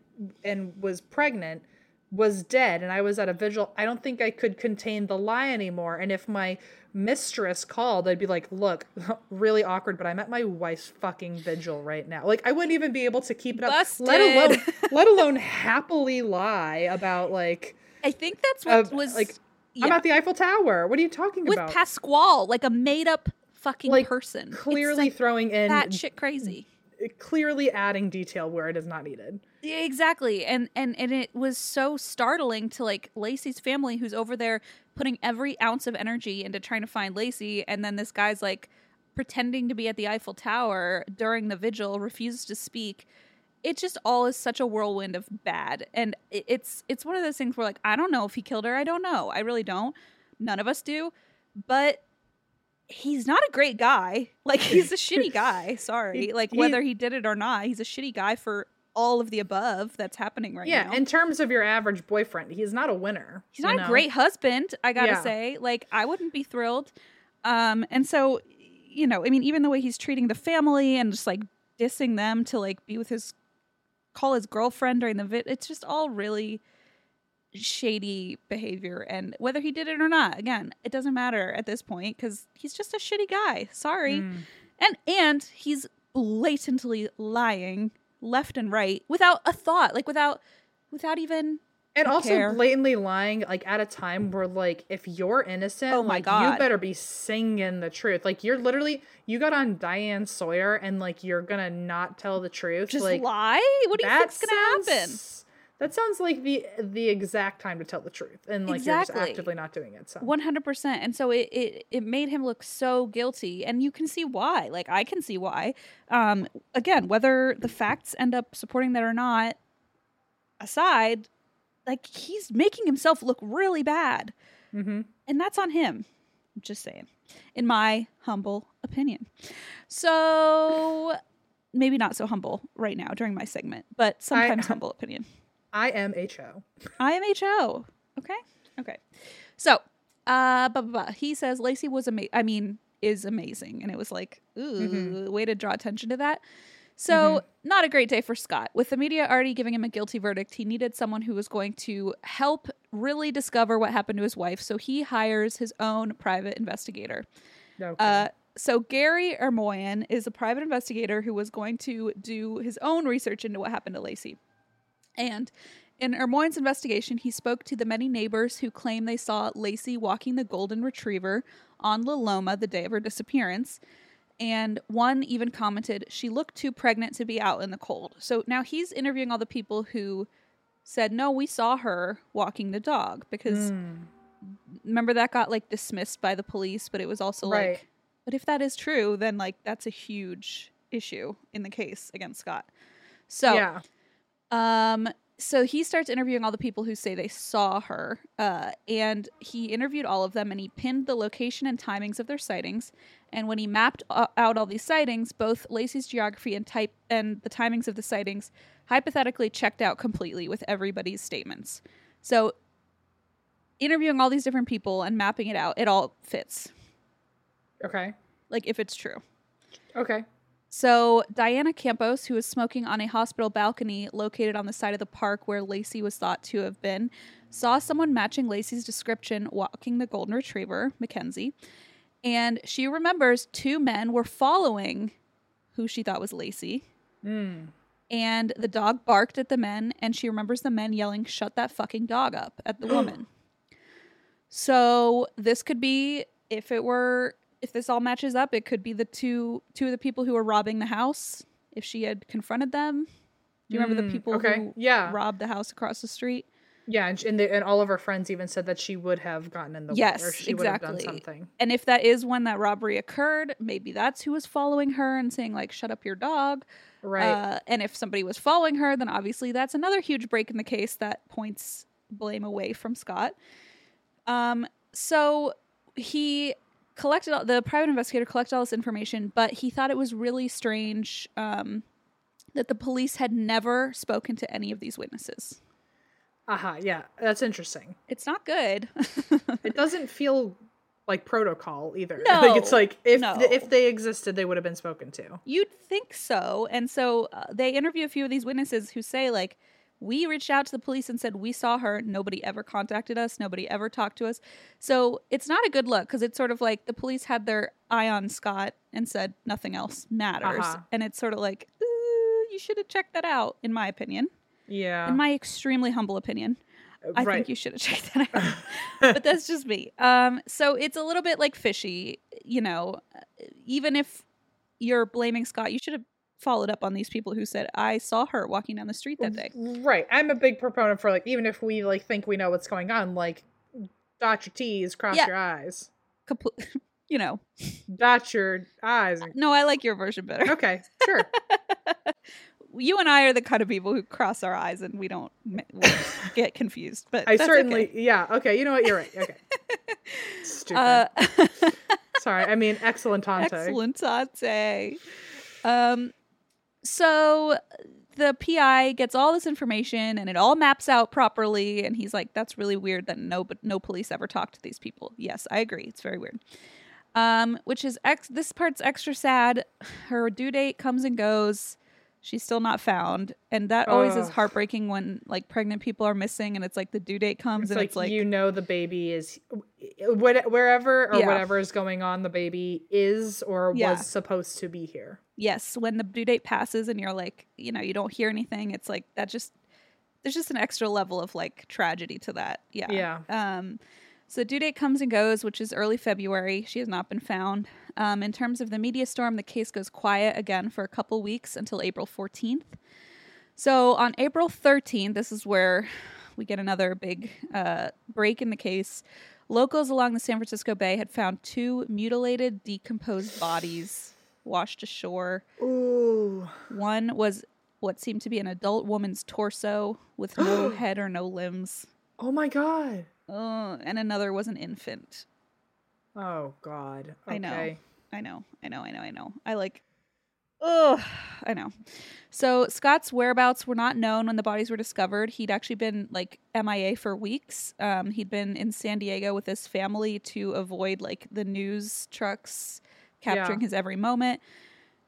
and was pregnant was dead and I was at a vigil, I don't think I could contain the lie anymore. And if my mistress called, I'd be like, look, really awkward, but I'm at my wife's fucking vigil right now. Like I wouldn't even be able to keep it up. Let alone let alone happily lie about like I think that's what uh, was like yeah. I'm at the Eiffel Tower. What are you talking with about? With Pasquale, like a made up fucking Like, person. Clearly like, throwing in that shit crazy. Clearly adding detail where it is not needed. Yeah, exactly. And and and it was so startling to like Laci's family who's over there putting every ounce of energy into trying to find Lacey and then this guy's like pretending to be at the Eiffel Tower during the vigil, refuses to speak. It just all is such a whirlwind of bad. And it- it's it's one of those things where like I don't know if he killed her. I don't know. I really don't. None of us do. But he's not a great guy. Like he's a shitty guy. Sorry. Like whether he did it or not, he's a shitty guy for all of the above that's happening right yeah, now. in terms of your average boyfriend, he's not a winner. he's not know? a great husband, I gotta Yeah. say. Like I wouldn't be thrilled. Um, and so, you know, I mean, even the way he's treating the family and just like dissing them to like be with his call his girlfriend during the vid, it's just all really shady behavior. And whether he did it or not, again, it doesn't matter at this point because he's just a shitty guy. Sorry. Mm. And and he's blatantly lying left and right without a thought, like without without even And also care. blatantly lying like at a time where like if you're innocent, Oh my like, God. you better be singing the truth. Like you're literally you got on Diane Sawyer and like you're gonna not tell the truth. just like lie. What do you think's gonna happen? That sounds like the the exact time to tell the truth, and like you're just actively not doing it. So One hundred percent. And so it, it it made him look so guilty, and you can see why. Like I can see why. Um, again, whether the facts end up supporting that or not, aside, like he's making himself look really bad, Mhm. and that's on him. I'm just saying, in my humble opinion. So maybe not so humble right now during my segment, but sometimes humble opinion. I am ho. IMHO. Okay. Okay. So, uh, blah, blah, blah. he says Laci was amazing. I mean, is amazing. And it was like, ooh, way to draw attention to that. So, not a great day for Scott. With the media already giving him a guilty verdict, he needed someone who was going to help really discover what happened to his wife. So, he hires his own private investigator. Okay. Uh, so Gary Ermoyan is a private investigator who was going to do his own research into what happened to Laci. And in Ermoyan's investigation, he spoke to the many neighbors who claim they saw Laci walking the golden retriever on La Loma the day of her disappearance. And one even commented, she looked too pregnant to be out in the cold. So now he's interviewing all the people who said, no, we saw her walking the dog because Hmm. remember that got like dismissed by the police, but it was also Right. like, but if that is true, then like that's a huge issue in the case against Scott. So, yeah, um, so he starts interviewing all the people who say they saw her, uh, and he interviewed all of them, and he pinned the location and timings of their sightings. And when he mapped o- out all these sightings, both Laci's geography and type and the timings of the sightings hypothetically checked out completely with everybody's statements. So, interviewing all these different people and mapping it out, it all fits. okay, Like if it's true. okay. So, Diana Campos, who was smoking on a hospital balcony located on the side of the park where Laci was thought to have been, saw someone matching Laci's description walking the golden retriever, Mackenzie. And she remembers two men were following who she thought was Laci. Mm. And the dog barked at the men, and she remembers the men yelling, Shut that fucking dog up at the woman. So this could be if it were if this all matches up, it could be the two two of the people who were robbing the house. If she had confronted them, do you remember the Mm, people okay. who Yeah. robbed the house across the street? Yeah, and, and, the, and all of her friends even said that she would have gotten in the way, or Yes, she would have exactly. done something. And if that is when that robbery occurred, maybe that's who was following her and saying like "shut up your dog." Right. Uh, and if somebody was following her, then obviously that's another huge break in the case that points blame away from Scott. Um, so he collected all, the private investigator collected all this information, but he thought it was really strange um, that the police had never spoken to any of these witnesses. Aha, yeah, that's interesting. It's not good. It doesn't feel like protocol either. No, like it's like if no. if they existed, they would have been spoken to. You'd think so. And so uh, they interview a few of these witnesses who say, like, we reached out to the police and said we saw her. Nobody ever contacted us. Nobody ever talked to us. So it's not a good look because it's sort of like the police had their eye on Scott and said nothing else matters. Uh-huh. And it's sort of like, you should have checked that out, in my opinion. Yeah, In my extremely humble opinion. I right. think you should have checked that out. but that's just me. Um, so it's a little bit like fishy, you know. Even if you're blaming Scott, you should have followed up on these people who said, "I saw her walking down the street that day." Right. I'm a big proponent for like even if we like think we know what's going on, like dot your T's, cross Yeah. your I's. Compl- you know, Dot your eyes. no, I like your version better. Okay, sure. You and I are the kind of people who cross our eyes and we don't ma- we get confused. But I certainly okay. yeah, okay, you know what, you're right. Okay. Stupid. Uh, Sorry, I mean excellent tante. Excellent Tate. Um, so the PI gets all this information and it all maps out properly. And he's like, "That's really weird that no, but no police ever talked to these people." Yes, I agree. It's very weird. Um, which is ex. This part's extra sad. Her due date comes and goes. She's still not found, and that always is heartbreaking when like pregnant people are missing, and it's like the due date comes It's and like, it's like you know the baby is wherever or Yeah. whatever is going on, the baby is or Yeah. was supposed to be here. Yes, when the due date passes and you're like, you know, you don't hear anything, it's like that just there's just an extra level of like tragedy to that. Yeah. Yeah. Um so due date comes and goes, which is early February. She has not been found. Um, in terms of the media storm, the case goes quiet again for a couple weeks until April 14th. So on April 13th, this is where we get another big uh, break in the case. Locals along the San Francisco Bay had found two mutilated, decomposed bodies washed ashore. Ooh. One was what seemed to be an adult woman's torso with no head or no limbs. Oh my god. Uh, and another was an infant. Oh god. Okay. I know. I know. I know. I know. I know. I like. Ugh. I know. So Scott's whereabouts were not known when the bodies were discovered. He'd actually been like MIA for weeks. Um, he'd been in San Diego with his family to avoid like the news trucks capturing Yeah. his every moment.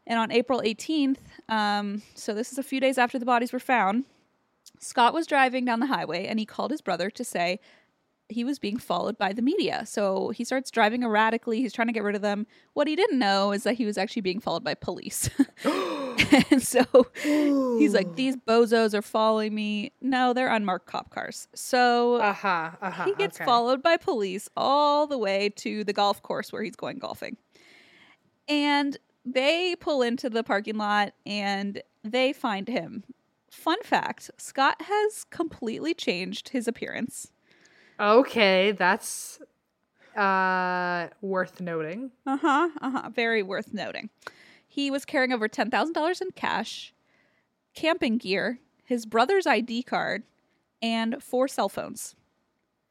And on April 18th, um, so this is a few days after the bodies were found, Scott was driving down the highway and he called his brother to say he was being followed by the media. So he starts driving erratically. He's trying to get rid of them. What he didn't know is that he was actually being followed by police. and so he's like, These bozos are following me. No, they're unmarked cop cars. So Uh-huh. Uh-huh. he gets okay. followed by police all the way to the golf course where he's going golfing. And they pull into the parking lot and they find him. Fun fact Scott has completely changed his appearance. Okay, that's uh worth noting. Uh huh. Uh huh. Very worth noting. He was carrying over $10,000 in cash, camping gear, his brother's ID card, and four cell phones.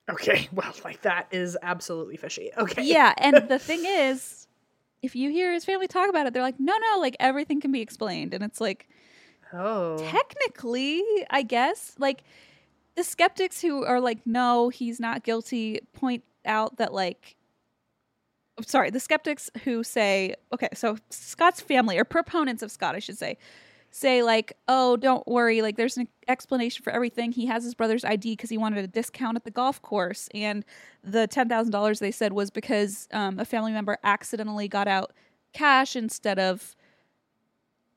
Okay, well, like that is absolutely fishy. Okay. yeah, and the thing is, if you hear his family talk about it, they're like, no, no, like everything can be explained. And it's like, Oh. technically, I guess, like the skeptics who are like, no, he's not guilty, point out that, like, I'm sorry, the skeptics who say, okay, so Scott's family, or proponents of Scott, I should say, say, like, oh, don't worry, like, there's an explanation for everything. He has his brother's ID because he wanted a discount at the golf course. And the $10,000 they said was because um, a family member accidentally got out cash instead of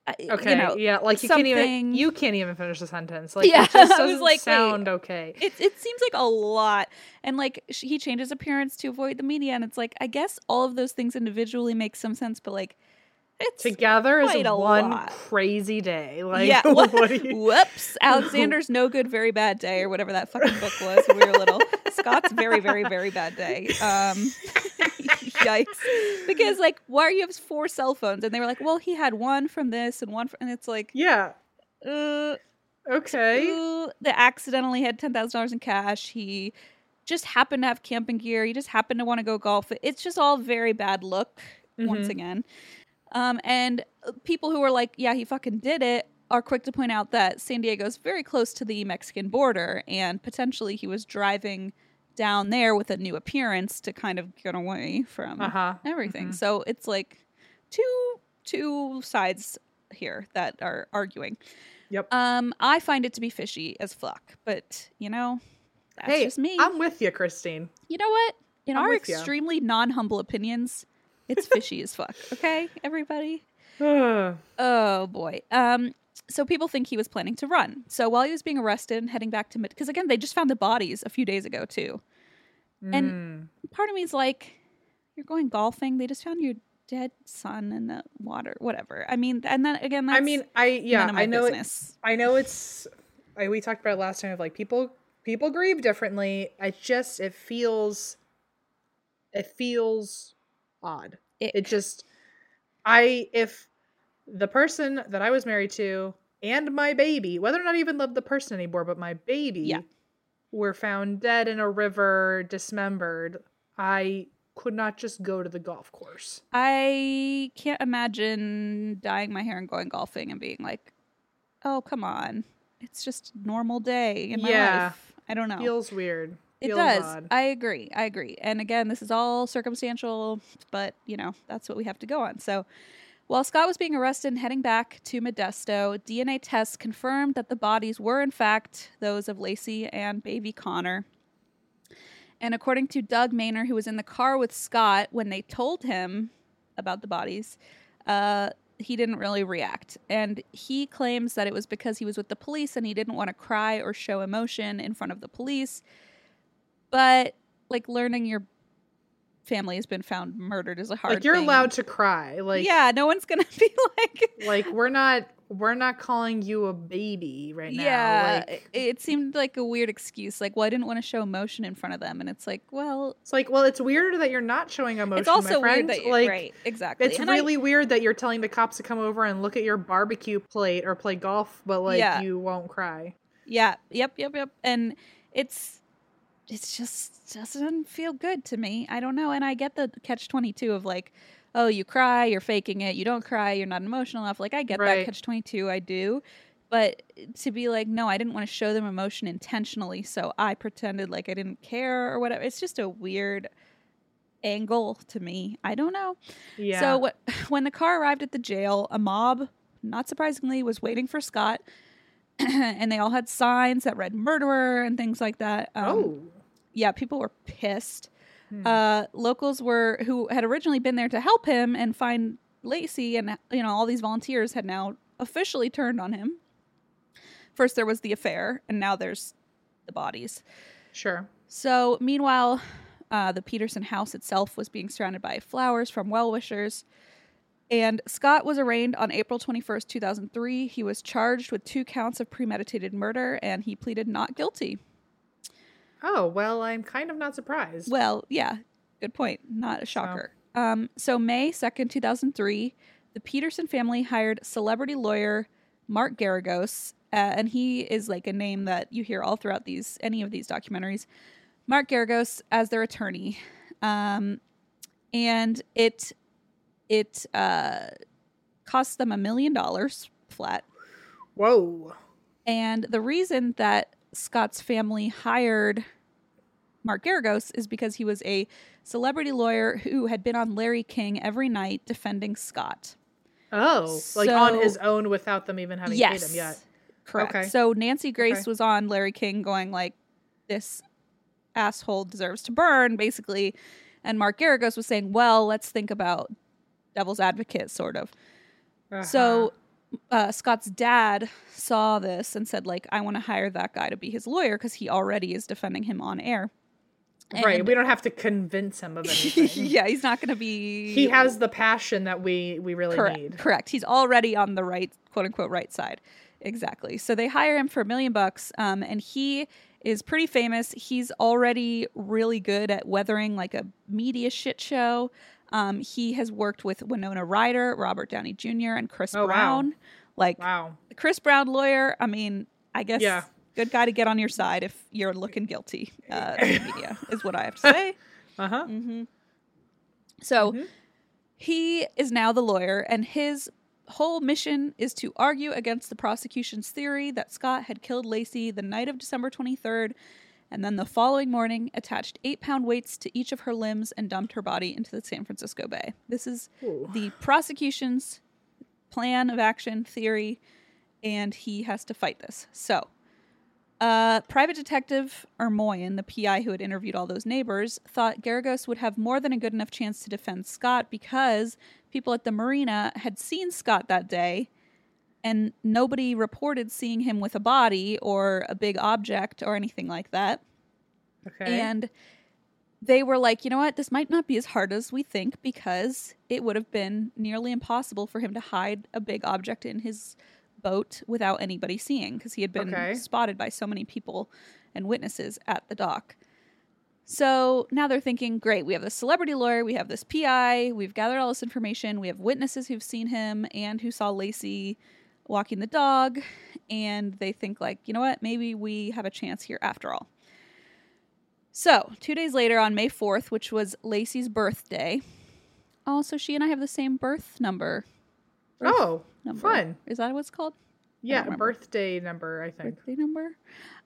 Okay, you know, yeah, like you can't even you can't even finish the sentence. Like Yeah, it just doesn't like, sound okay. it, it seems like a lot and like he changes appearance to avoid the media and it's like i guess all of those things individually make some sense but like it's Together is a one lot. crazy day. Like yeah what, what, you- whoops alexander's no good very bad day or whatever that fucking book was when we were little scott's very very very bad day um yikes because like why are you have four cell phones and they were like well he had one from this and one from and it's like Yeah. uh Okay. That accidentally had ten thousand dollars in cash. He just happened to have camping gear. He just happened to want to go golf. It's just all very bad look once Mhm. again. Um, and uh, people who are like, "Yeah, he fucking did it," are quick to point out that San Diego is very close to the Mexican border, and potentially he was driving down there with a new appearance to kind of get away from Uh-huh. everything. Mhm. So it's like two two sides here that are arguing. Yep. Um, I find it to be fishy as fuck, but you know, that's hey, just me. I'm with you, Christine. you know what? In I'm our extremely non-humble opinions, it's fishy as fuck. Okay, everybody. Oh boy. Um, so people think he was planning to run. So while he was being arrested and heading back to mid, because again, they just found the bodies a few days ago too. And- Mm. Part of me is like, you're going golfing. They just found your dead son in the water. Whatever. I mean, and then again, that's I mean, I yeah, none of my I know it. I know it's I, we talked about it last time of like people people grieve differently. It just it feels it feels odd. Ick. It just I if the person that I was married to and my baby, whether or not I even loved the person anymore, but my baby Yeah. were found dead in a river, dismembered, I could not just go to the golf course. I can't imagine dyeing my hair and going golfing and being like, "Oh, come on, it's just normal day in my Yeah. life." I don't know. Feels weird. It Feels does. odd. I agree. I agree. And again, this is all circumstantial, but you know that's what we have to go on. So, while Scott was being arrested and heading back to Modesto, DNA tests confirmed that the bodies were in fact those of Laci and baby Conner. And according to Doug Maynor, who was in the car with Scott when they told him about the bodies, uh, he didn't really react. And he claims that it was because he was with the police and he didn't want to cry or show emotion in front of the police. But like learning your family has been found murdered is a hard. like you're thing. allowed to cry. Like yeah, no one's gonna be like. like we're not we're not calling you a baby right now. Yeah, Like it, it seemed like a weird excuse. Like, well, I didn't want to show emotion in front of them, and it's like, well, it's like, well, it's weirder that you're not showing emotion. it's also weird that you like right, exactly. it's And I- really weird that you're telling the cops to come over and look at your barbecue plate or play golf, but like Yeah. you won't cry. Yeah. Yep. Yep. Yep. And it's it's just doesn't feel good to me. I don't know. And I get the catch twenty two of like, oh, you cry, you're faking it. You don't cry, you're not emotional enough. Like I get that catch twenty two. I do. But to be like, no, I didn't want to show them emotion intentionally, so I pretended like I didn't care or whatever. It's just a weird angle to me. I don't know. Yeah. So wh- when the car arrived at the jail, a mob, not surprisingly, was waiting for Scott, and they all had signs that read "murderer" and things like that. Um, oh. Yeah, people were pissed. Hmm. Uh, locals were who had originally been there to help him and find Laci, and you know all these volunteers had now officially turned on him. First, there was the affair, and now there's the bodies. Sure. So, meanwhile, uh, the Peterson house itself was being surrounded by flowers from well wishers. And Scott was arraigned on April 21st, 2003. He was charged with two counts of premeditated murder and he pleaded not guilty. Oh, well, I'm kind of not surprised. Well, yeah, good point. Not a shocker. Um, so, May 2nd, 2003, the Peterson family hired celebrity lawyer Mark Geragos, uh, and he is like a name that you hear all throughout these any of these documentaries. Mark Geragos as their attorney, um, and it it uh, cost them a million dollars flat. Whoa. And the reason that Scott's family hired Mark Geragos is because he was a celebrity lawyer who had been on Larry King every night defending Scott. Oh, like on his own without them even having paid him yet. Correct. Okay. So Nancy Grace Okay. was on Larry King going like this asshole deserves to burn basically and Mark Geragos was saying, "Well, let's think about devil's advocate sort of." Uh-huh. So uh, Scott's dad saw this and said, like, I want to hire that guy to be his lawyer because he already is defending him on air. right. We don't have to convince him of anything. yeah, he's not going to be. He has the passion that we we really correct. need. Correct. He's already on the right, quote unquote, right side. Exactly. So they hire him for a million bucks, um, and he is pretty famous. He's already really good at weathering like a media shit show. Um, he has worked with Winona Ryder, Robert Downey Jr., and Chris Oh, wow. Brown. Like Wow. Chris Brown, lawyer. I mean, I guess Yeah. good guy to get on your side if you're looking guilty uh, the media is what I have to say. Uh huh. So Mhm. he is now the lawyer, and his whole mission is to argue against the prosecution's theory that Scott had killed Laci the night of December 23rd, and then the following morning attached eight pound weights to each of her limbs and dumped her body into the San Francisco Bay. This is Ooh. the prosecution's plan of action theory, and he has to fight this. So, uh, private detective Ermoyan, the PI who had interviewed all those neighbors, thought Geragos would have more than a good enough chance to defend Scott because people at the marina had seen Scott that day and nobody reported seeing him with a body or a big object or anything like that. Okay. And they were like, you know what? This might not be as hard as we think because it would have been nearly impossible for him to hide a big object in his boat without anybody seeing because he had been Okay. spotted by so many people and witnesses at the dock. So now they're thinking, great, we have this celebrity lawyer, we have this PI, we've gathered all this information, we have witnesses who've seen him and who saw Laci walking the dog, and they think like, you know what, maybe we have a chance here after all. So, two days later, on May 4th, which was Laci's birthday. also she and I have the same birth number. Birth oh, number. fun. Is that what it's called? Yeah, birthday number. I think. Birthday number.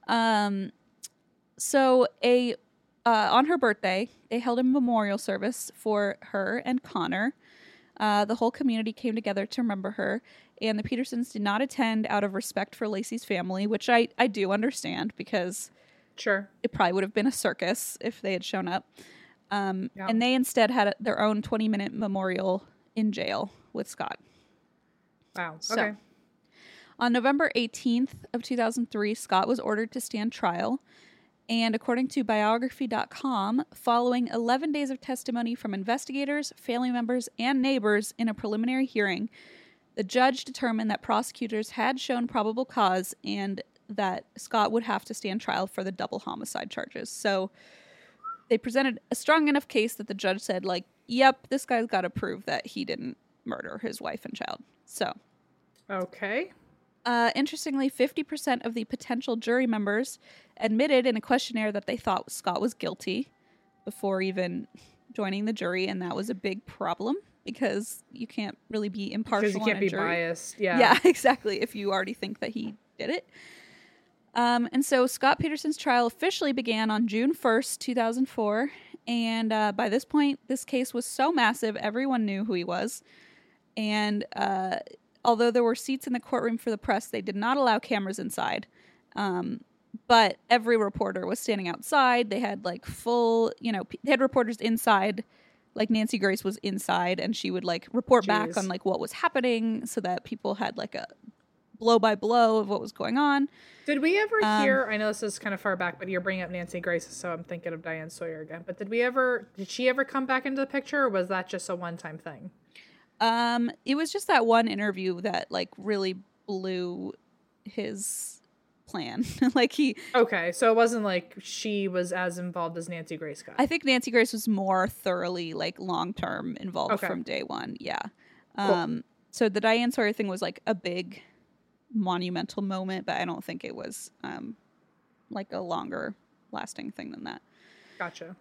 Um, so a uh, on her birthday, they held a memorial service for her and Conner. Uh, the whole community came together to remember her, and the Petersons did not attend out of respect for Laci's family, which I I do understand because Sure. it probably would have been a circus if they had shown up. Um, Yeah. And they instead had their own 20 minute memorial in jail with Scott. Wow. So- Okay. On November 18th of 2003, Scott was ordered to stand trial. And according to biography.com, following 11 days of testimony from investigators, family members, and neighbors in a preliminary hearing, the judge determined that prosecutors had shown probable cause and that Scott would have to stand trial for the double homicide charges. So they presented a strong enough case that the judge said, like, yep, this guy's got to prove that he didn't murder his wife and child. So Okay. uh, interestingly, 50% of the potential jury members admitted in a questionnaire that they thought Scott was guilty before even joining the jury, and that was a big problem because you can't really be impartial. Because you can't be biased. Yeah. Yeah, exactly. If you already think that he did it. Um, and so Scott Peterson's trial officially began on June 1st, 2004. And uh, by this point, this case was so massive, everyone knew who he was. And uh, although there were seats in the courtroom for the press, they did not allow cameras inside. Um, but every reporter was standing outside. They had like full, you know, they had reporters inside. Like Nancy Grace was inside, and she would like report back on like what was happening, so that people had like a blow by blow of what was going on. Did we ever Um, hear? I know this is kind of far back, but you're bringing up Nancy Grace, so I'm thinking of Diane Sawyer again. But did we ever? Did she ever come back into the picture, or was that just a one-time thing? Um, it was just that one interview that like really blew his plan. like he, Okay, so it wasn't like she was as involved as Nancy Grace got. I think Nancy Grace was more thoroughly like long term involved Okay. from day one. Yeah. Cool. Um, so the Diane Sawyer thing was like a big monumental moment, but I don't think it was um like a longer lasting thing than that. Gotcha.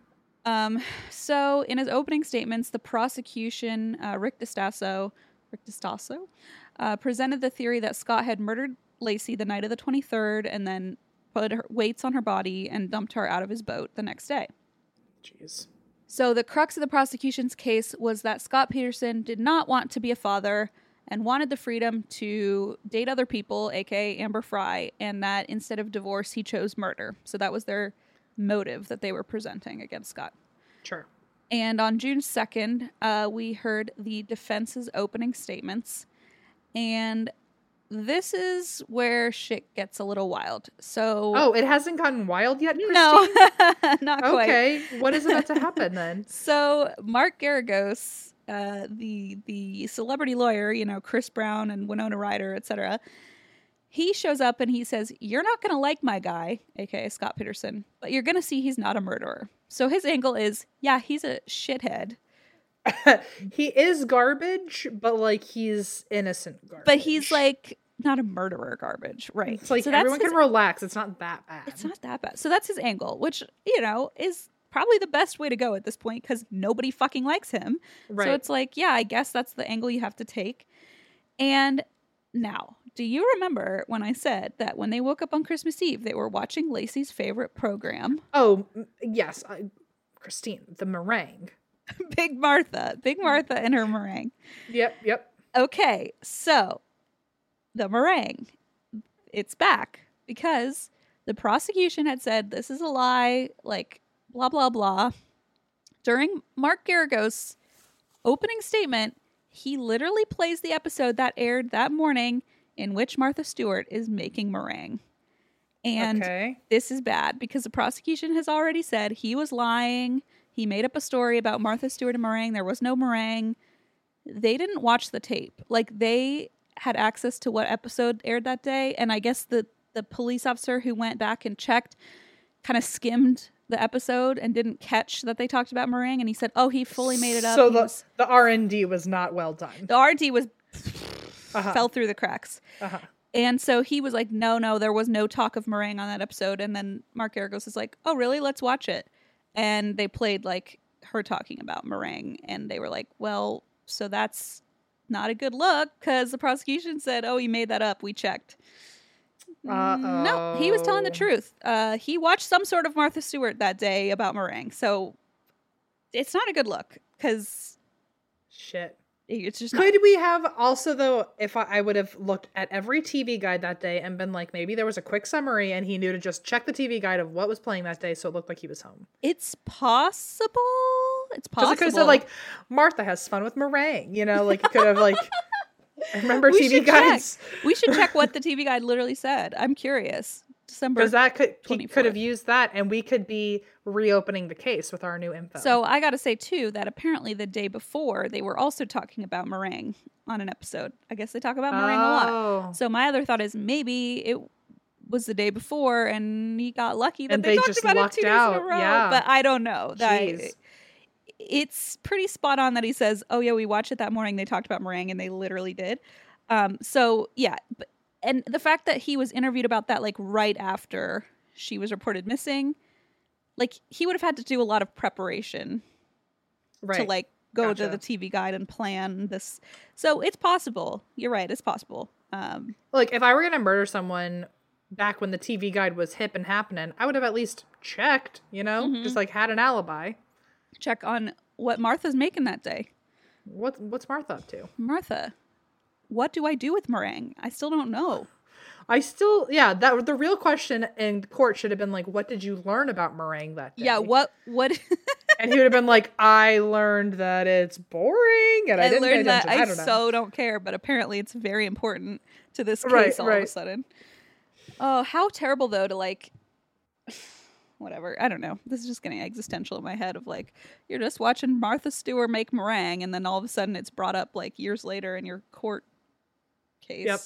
Um, so in his opening statements, the prosecution, uh, Rick Distaso, Rick Distaso, uh, presented the theory that Scott had murdered Laci the night of the 23rd and then put her weights on her body and dumped her out of his boat the next day. Jeez. So the crux of the prosecution's case was that Scott Peterson did not want to be a father and wanted the freedom to date other people, aka Amber Frey, and that instead of divorce, he chose murder. So that was their motive that they were presenting against Scott. Sure. And on June 2nd, uh, we heard the defense's opening statements. And this is where shit gets a little wild. So Oh, it hasn't gotten wild yet, Christine? no, not quite. Okay, what is about to happen then? So Mark Geragos, uh, the the celebrity lawyer, you know Chris Brown and Winona Ryder, etc. He shows up and he says, "You're not going to like my guy, aka Scott Peterson, but you're going to see he's not a murderer." So his angle is, yeah, he's a shithead, he is garbage, but like he's innocent garbage. but he's like not a murderer garbage, right? it's like so everyone his- can relax. It's not that bad. It's not that bad. So that's his angle, which you know is probably the best way to go at this point because nobody fucking likes him. right. So it's like, yeah, I guess that's the angle you have to take. And now, do you remember when I said that when they woke up on Christmas Eve, they were watching Laci's favorite program, oh yes, I, Christine, the meringue. Big Martha, Big mm. Martha and her meringue? Yep, yep. Okay, so the meringue, it's back because the prosecution had said this is a lie, like blah blah blah. During Mark Geragos' opening statement, he literally plays the episode that aired that morning in which Martha Stewart is making meringue. And okay. this is bad because the prosecution has already said he was lying. He made up a story about Martha Stewart and meringue. There was no meringue. They didn't watch the tape. Like they had access to what episode aired that day, and I guess the the police officer who went back and checked kind of skimmed the episode and didn't catch that they talked about meringue, and he said, "Oh, he fully made it up." So the was- the R and D was not well done. the RD was Uh-huh. fell through the cracks. Uh-huh. And so he was like, no, no, there was no talk of meringue on that episode. And then Mark Geragos is like, oh, really? Let's watch it. And they played like her talking about meringue. And they were like, well, so that's not a good look because the prosecution said, oh, he made that up. We checked. Mm, No, he was telling the truth. Uh, he watched some sort of Martha Stewart that day about meringue. So it's not a good look because Shit. It's just not. Could we have also though if I, I would have looked at every TV guide that day and been like maybe there was a quick summary and he knew to just check the TV guide of what was playing that day so it looked like he was home. It's possible. It's possible. like could have said like Martha has fun with meringue, you know, like it could have like remember We TV should guides we should check what the TV guide literally said. I'm curious. December. because that could he could have used that and we could be reopening the case with our new info. so I got to say too that apparently the day before they were also talking about meringue on an episode. I guess they talk about meringue a lot. Oh. So my other thought is maybe it was the day before and he got lucky that And they, they talked about it two days in a row. yeah. But I don't know. That Jeez. it's pretty spot on that he says, "Oh yeah, we watched it that morning. They talked about meringue, and they literally did." Um, so yeah, but, and the fact that he was interviewed about that like right after she was reported missing, like he would have had to do a lot of preparation right. to like go to the TV guide and plan this. So it's possible. You're right. It's possible. Um, like if I were gonna murder someone back when the TV guide was hip and happening, I would have at least checked, you know, Mm-hmm. just like had an alibi. check on what Martha's making that day. What what's Martha up to? Martha, what do I do with meringue? I still don't know. I still, yeah, that the real question in court should have been like, what did you learn about meringue that day? Yeah, what what And he would have been like, I learned that it's boring, and I, I didn't learned that. I, I, don't so don't care, but apparently it's very important to this case Right, all of a sudden. Oh, how terrible though to like whatever. I don't know. This is just getting existential in my head of like you're just watching Martha Stewart make meringue and then all of a sudden it's brought up like years later in your court case. Yep.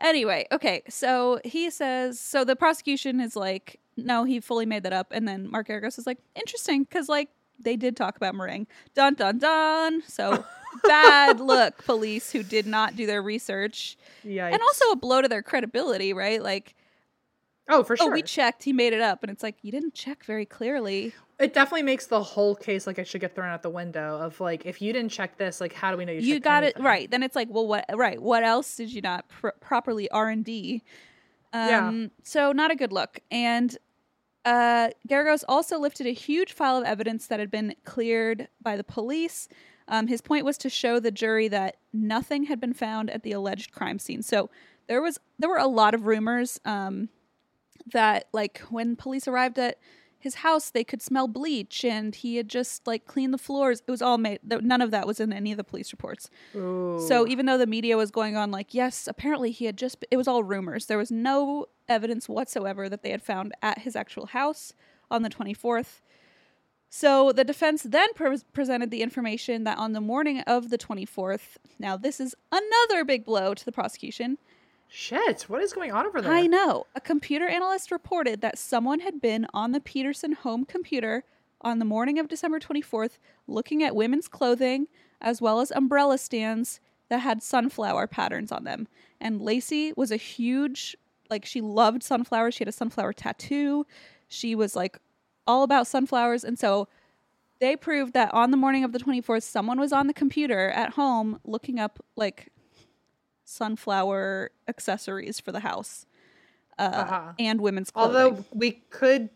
Anyway, okay, so he says so the prosecution is like no, he fully made that up and then Mark Geragos is like interesting cuz like they did talk about meringue. Dun dun dun. So bad look police who did not do their research Yikes. and also a blow to their credibility, right? Like oh, for sure. oh, we checked, he made it up, and it's like you didn't check very clearly. it definitely makes the whole case like it should get thrown out the window. Of like, if you didn't check this, like, how do we know you? You got it right. Then it's like, well, what? Right? What else did you not pr- properly R and D? Yeah. Um, So not a good look. And uh, Geragos also lifted a huge file of evidence that had been cleared by the police. Um, his point was to show the jury that nothing had been found at the alleged crime scene. So there was there were a lot of rumors um, that like when police arrived at his house they could smell bleach and he had just like cleaned the floors. It was all made. None of that was in any of the police reports. So even though the media was going on like, yes, apparently he had just, it was all rumors. There was no evidence whatsoever that they had found at his actual house on the 24th. So the defense then pre- presented the information that on the morning of the 24th, now this is another big blow to the prosecution. Shit, what is going on over there? I know. A computer analyst reported that someone had been on the Peterson home computer on the morning of December 24th looking at women's clothing as well as umbrella stands that had sunflower patterns on them. And Laci was a huge, like, she loved sunflowers. She had a sunflower tattoo. She was like all about sunflowers. And so they proved that on the morning of the 24th, someone was on the computer at home looking up, like, sunflower accessories for the house uh, Uh-huh. and women's clothing. Although we could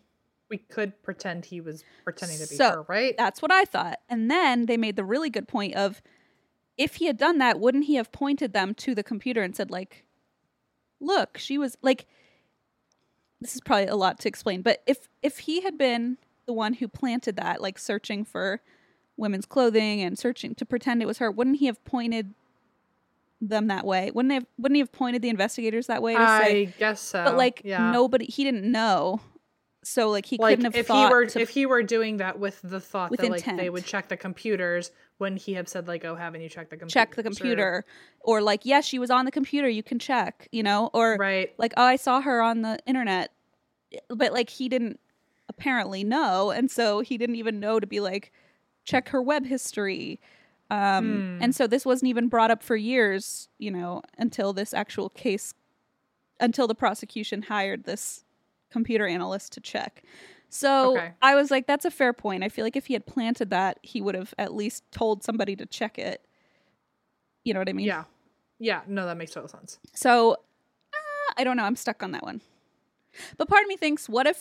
we could pretend he was pretending to be So, her, right? That's what I thought. And then they made the really good point of if he had done that, wouldn't he have pointed them to the computer and said, like, look, she was like this is probably a lot to explain, but if if he had been the one who planted that, like searching for women's clothing and searching to pretend it was her, wouldn't he have pointed them that way? Wouldn't they have wouldn't he have pointed the investigators that way to I say guess so. but like yeah. nobody he didn't know. So like he like couldn't have if he were to if he were doing that with the thought With that like they would check the computers, wouldn't he have said like, "Oh, haven't you checked the computer?" check the computer or like yes she was on the computer you can check you know or right? like oh i saw her on the internet but like he didn't apparently know and so he didn't even know to be like check her web history um Hmm. and so this wasn't even brought up for years you know until this actual case until the prosecution hired this computer analyst to check so Okay. i was like that's a fair point i feel like if he had planted that he would have at least told somebody to check it you know what i mean Yeah, yeah. No, that makes total sense. so uh, I don't know. I'm stuck on that one. But part of me thinks, what if,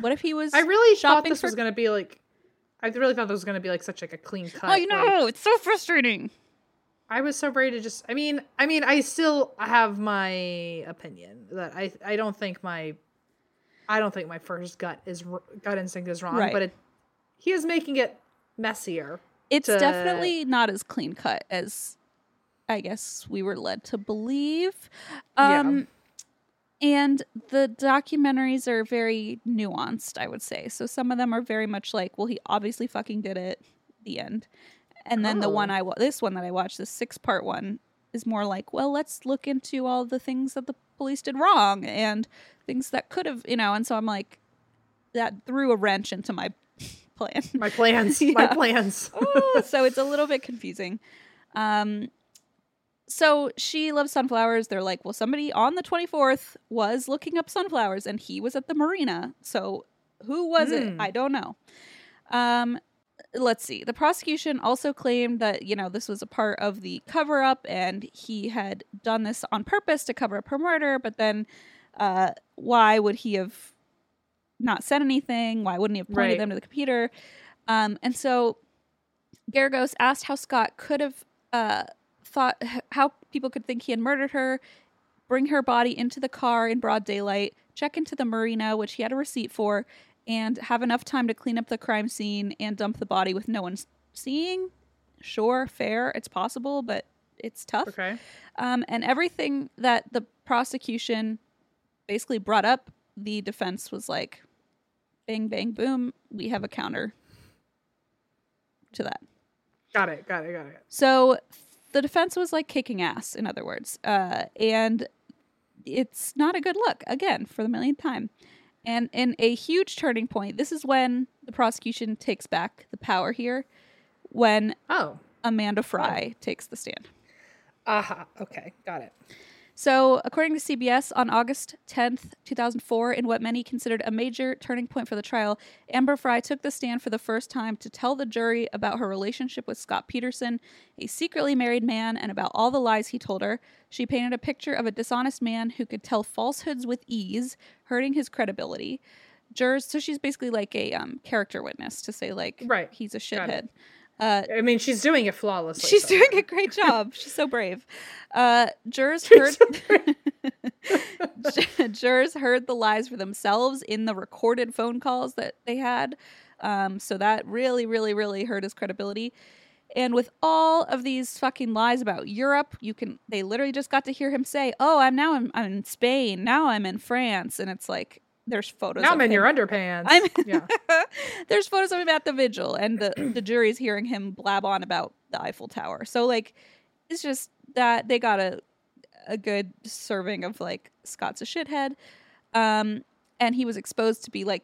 what if he was? I really thought this for- was gonna be like. I really thought this was gonna be like such like a clean cut. I like- know it's so frustrating. I was so ready to just. I mean, I mean, I still have my opinion that I I don't think my, I don't think my first gut is gut instinct is wrong, Right. but it, he is making it messier. It's to- definitely not as clean cut as I guess we were led to believe. Um, And the documentaries are very nuanced, I would say. So some of them are very much like, well, he obviously fucking did it. The end. And then the Oh. one I wa- this one that I watched, the six part one, is more like, well, let's look into all the things that the police did wrong and things that could have, you know. And so I'm like, that threw a wrench into my plan. My plans, my plans. Ooh, so it's a little bit confusing. Um, so she loves sunflowers. They're like, well, somebody on the 24th was looking up sunflowers and he was at the marina. So who was it? Hmm. I don't know. Um, let's see. The prosecution also claimed that, you know, this was a part of the cover up and he had done this on purpose to cover up her murder. But then uh, why would he have not said anything? Why wouldn't he have pointed Right. them to the computer? Um, and so Geragos asked how Scott could have uh, thought how people could think he had murdered her, bring her body into the car in broad daylight, check into the marina, which he had a receipt for, and have enough time to clean up the crime scene and dump the body with no one seeing. Sure, fair, it's possible, but it's tough. Okay. Um, and everything that the prosecution basically brought up, the defense was like, bang, bang, boom, we have a counter to that. Got it. Got it. Got it. So the defense was like kicking ass, in other words. Uh, and it's not a good look, again, for the millionth time. And in a huge turning point, this is when the prosecution takes back the power here, when Oh. Amanda Frey takes the stand. Aha. Okay. Got it. So, according to CBS, on August 10th, 2004, in what many considered a major turning point for the trial, Amber Frey took the stand for the first time to tell the jury about her relationship with Scott Peterson, a secretly married man, and about all the lies he told her. She painted a picture of a dishonest man who could tell falsehoods with ease, hurting his credibility. Jurors, so she's basically like a um, character witness to say, like, Right. he's a shithead. Uh, I mean, she's doing it flawlessly. She's so doing far. a great job. She's so brave. Uh, jurors heard. Jurors heard the lies for themselves in the recorded phone calls that they had. Um, so that really, really, really hurt his credibility. And with all of these fucking lies about Europe, you can they literally just got to hear him say, "Oh, I'm now in, I'm in Spain. Now I'm in France." And it's like there's photos. Now of I'm in him. your underpants. I'm yeah. there's photos of him at the vigil, and the the jury's hearing him blab on about the Eiffel Tower. So like, it's just that they got a a good serving of like Scott's a shithead, um, and he was exposed to be like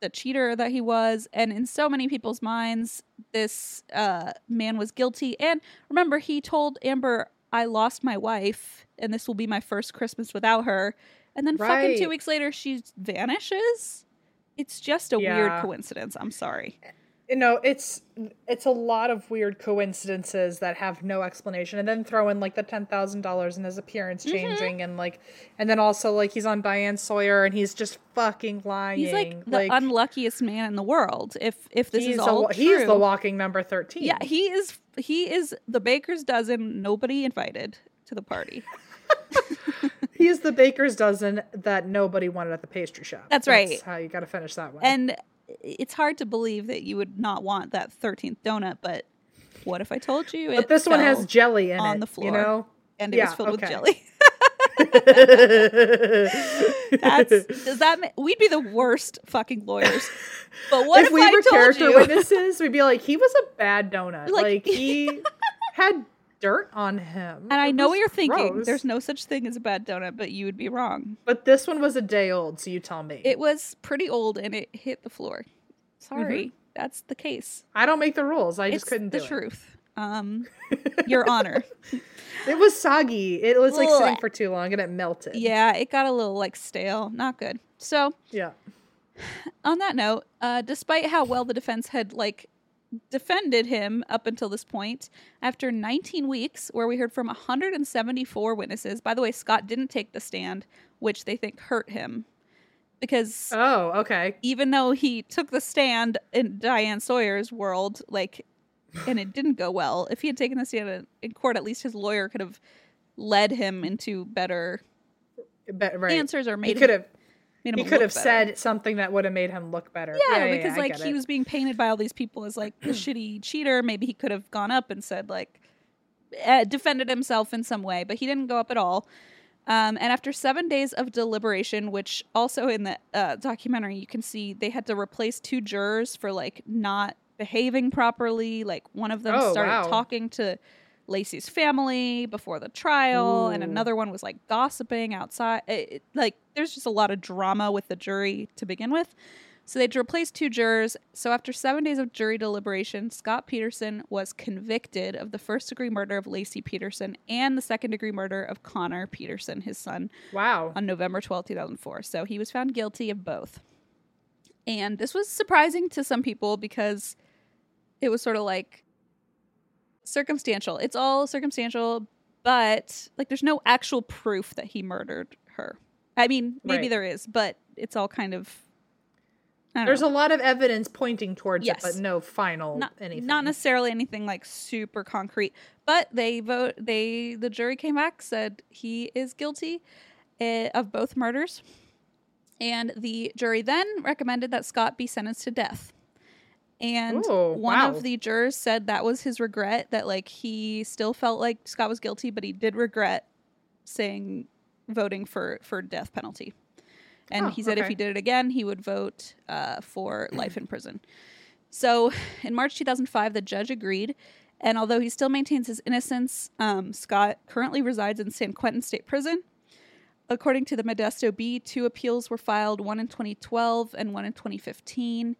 the cheater that he was, and in so many people's minds, this uh, man was guilty. And remember, he told Amber, "I lost my wife, and this will be my first Christmas without her." And then fucking two weeks later, she vanishes. It's just a weird coincidence. I'm sorry. you know it's it's a lot of weird coincidences that have no explanation and then throw in like the ten thousand dollars and his appearance Mm-hmm. changing and like and then also like he's on Diane Sawyer and he's just fucking lying He's like the unluckiest man in the world. If if this is all wa- true, he's the walking number 13 yeah, he is. He is the baker's dozen. Nobody invited to the party. he is the baker's dozen that nobody wanted at the pastry shop That's right. That's how you got to finish that one And it's hard to believe that you would not want that thirteenth donut. But what if I told you? but this one has jelly in on it the floor, you know and it Yeah, was filled with jelly. That's does that? ma- We'd be the worst fucking lawyers. But what if, if we I were told character you? witnesses, we'd be like, he was a bad donut. Like- Like, he had dirt on him. And I know what you're thinking. There's no such thing as a bad donut, but you would be wrong. But this one was a day old, so you tell me. It was pretty old and it hit the floor. Sorry, Mm-hmm. that's the case. I don't make the rules. I just couldn't do the do truth. Um, Your Honor. it. It was soggy. It was like sitting for too long and it melted. Yeah, it got a little like stale. Not good. So Yeah. on that note, uh, despite how well the defense had like defended him up until this point, after 19 weeks, where we heard from 174 witnesses. By the way, Scott didn't take the stand, which they think hurt him because Oh, okay. even though he took the stand in Diane Sawyer's world, like, and it didn't go well, if he had taken the stand in- court, at least his lawyer could have led him into better But, right. answers or he made could have he could have better. said something that would have made him look better. Yeah, because I like he it. was being painted by all these people as like the shitty cheater. Maybe he could have gone up and said like uh, defended himself in some way, but he didn't go up at all. Um, and after seven days of deliberation, which also in the uh, documentary you can see they had to replace two jurors for like not behaving properly. Like one of them Oh, started wow. talking to Laci's family before the trial, and another one was like gossiping outside. It, it- like there's just a lot of drama with the jury to begin with. So they had to replace two jurors. So after seven days of jury deliberation, Scott Peterson was convicted of the first degree murder of Laci Peterson and the second degree murder of Conner Peterson, his son, Wow. on November twelfth, two 2004. So he was found guilty of both. And this was surprising to some people because it was sort of like circumstantial. It's all circumstantial, but like there's no actual proof that he murdered her. I mean, maybe Right. there is, but it's all kind of. There's know. a lot of evidence pointing towards Yes. it, but no final not anything. not necessarily anything like super concrete but they vote they the jury came back said he is guilty uh, of both murders and the jury then recommended that scott be sentenced to death and Ooh, one wow. of the jurors said that was his regret that like he still felt like scott was guilty but he did regret saying voting for for death penalty and Oh, he said if he did it again he would vote uh, for life in prison so in March 2005, the judge agreed. And although he still maintains his innocence, um, Scott currently resides in San Quentin State Prison. According to the Modesto Bee, two appeals were filed, one in 2012 and one in 2015.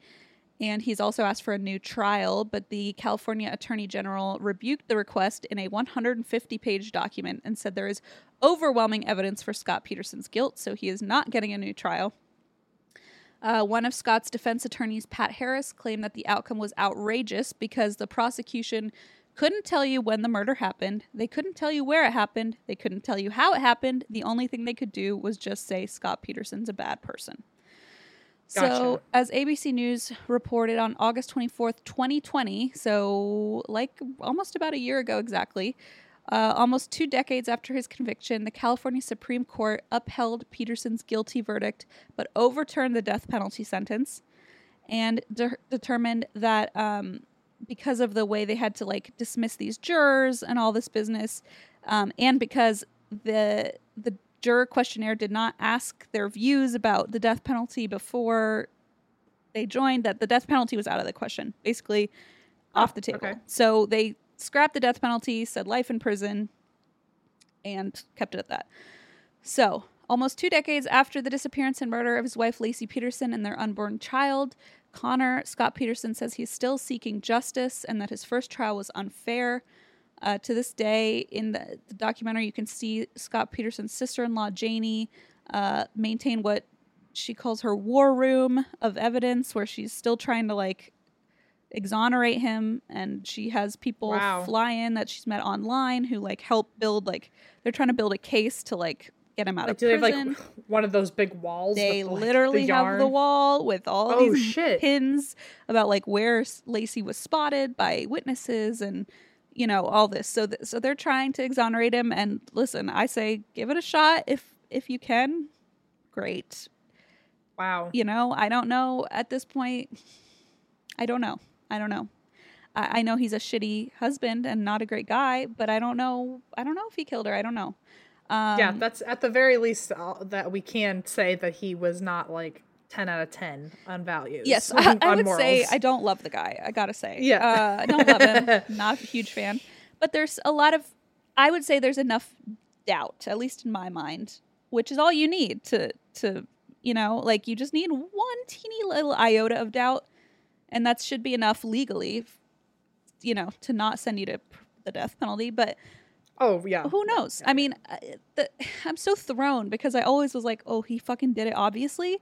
And he's also asked for a new trial, but the California Attorney General rebuked the request in a 150 page document and said there is overwhelming evidence for Scott Peterson's guilt, so he is not getting a new trial. Uh, one of Scott's defense attorneys, Pat Harris, claimed that the outcome was outrageous because the prosecution couldn't tell you when the murder happened. They couldn't tell you where it happened. They couldn't tell you how it happened. The only thing they could do was just say Scott Peterson's a bad person. So, as ABC News reported on August 24th, 2020, so like almost about a year ago exactly, Uh, almost two decades after his conviction, the California Supreme Court upheld Peterson's guilty verdict but overturned the death penalty sentence and de- determined that um, because of the way they had to like dismiss these jurors and all this business, um, and because the the juror questionnaire did not ask their views about the death penalty before they joined, that the death penalty was out of the question, basically off oh, the table. okay. So they scrapped the death penalty, said life in prison, and kept it at that. So, almost two decades after the disappearance and murder of his wife Laci Peterson and their unborn child, Conner Scott Peterson says he's still seeking justice and that his first trial was unfair. Uh, to this day, in the, the documentary, you can see Scott Peterson's sister-in-law Janey uh, maintain what she calls her war room of evidence, where she's still trying to like exonerate him, and she has people Wow. fly in that she's met online who like help build like they're trying to build a case to like get him out Like, of do they have prison. like one of those big walls? They with, like, literally the have the wall with all Oh, these shit. pins about like where Laci was spotted by witnesses and you know all this. So th- so they're trying to exonerate him. And listen, I say give it a shot if if you can. Great. Wow. You know, I don't know at this point. I don't know. I don't know. I, I know he's a shitty husband and not a great guy, but I don't know. I don't know if he killed her. I don't know. Um, yeah, that's at the very least uh, that we can say that he was not like 10 out of 10 on values. Yes, on- I, I on would say. I don't love the guy. I gotta say, Yeah. uh, I don't love him. Not a huge fan, but there's a lot of. I would say there's enough doubt, at least in my mind, which is all you need to to you know, like you just need one teeny little iota of doubt, and that should be enough legally, you know, to not send you to the death penalty. But Oh, yeah. who knows? I mean, uh, the, I'm so thrown because I always was like, oh, he fucking did it, obviously.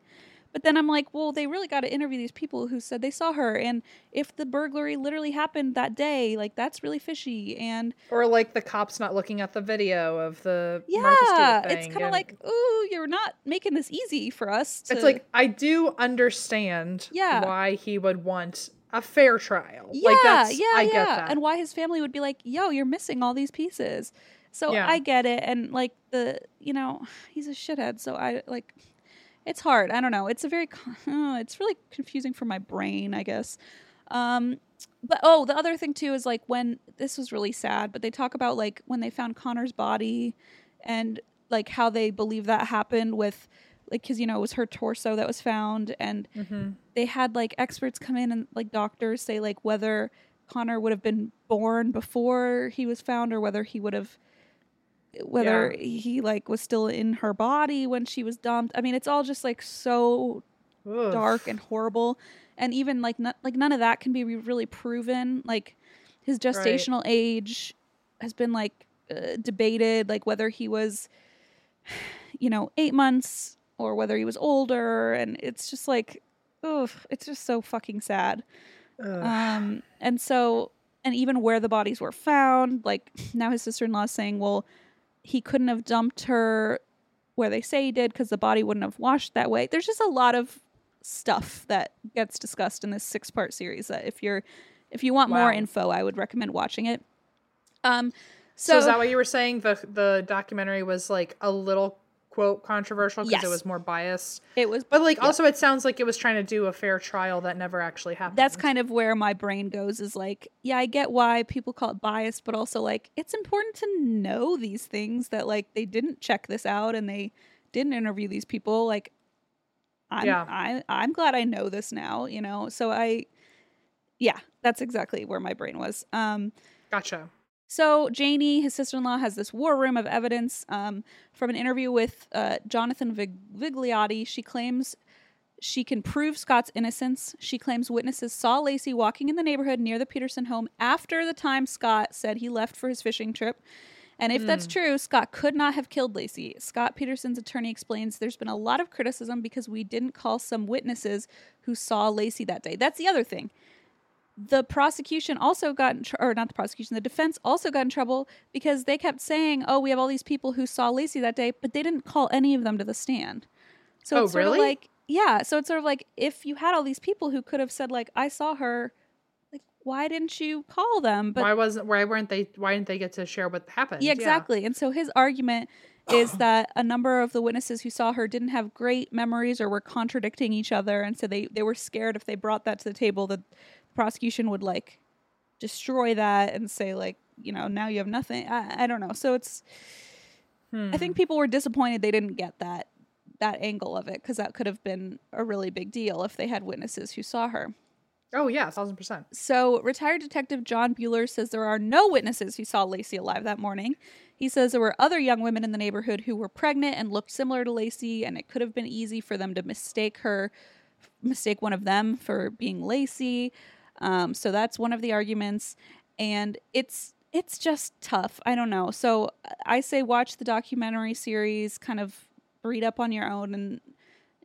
But then I'm like, well, they really got to interview these people who said they saw her. And if the burglary literally happened that day, like, that's really fishy. And Or like the cops not looking at the video of the yeah, it's kind of and like, ooh, you're not making this easy for us. To, it's like I do understand Yeah. why he would want a fair trial. yeah, like that's yeah, I yeah. get that. And why his family would be like, yo, you're missing all these pieces. So Yeah. I get it. And like the, you know, he's a shithead. So I like, it's hard. I don't know. It's a very, oh, it's really confusing for my brain, I guess. Um, but oh, the other thing too is like when this was really sad, but they talk about like when they found Conner's body and like how they believe that happened with like because you know it was her torso that was found and Mm-hmm. they had like experts come in and like doctors say like whether Conner would have been born before he was found or whether he would have whether he like was still in her body when she was dumped. I mean, it's all just like so Ugh. dark and horrible and even like not, like none of that can be re- really proven like his gestational age has been like uh, debated like whether he was you know 8 months or whether he was older and it's just like ugh it's just so fucking sad Ugh. um and so and even where the bodies were found like now his sister-in-law is saying well he couldn't have dumped her where they say he did because the body wouldn't have washed that way. There's just a lot of stuff that gets discussed in this six part series that if you're if you want more info i would recommend watching it. Um so, so, is that what you were saying? The the documentary was like a little quote controversial because Yes. it was more biased. it was But like Yeah. also it sounds like it was trying to do a fair trial that never actually happened. that's kind of where my brain goes is like yeah i get why people call it biased but also like it's important to know these things that like they didn't check this out and they didn't interview these people like i'm Yeah. I, i'm glad i know this now you know so i yeah that's exactly where my brain was um gotcha. So Janey, his sister-in-law, has this war room of evidence um, from an interview with uh, Jonathan Vig- Vigliotti. She claims she can prove Scott's innocence. She claims witnesses saw Laci walking in the neighborhood near the Peterson home after the time Scott said he left for his fishing trip. And if that's true, Scott could not have killed Laci. Scott Peterson's attorney explains there's been a lot of criticism because we didn't call some witnesses who saw Laci that day. That's the other thing the prosecution also got in tr- or not the prosecution the defense also got in trouble because they kept saying oh we have all these people who saw laci that day but they didn't call any of them to the stand so Oh, it's sort of really? like yeah so it's sort of like if you had all these people who could have said like i saw her like why didn't you call them? But why wasn't why weren't they why didn't they get to share what happened? yeah, exactly. And so his argument is that a number of the witnesses who saw her didn't have great memories or were contradicting each other, and so they they were scared if they brought that to the table that prosecution would like destroy that and say like you know now you have nothing. I, I don't know. So it's I think hmm. people were disappointed they didn't get that that angle of it because that could have been a really big deal if they had witnesses who saw her. Oh yeah, a thousand percent. So, retired detective John Buehler says there are no witnesses who saw Laci alive that morning. He says there were other young women in the neighborhood who were pregnant and looked similar to Laci, and it could have been easy for them to mistake her, mistake one of them for being Laci. Um, so that's one of the arguments, and it's it's just tough. I don't know. So I say watch the documentary series, kind of read up on your own, and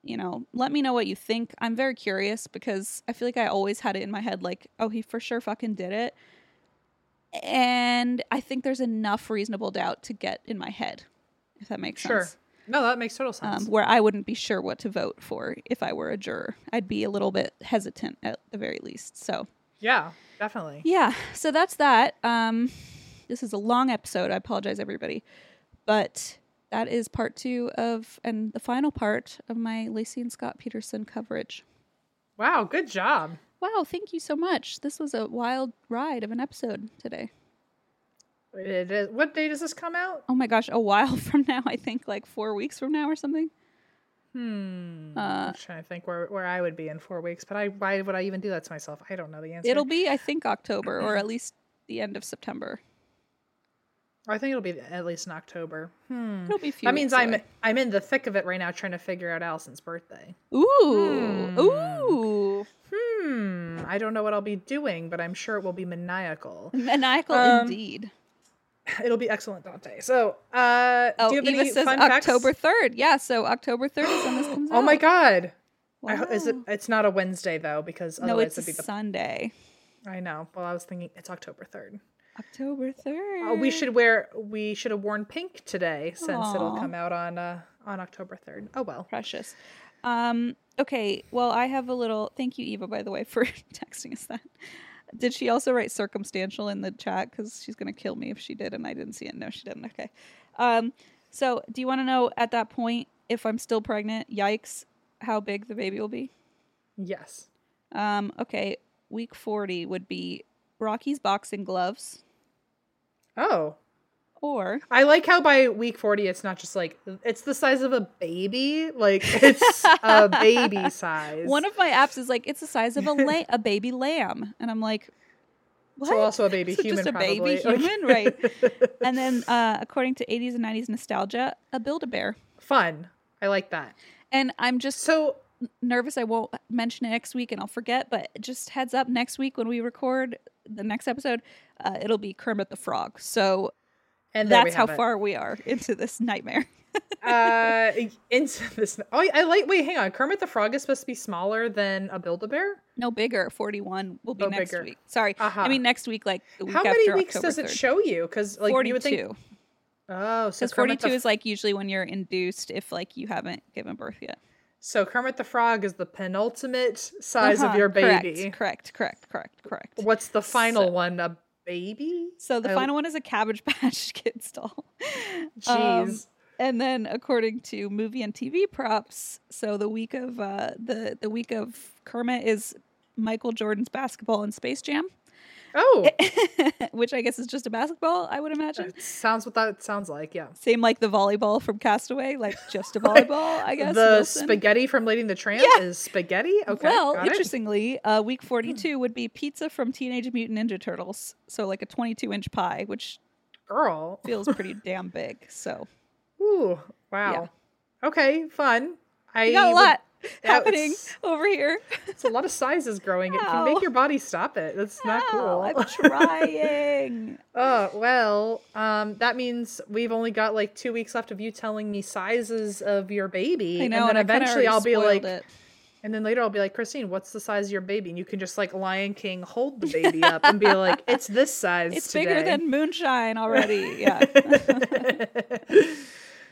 you know, let me know what you think. I'm very curious because I feel like I always had it in my head like, oh, he for sure fucking did it. And I think there's enough reasonable doubt to get in my head, if that makes Sure. sense. No, that makes total sense. Um, where I wouldn't be sure what to vote for if I were a juror. I'd be a little bit hesitant at the very least. So, yeah, definitely. yeah, so that's that. Um, this is a long episode. I apologize, everybody. But that is part two of, and the final part of my Laci and Scott Peterson coverage. Wow, good job. Wow, thank you so much. This was a wild ride of an episode today. It is, what day does this come out? Oh my gosh, a while from now, I think like four weeks from now or something. Hmm. Uh, I'm trying to think where, where I would be in four weeks, but I why would I even do that to myself? I don't know the answer. it'll be, I think, October or at least the end of September. I think it'll be at least in October. Hmm. It'll be a few That means weeks I'm. I'm in the thick of it right now, trying to figure out Allison's birthday. Ooh, ooh, Hmm. I don't know what I'll be doing, but I'm sure it will be maniacal. maniacal Um, indeed. It'll be excellent, Dante. So, uh, Oh, do you have Eva any says fun facts? October third. Yeah, so October third is when this comes out. Oh my god. I is it? It's not a Wednesday though, because No, otherwise it's a it'd be the. Sunday. I know. Well, I was thinking it's October third. October third. Uh, we should wear. We should have worn pink today since it'll come out on uh on October third. Oh well. precious. Um, okay, well, I have a little. Thank you, Eva, by the way, for texting us that. Did she also write circumstantial in the chat? Because she's gonna kill me if she did, and I didn't see it. No, she didn't. Okay. Um, so do you want to know at that point if I'm still pregnant? Yikes! How big the baby will be? Yes. Um, okay, week forty would be Rocky's boxing gloves, Oh. Or I like how by week 40 it's not just like it's the size of a baby, like it's a baby size. one of my apps is like it's the size of a la- a baby lamb, and I'm like, what? so also a baby So human just a probably. baby human, right? and then, uh, according to 80s and 90s nostalgia, a Build a Bear. Fun. I like that. And I'm just So nervous I won't mention it next week and I'll forget, but just heads up next week when we record the next episode, uh, it'll be Kermit the Frog. So and that's how it. far we are into this nightmare. uh into this oh I like wait hang on Kermit the Frog is supposed to be smaller than a Build-A-Bear? no bigger. 41 will be Oh, next bigger. week. Sorry. Uh-huh. I mean, next week, like the week How many weeks October does it 3rd. show you? Because like 42. you would think Oh, so Because Kermit 42 the is like usually when you're induced if like you haven't given birth yet. So Kermit the Frog is the penultimate size of Uh-huh, your baby. Correct, correct, correct, correct, correct. What's the final So- one? A baby? So the I- final one is a Cabbage Patch Kids doll. Um, Jeez. and then according to movie and TV props, so the week of uh, the the week of Kermit is Michael Jordan's basketball and Space Jam, oh, which I guess is just a basketball, I would imagine. sounds what that sounds like. Yeah. Same like the volleyball from Castaway, like just a volleyball, I guess. the Wilson. spaghetti from Lady the Tramp Yeah. is spaghetti. Okay. well, got it. interestingly, uh, week 42 would be pizza from Teenage Mutant Ninja Turtles. So, like a 22 inch pie, which Girl. feels pretty damn big. So, Ooh. Wow. Okay. Fun. I we got a would- lot Yeah, happening over here. It's a lot of sizes growing. It can make your body stop it. That's not cool. I'm trying. Oh, well, um, that means we've only got like two weeks left of you telling me sizes of your baby. I know, and then and eventually I'll be like, it. and then later I'll be like, Christine, what's the size of your baby? And you can just like Lion King hold the baby up and be like, it's this size. It's bigger than moonshine already. Yeah.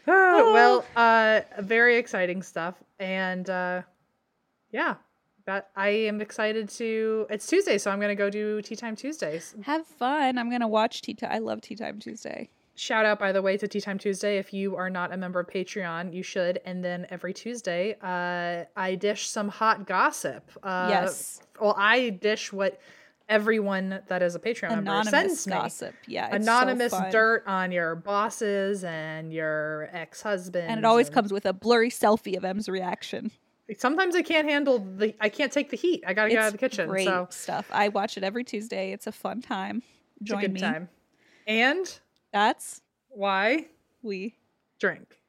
Oh, well, uh, very exciting stuff. And uh, yeah, But I am excited to. It's Tuesday, so I'm gonna go do Tea Time Tuesdays. Have fun. I'm gonna watch Tea Time. I love Tea Time Tuesday. Shout out, by the way, to Tea Time Tuesday. If you are not a member of Patreon, you should. And then every Tuesday, uh, I dish some hot gossip. Uh, Yes. Well, I dish what everyone that is a Patreon member Anonymous sends me. gossip. Yeah. it's so Anonymous fun. dirt on your bosses and your ex-husband. And it always comes with a blurry selfie of M's reaction. Sometimes I can't handle the. I can't take the heat. I gotta get out of the kitchen. Great So stuff. I watch it every Tuesday. It's a fun time. it's a Join good me. time. And That's why we. drink?